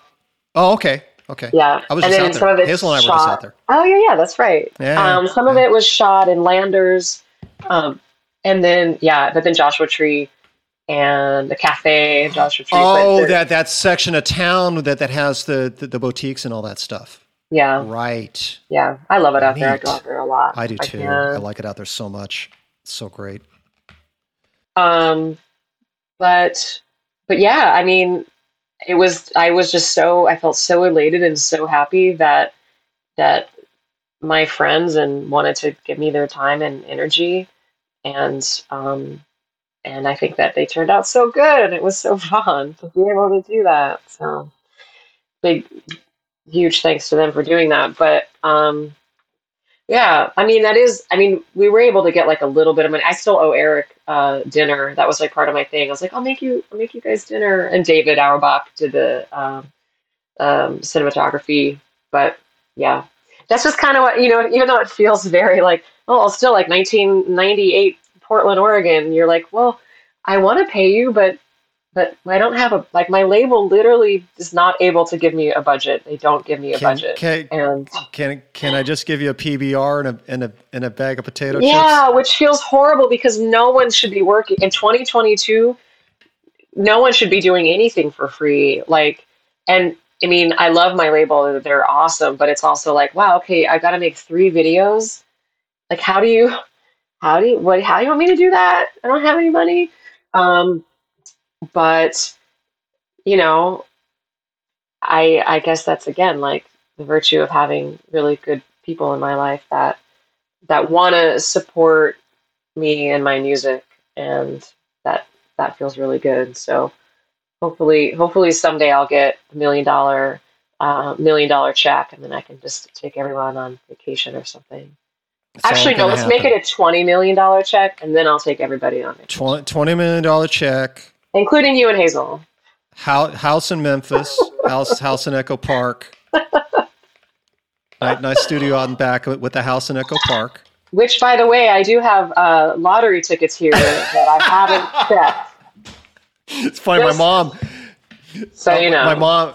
A: Oh, okay, okay.
B: Yeah,
A: I was
B: and
A: just
B: then
A: out
B: some of
A: there. Hazel and I were
B: shot.
A: just out there.
B: Oh yeah, yeah, that's right.
A: Yeah,
B: um, some of it was shot in Landers. Um, and then yeah, but then Joshua Tree and the cafe and Joshua Tree.
A: Oh, that that section of town that that has the the, the boutiques and all that stuff.
B: Yeah,
A: Right.
B: yeah. I love it out there. I go out there a lot.
A: I do too.
B: can.
A: I like it out there so much. It's so great.
B: Um, but but yeah, I mean, it was I was just so I felt so elated and so happy that that my friends and wanted to give me their time and energy, and um, and I think that they turned out so good. It was so fun to be able to do that. So big, huge thanks to them for doing that. But um, yeah, I mean that is. I mean, we were able to get like a little bit of money. I still owe Eric uh, dinner. That was like part of my thing. I was like, I'll make you, I'll make you guys dinner. And David Auerbach did the um, um, cinematography. But yeah, that's just kind of what you know. Even though it feels very like, oh, still like 1998 Portland, Oregon. You're like, well, I want to pay you, but but I don't have a like my label literally is not able to give me a budget. They don't give me a
A: Can,
B: budget.
A: can,
B: and
A: can can I just give you a PBR and a and a and a bag of potato
B: yeah,
A: chips?
B: which feels horrible because no one should be working in 2022. No one should be doing anything for free. Like, and I mean, I love my label; they're awesome. But it's also like, wow, okay, I got to make three videos. Like, how do you, how do you, what, how do you want me to do that? I don't have any money. Um, but you know, I I guess that's again like the virtue of having really good people in my life that that want to support me and my music and that that feels really good so hopefully hopefully someday i'll get a million dollar uh, million dollar check and then i can just take everyone on vacation or something
A: It's
B: actually no let's make it a 20 million dollar check and then i'll take everybody on
A: it. $20 million check.
B: Including you and hazel
A: House, house in Memphis, house house in Echo Park. Nice, nice studio out in back with the house in Echo Park.
B: which by the way i do have uh, lottery tickets here that i haven't checked
A: It's funny. My mom,
B: so you know
A: my mom,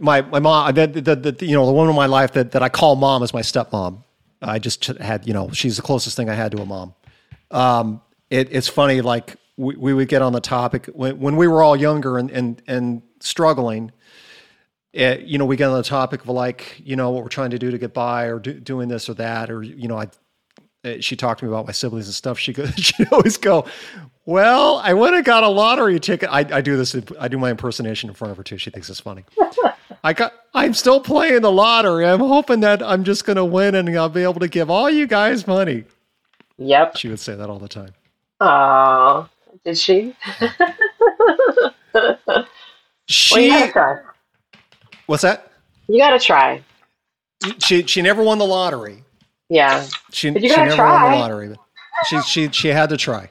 A: my my mom, the, the, the, you know the woman in my life that, that I call mom is my stepmom. I just had you know she's the closest thing I had to a mom. Um, it, it's funny like we, we would get on the topic when, when we were all younger and and and struggling. It, you know, we get on the topic of like, you know, what we're trying to do to get by, or do, doing this or that, or you know, I. uh, She talked to me about my siblings and stuff. She goes, she always go, well, I went and got a lottery ticket. I, I do this. I do my impersonation in front of her too. She thinks it's funny. I got. I'm still playing the lottery. I'm hoping that I'm just going to win and I'll be able to give all you guys money.
B: yep
A: She would say that all the time.
B: oh did she well,
A: She.
B: gotta try
A: what's that?
B: you gotta try
A: She she never won the lottery.
B: yeah
A: She,
B: But you gotta
A: never won
B: try.
A: the lottery. But she she she had to try.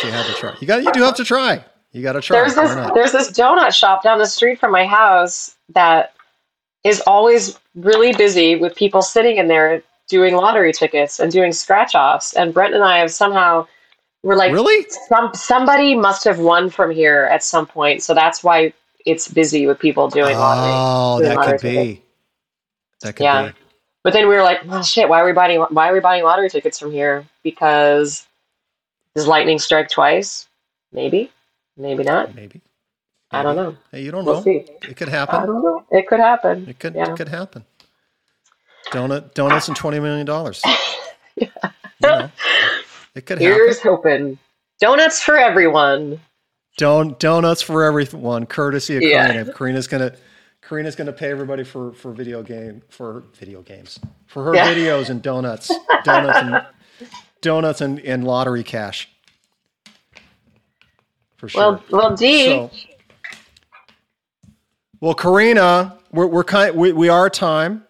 A: She had to try. You got you do have to try. You got to try.
B: There's this there's this donut shop down the street from my house that is always really busy with people sitting in there doing lottery tickets and doing scratch offs. And Brent and I have somehow we're like
A: Really?
B: some somebody must have won from here at some point, so that's why it's busy with people doing lottery.
A: Oh,
B: doing
A: that
B: lottery
A: could be.
B: tickets.
A: That could
B: Yeah.
A: be.
B: But then we were like, well, shit, why are we buying why are we buying lottery tickets from here? Because does lightning strike twice? Maybe, maybe not.
A: Maybe.
B: I don't know.
A: Hey, you don't
B: We'll
A: know.
B: see.
A: It could happen.
B: I don't know. It could happen.
A: It could
B: Yeah.
A: it could happen. Donut donuts and twenty million dollars. You know, it could happen.
B: Here's hoping. Donuts for everyone.
A: Don, donuts for everyone, courtesy of
B: Yeah.
A: Corrina. Corrina's gonna Corrina's gonna pay everybody for for video game for video games for her
B: Yeah.
A: videos and donuts, donuts and donuts and, and lottery cash. For sure.
B: Well, well, D.
A: So, well, Corrina, we're, we're kind we, we are time.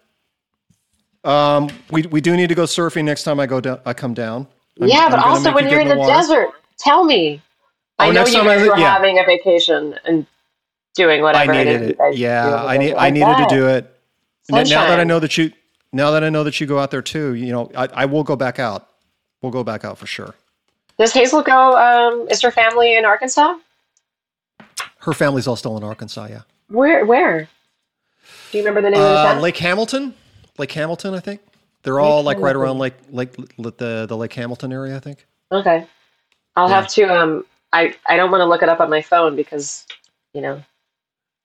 A: Um, we, we do need to go surfing next time I go down. I come down. I'm-
B: yeah, but also when
A: you
B: you're in the desert, tell me.
A: Oh,
B: I know you
A: I
B: guys were
A: yeah.
B: having a vacation and doing whatever.
A: I needed
B: is
A: it.
B: you
A: Yeah, I need.
B: desert.
A: I needed to do it. N- Now that I know that you, now that I know that you go out there too, you know, I, I will go back out. We'll go back out for sure.
B: Does Hazel go? Um, is her family in Arkansas?
A: Her family's all still in Arkansas. Yeah,
B: Where? Where? Do you remember the name of the
A: uh,
B: town?
A: Lake Hamilton, Lake Hamilton. I think they're all like right around Lake Lake the the Lake Hamilton area. I think.
B: Okay. I'll
A: Yeah.
B: have to. Um, I I don't want to look it up on my phone because, you know,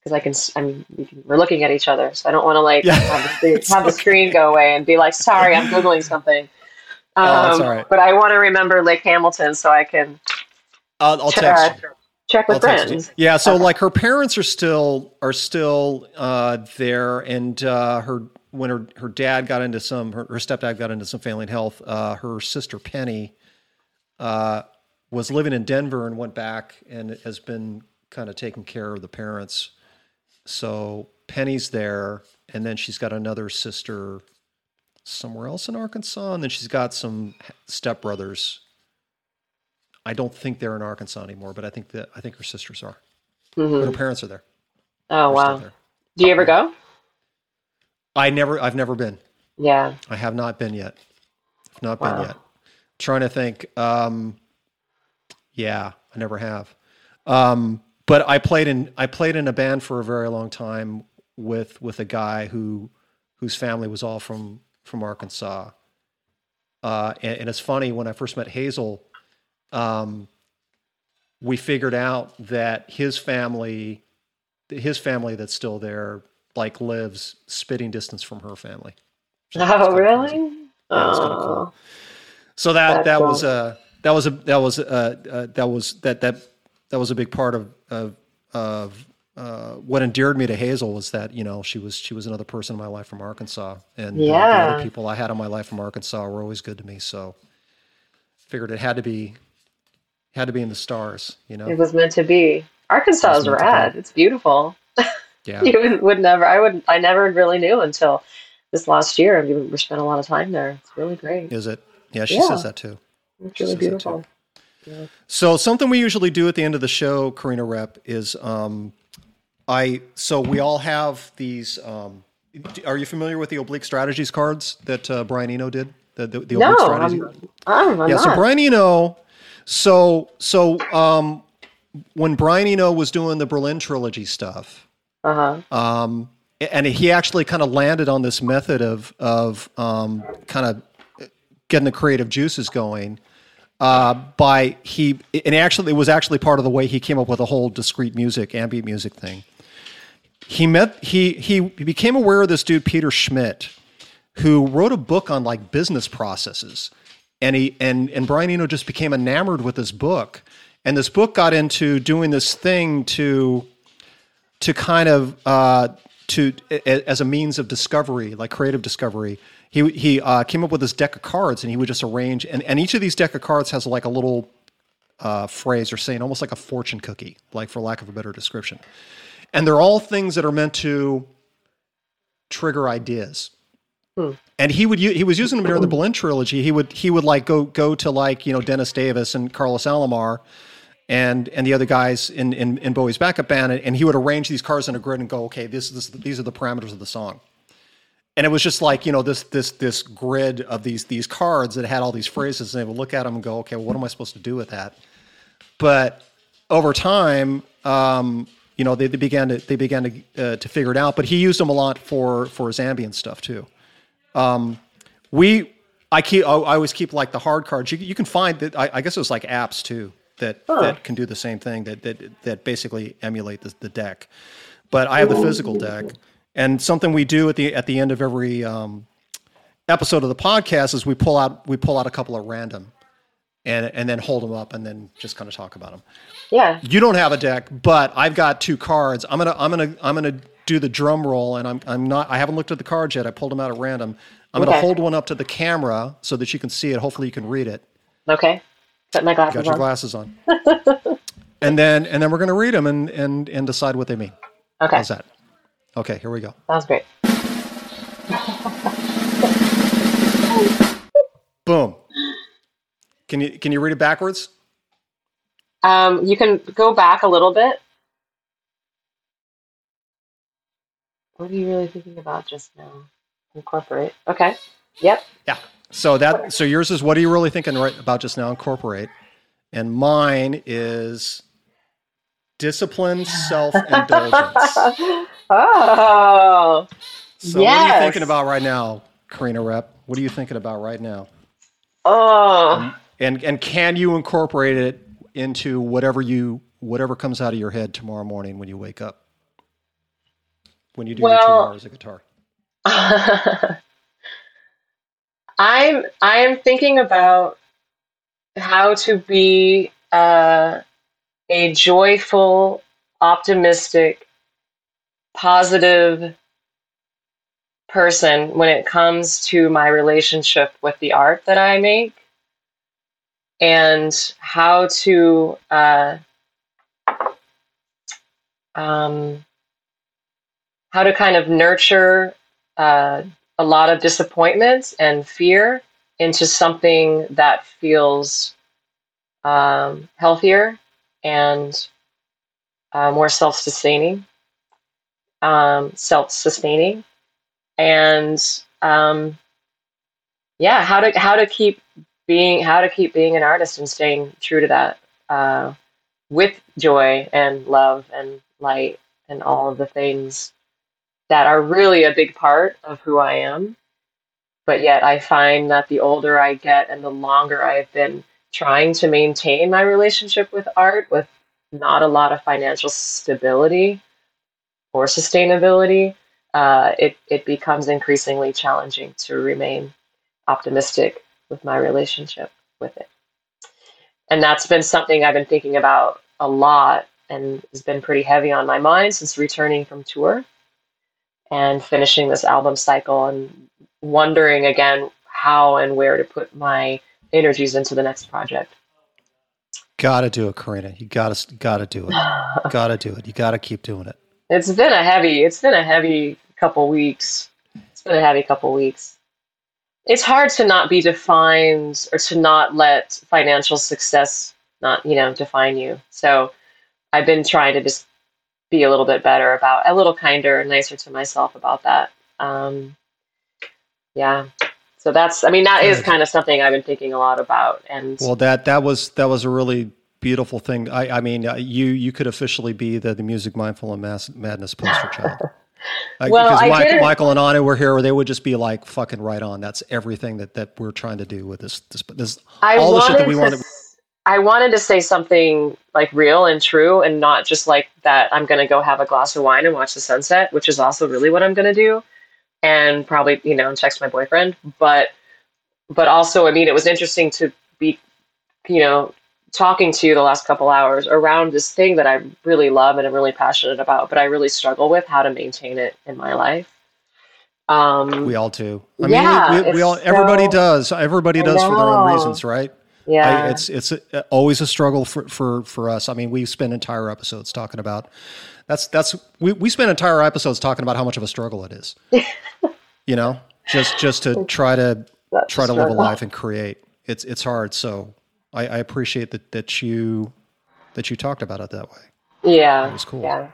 B: because I can. I mean, we're looking at each other, so I don't want to like
A: Yeah.
B: have, the screen, have the screen go away and be like, "Sorry, I'm googling something." Um,
A: Oh, that's all right.
B: But I want to remember Lake Hamilton so I can
A: I'll, I'll text
B: uh,
A: you.
B: Check with
A: I'll
B: friends.
A: Yeah, so like her parents are still are still uh, there, and uh, her when her her dad got into some her, her stepdad got into some failing health. Uh, her sister Penny uh, was living in Denver and went back and has been kind of taking care of the parents. So Penny's there, and then she's got another sister somewhere else in Arkansas, and then she's got some stepbrothers. I don't think they're in Arkansas anymore, but I think that I think her sisters are.
B: Mhm.
A: her parents are there.
B: Oh
A: They're
B: wow!
A: there.
B: Do you ever go?
A: I never, I've never been.
B: Yeah.
A: I have not been yet. I've not been
B: Wow.
A: yet. Trying to think. Um, yeah, I never have. Um, but I played in I played in a band for a very long time with with a guy who whose family was all from from Arkansas. Uh, and, and it's funny when I first met Hazel, um, we figured out that his family, his family that's still there, like lives spitting distance from her family.
B: Oh really?
A: Yeah,
B: oh.
A: cool. So that that was a that was a that was a, uh, that was that that that was a big part of of of uh, what endeared me to Hazel was that you know she was she was another person in my life from Arkansas, and uh, the
B: Yeah.
A: other people I had in my life from Arkansas were always good to me. So figured it had to be had to be in the stars, you know.
B: It was meant to be. Arkansas is rad. It's beautiful.
A: yeah,
B: You would, would never. I would. I never really knew until this last year. We we spent a lot of time there. It's really great.
A: is it? Yeah, she
B: Yeah.
A: says that too.
B: It's really beautiful.
A: So something we usually do at the end of the show, Corrina Repp, is um, I so we all have these. Um, are you familiar with the oblique strategies cards that uh, Brian Eno did? The the, the
B: No,
A: oblique strategies.
B: I'm, I'm, I'm
A: yeah. So. Brian Eno. So so um, when Brian Eno was doing the Berlin trilogy stuff,
B: uh huh.
A: um, and he actually kind of landed on this method of of um, kind of getting the creative juices going uh, by he and actually it was actually part of the way he came up with the whole discrete music ambient music thing he met he he became aware of this dude peter schmidt who wrote a book on like business processes and he and and brian eno just became enamored with this book and this book got into doing this thing to to kind of uh, to as a means of discovery, like creative discovery. He he uh, came up with this deck of cards, and he would just arrange, and, and each of these deck of cards has like a little uh, phrase or saying, almost like a fortune cookie, like for lack of a better description. And they're all things that are meant to trigger ideas. And he would he was using them during the Berlin trilogy. He would he would like go go to like you know Dennis Davis and Carlos Alomar and and the other guys in, in, in Bowie's backup band, and, he would arrange these cards in a grid and go, okay, this, this these are the parameters of the song. And it was just like you know this this this grid of these these cards that had all these phrases, and they would look at them and go, okay, well, what am I supposed to do with that? But over time, um, you know, they, they began to they began to uh, to figure it out. But he used them a lot for for his ambient stuff too. Um, we I keep I always keep like the hard cards. You, you can find that I, I guess it was like apps too that that can do the same thing that that that basically emulate the, the deck. But I have the physical deck, and something we do at the at the end of every um, episode of the podcast is we pull out we pull out a couple of random, and and then hold them up and then just kind of talk about them.
B: Yeah.
A: You don't have a deck, but I've got two cards. I'm gonna I'm gonna I'm gonna do the drum roll, and I'm I'm not I haven't looked at the cards yet. I pulled them out at random. I'm gonna hold one up to the camera so that you can see it. Hopefully, you can read it.
B: Okay. Put my glasses
A: Got your
B: on.
A: glasses on, and then and then we're gonna read them and and and decide what they mean.
B: Okay.
A: How's that? Okay, here we go.
B: Sounds great.
A: Boom. Can you can you read it backwards?
B: Um, you can go back a little bit. What are you really thinking about just now? Incorporate. Okay. Yep.
A: Yeah. So that so yours is what are you really thinking right about just now? Incorporate, and mine is discipline, self indulgence.
B: oh.
A: So what are you thinking about right now, Corrina Repp? What are you thinking about right now?
B: Oh.
A: and and can you incorporate it into whatever you whatever comes out of your head tomorrow morning when you wake up? When you do your two
B: Well-
A: hours of guitar.
B: I'm I'm thinking about how to be uh, a joyful, optimistic, positive person when it comes to my relationship with the art that I make, and how to uh, um, how to kind of nurture uh, a lot of disappointment and fear into something that feels um, healthier and uh, more self-sustaining, um, self-sustaining, and um, yeah, how to how to keep being how to keep being an artist and staying true to that uh, with joy and love and light and all of the things that are really a big part of who I am. But yet, I find that the older I get and the longer I've been trying to maintain my relationship with art with not a lot of financial stability or sustainability, uh, it, it becomes increasingly challenging to remain optimistic with my relationship with it. And that's been something I've been thinking about a lot and has been pretty heavy on my mind since returning from tour and finishing this album cycle and wondering again how and where to put my energies into the next project.
A: Gotta do it, Corrina. You gotta gotta do it. gotta do it. You gotta keep doing it.
B: It's been a heavy it's been a heavy couple weeks. It's been a heavy couple weeks. It's hard to not be defined or to not let financial success not, you know, define you. So I've been trying to just be a little bit better about a little kinder and nicer to myself about that. Um, yeah. So that's I mean that is kind of something I've been thinking a lot about and
A: Well, that that was that was a really beautiful thing. I, I mean, uh, you you could officially be the, the music mindful and mass, madness poster child. Like,
B: Well,
A: because
B: I
A: Mike, Michael and Anna were here, where they would just be like fucking right on. That's everything that, that we're trying to do with this. This, this
B: I
A: all the shit that we
B: to,
A: wanted.
B: s- I wanted to say something like real and true, and not just like that. I'm gonna go have a glass of wine and watch the sunset, which is also really what I'm gonna do, and probably you know text my boyfriend. But but also, I mean, it was interesting to be you know talking to you the last couple hours around this thing that I really love and I'm really passionate about, but I really struggle with how to maintain it in my life. Um,
A: We all do. I
B: Yeah,
A: mean, we, we, we all. Everybody
B: so-
A: does. Everybody does for their own reasons, right?
B: Yeah,
A: I, it's it's a, always a struggle for, for for us. I mean, we spend entire episodes talking about that's that's we we spend entire episodes talking about how much of a struggle it is. you know, just just to try to
B: That's
A: try to live a life and create. It's it's hard. So I, I appreciate that that you that you talked about it that way.
B: Yeah.
A: That was cool.
B: Yeah.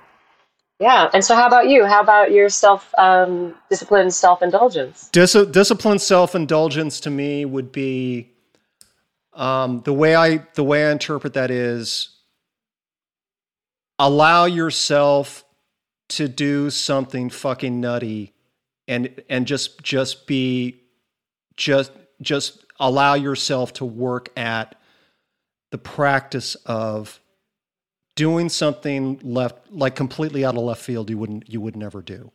B: Yeah. And so how about you? How about your self um, discipline, self indulgence?
A: Dis- disciplined self indulgence to me would be um, the way I the way I interpret that is allow yourself to do something fucking nutty and and just just be just just allow yourself to work at the practice of doing something left like completely out of left field you wouldn't you would never do.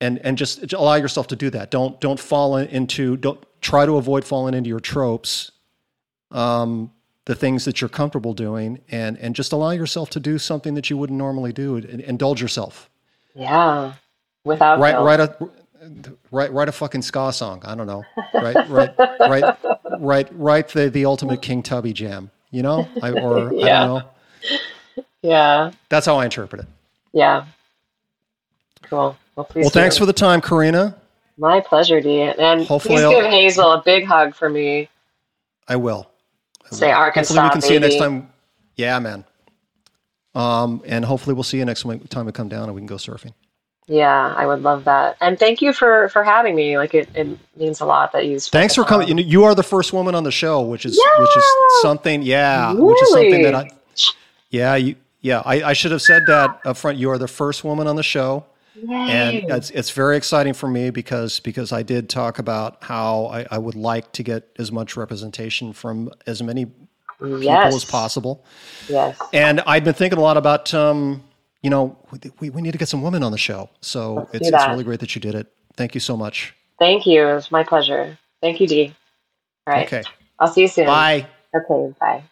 A: And and just allow yourself to do that. Don't don't fall into don't try to avoid falling into your tropes um the things that you're comfortable doing and and just allow yourself to do something that you wouldn't normally do and indulge yourself
B: Yeah. Without
A: write write a write write a fucking ska song i don't know right right right right write the the ultimate king tubby jam you know I, or i
B: Yeah.
A: don't know
B: Yeah.
A: that's how i interpret it
B: Yeah. Cool. Well, please.
A: well thanks for the time corrina
B: my pleasure, Dee. And
A: Hopefully
B: please
A: I'll-
B: give Hazel a big hug for me.
A: i will I
B: Say. Arkansas,
A: hopefully we can see you next time yeah man um and hopefully we'll see you next time we come down and we can go surfing
B: Yeah, I would love that. And thank you for for having me. Like it, it means a lot that you.
A: Thanks for coming. You, know, you are the first woman on the show, which is which is something. Yeah, which is something that
B: Really?
A: I. Yeah, you. Yeah, I, I should have said that up front. You are the first woman on the show, and it's, it's very exciting for me because because I did talk about how I, I would like to get as much representation from as many people
B: yes.
A: as possible.
B: Yes.
A: And I've been thinking a lot about, um, you know, we, we need to get some women on the show. So
B: Let's
A: it's, it's really great that you did it. Thank you so much.
B: Thank you. It was my pleasure. Thank you, Dee. All right.
A: Okay.
B: I'll see you soon.
A: Bye.
B: Okay. Bye.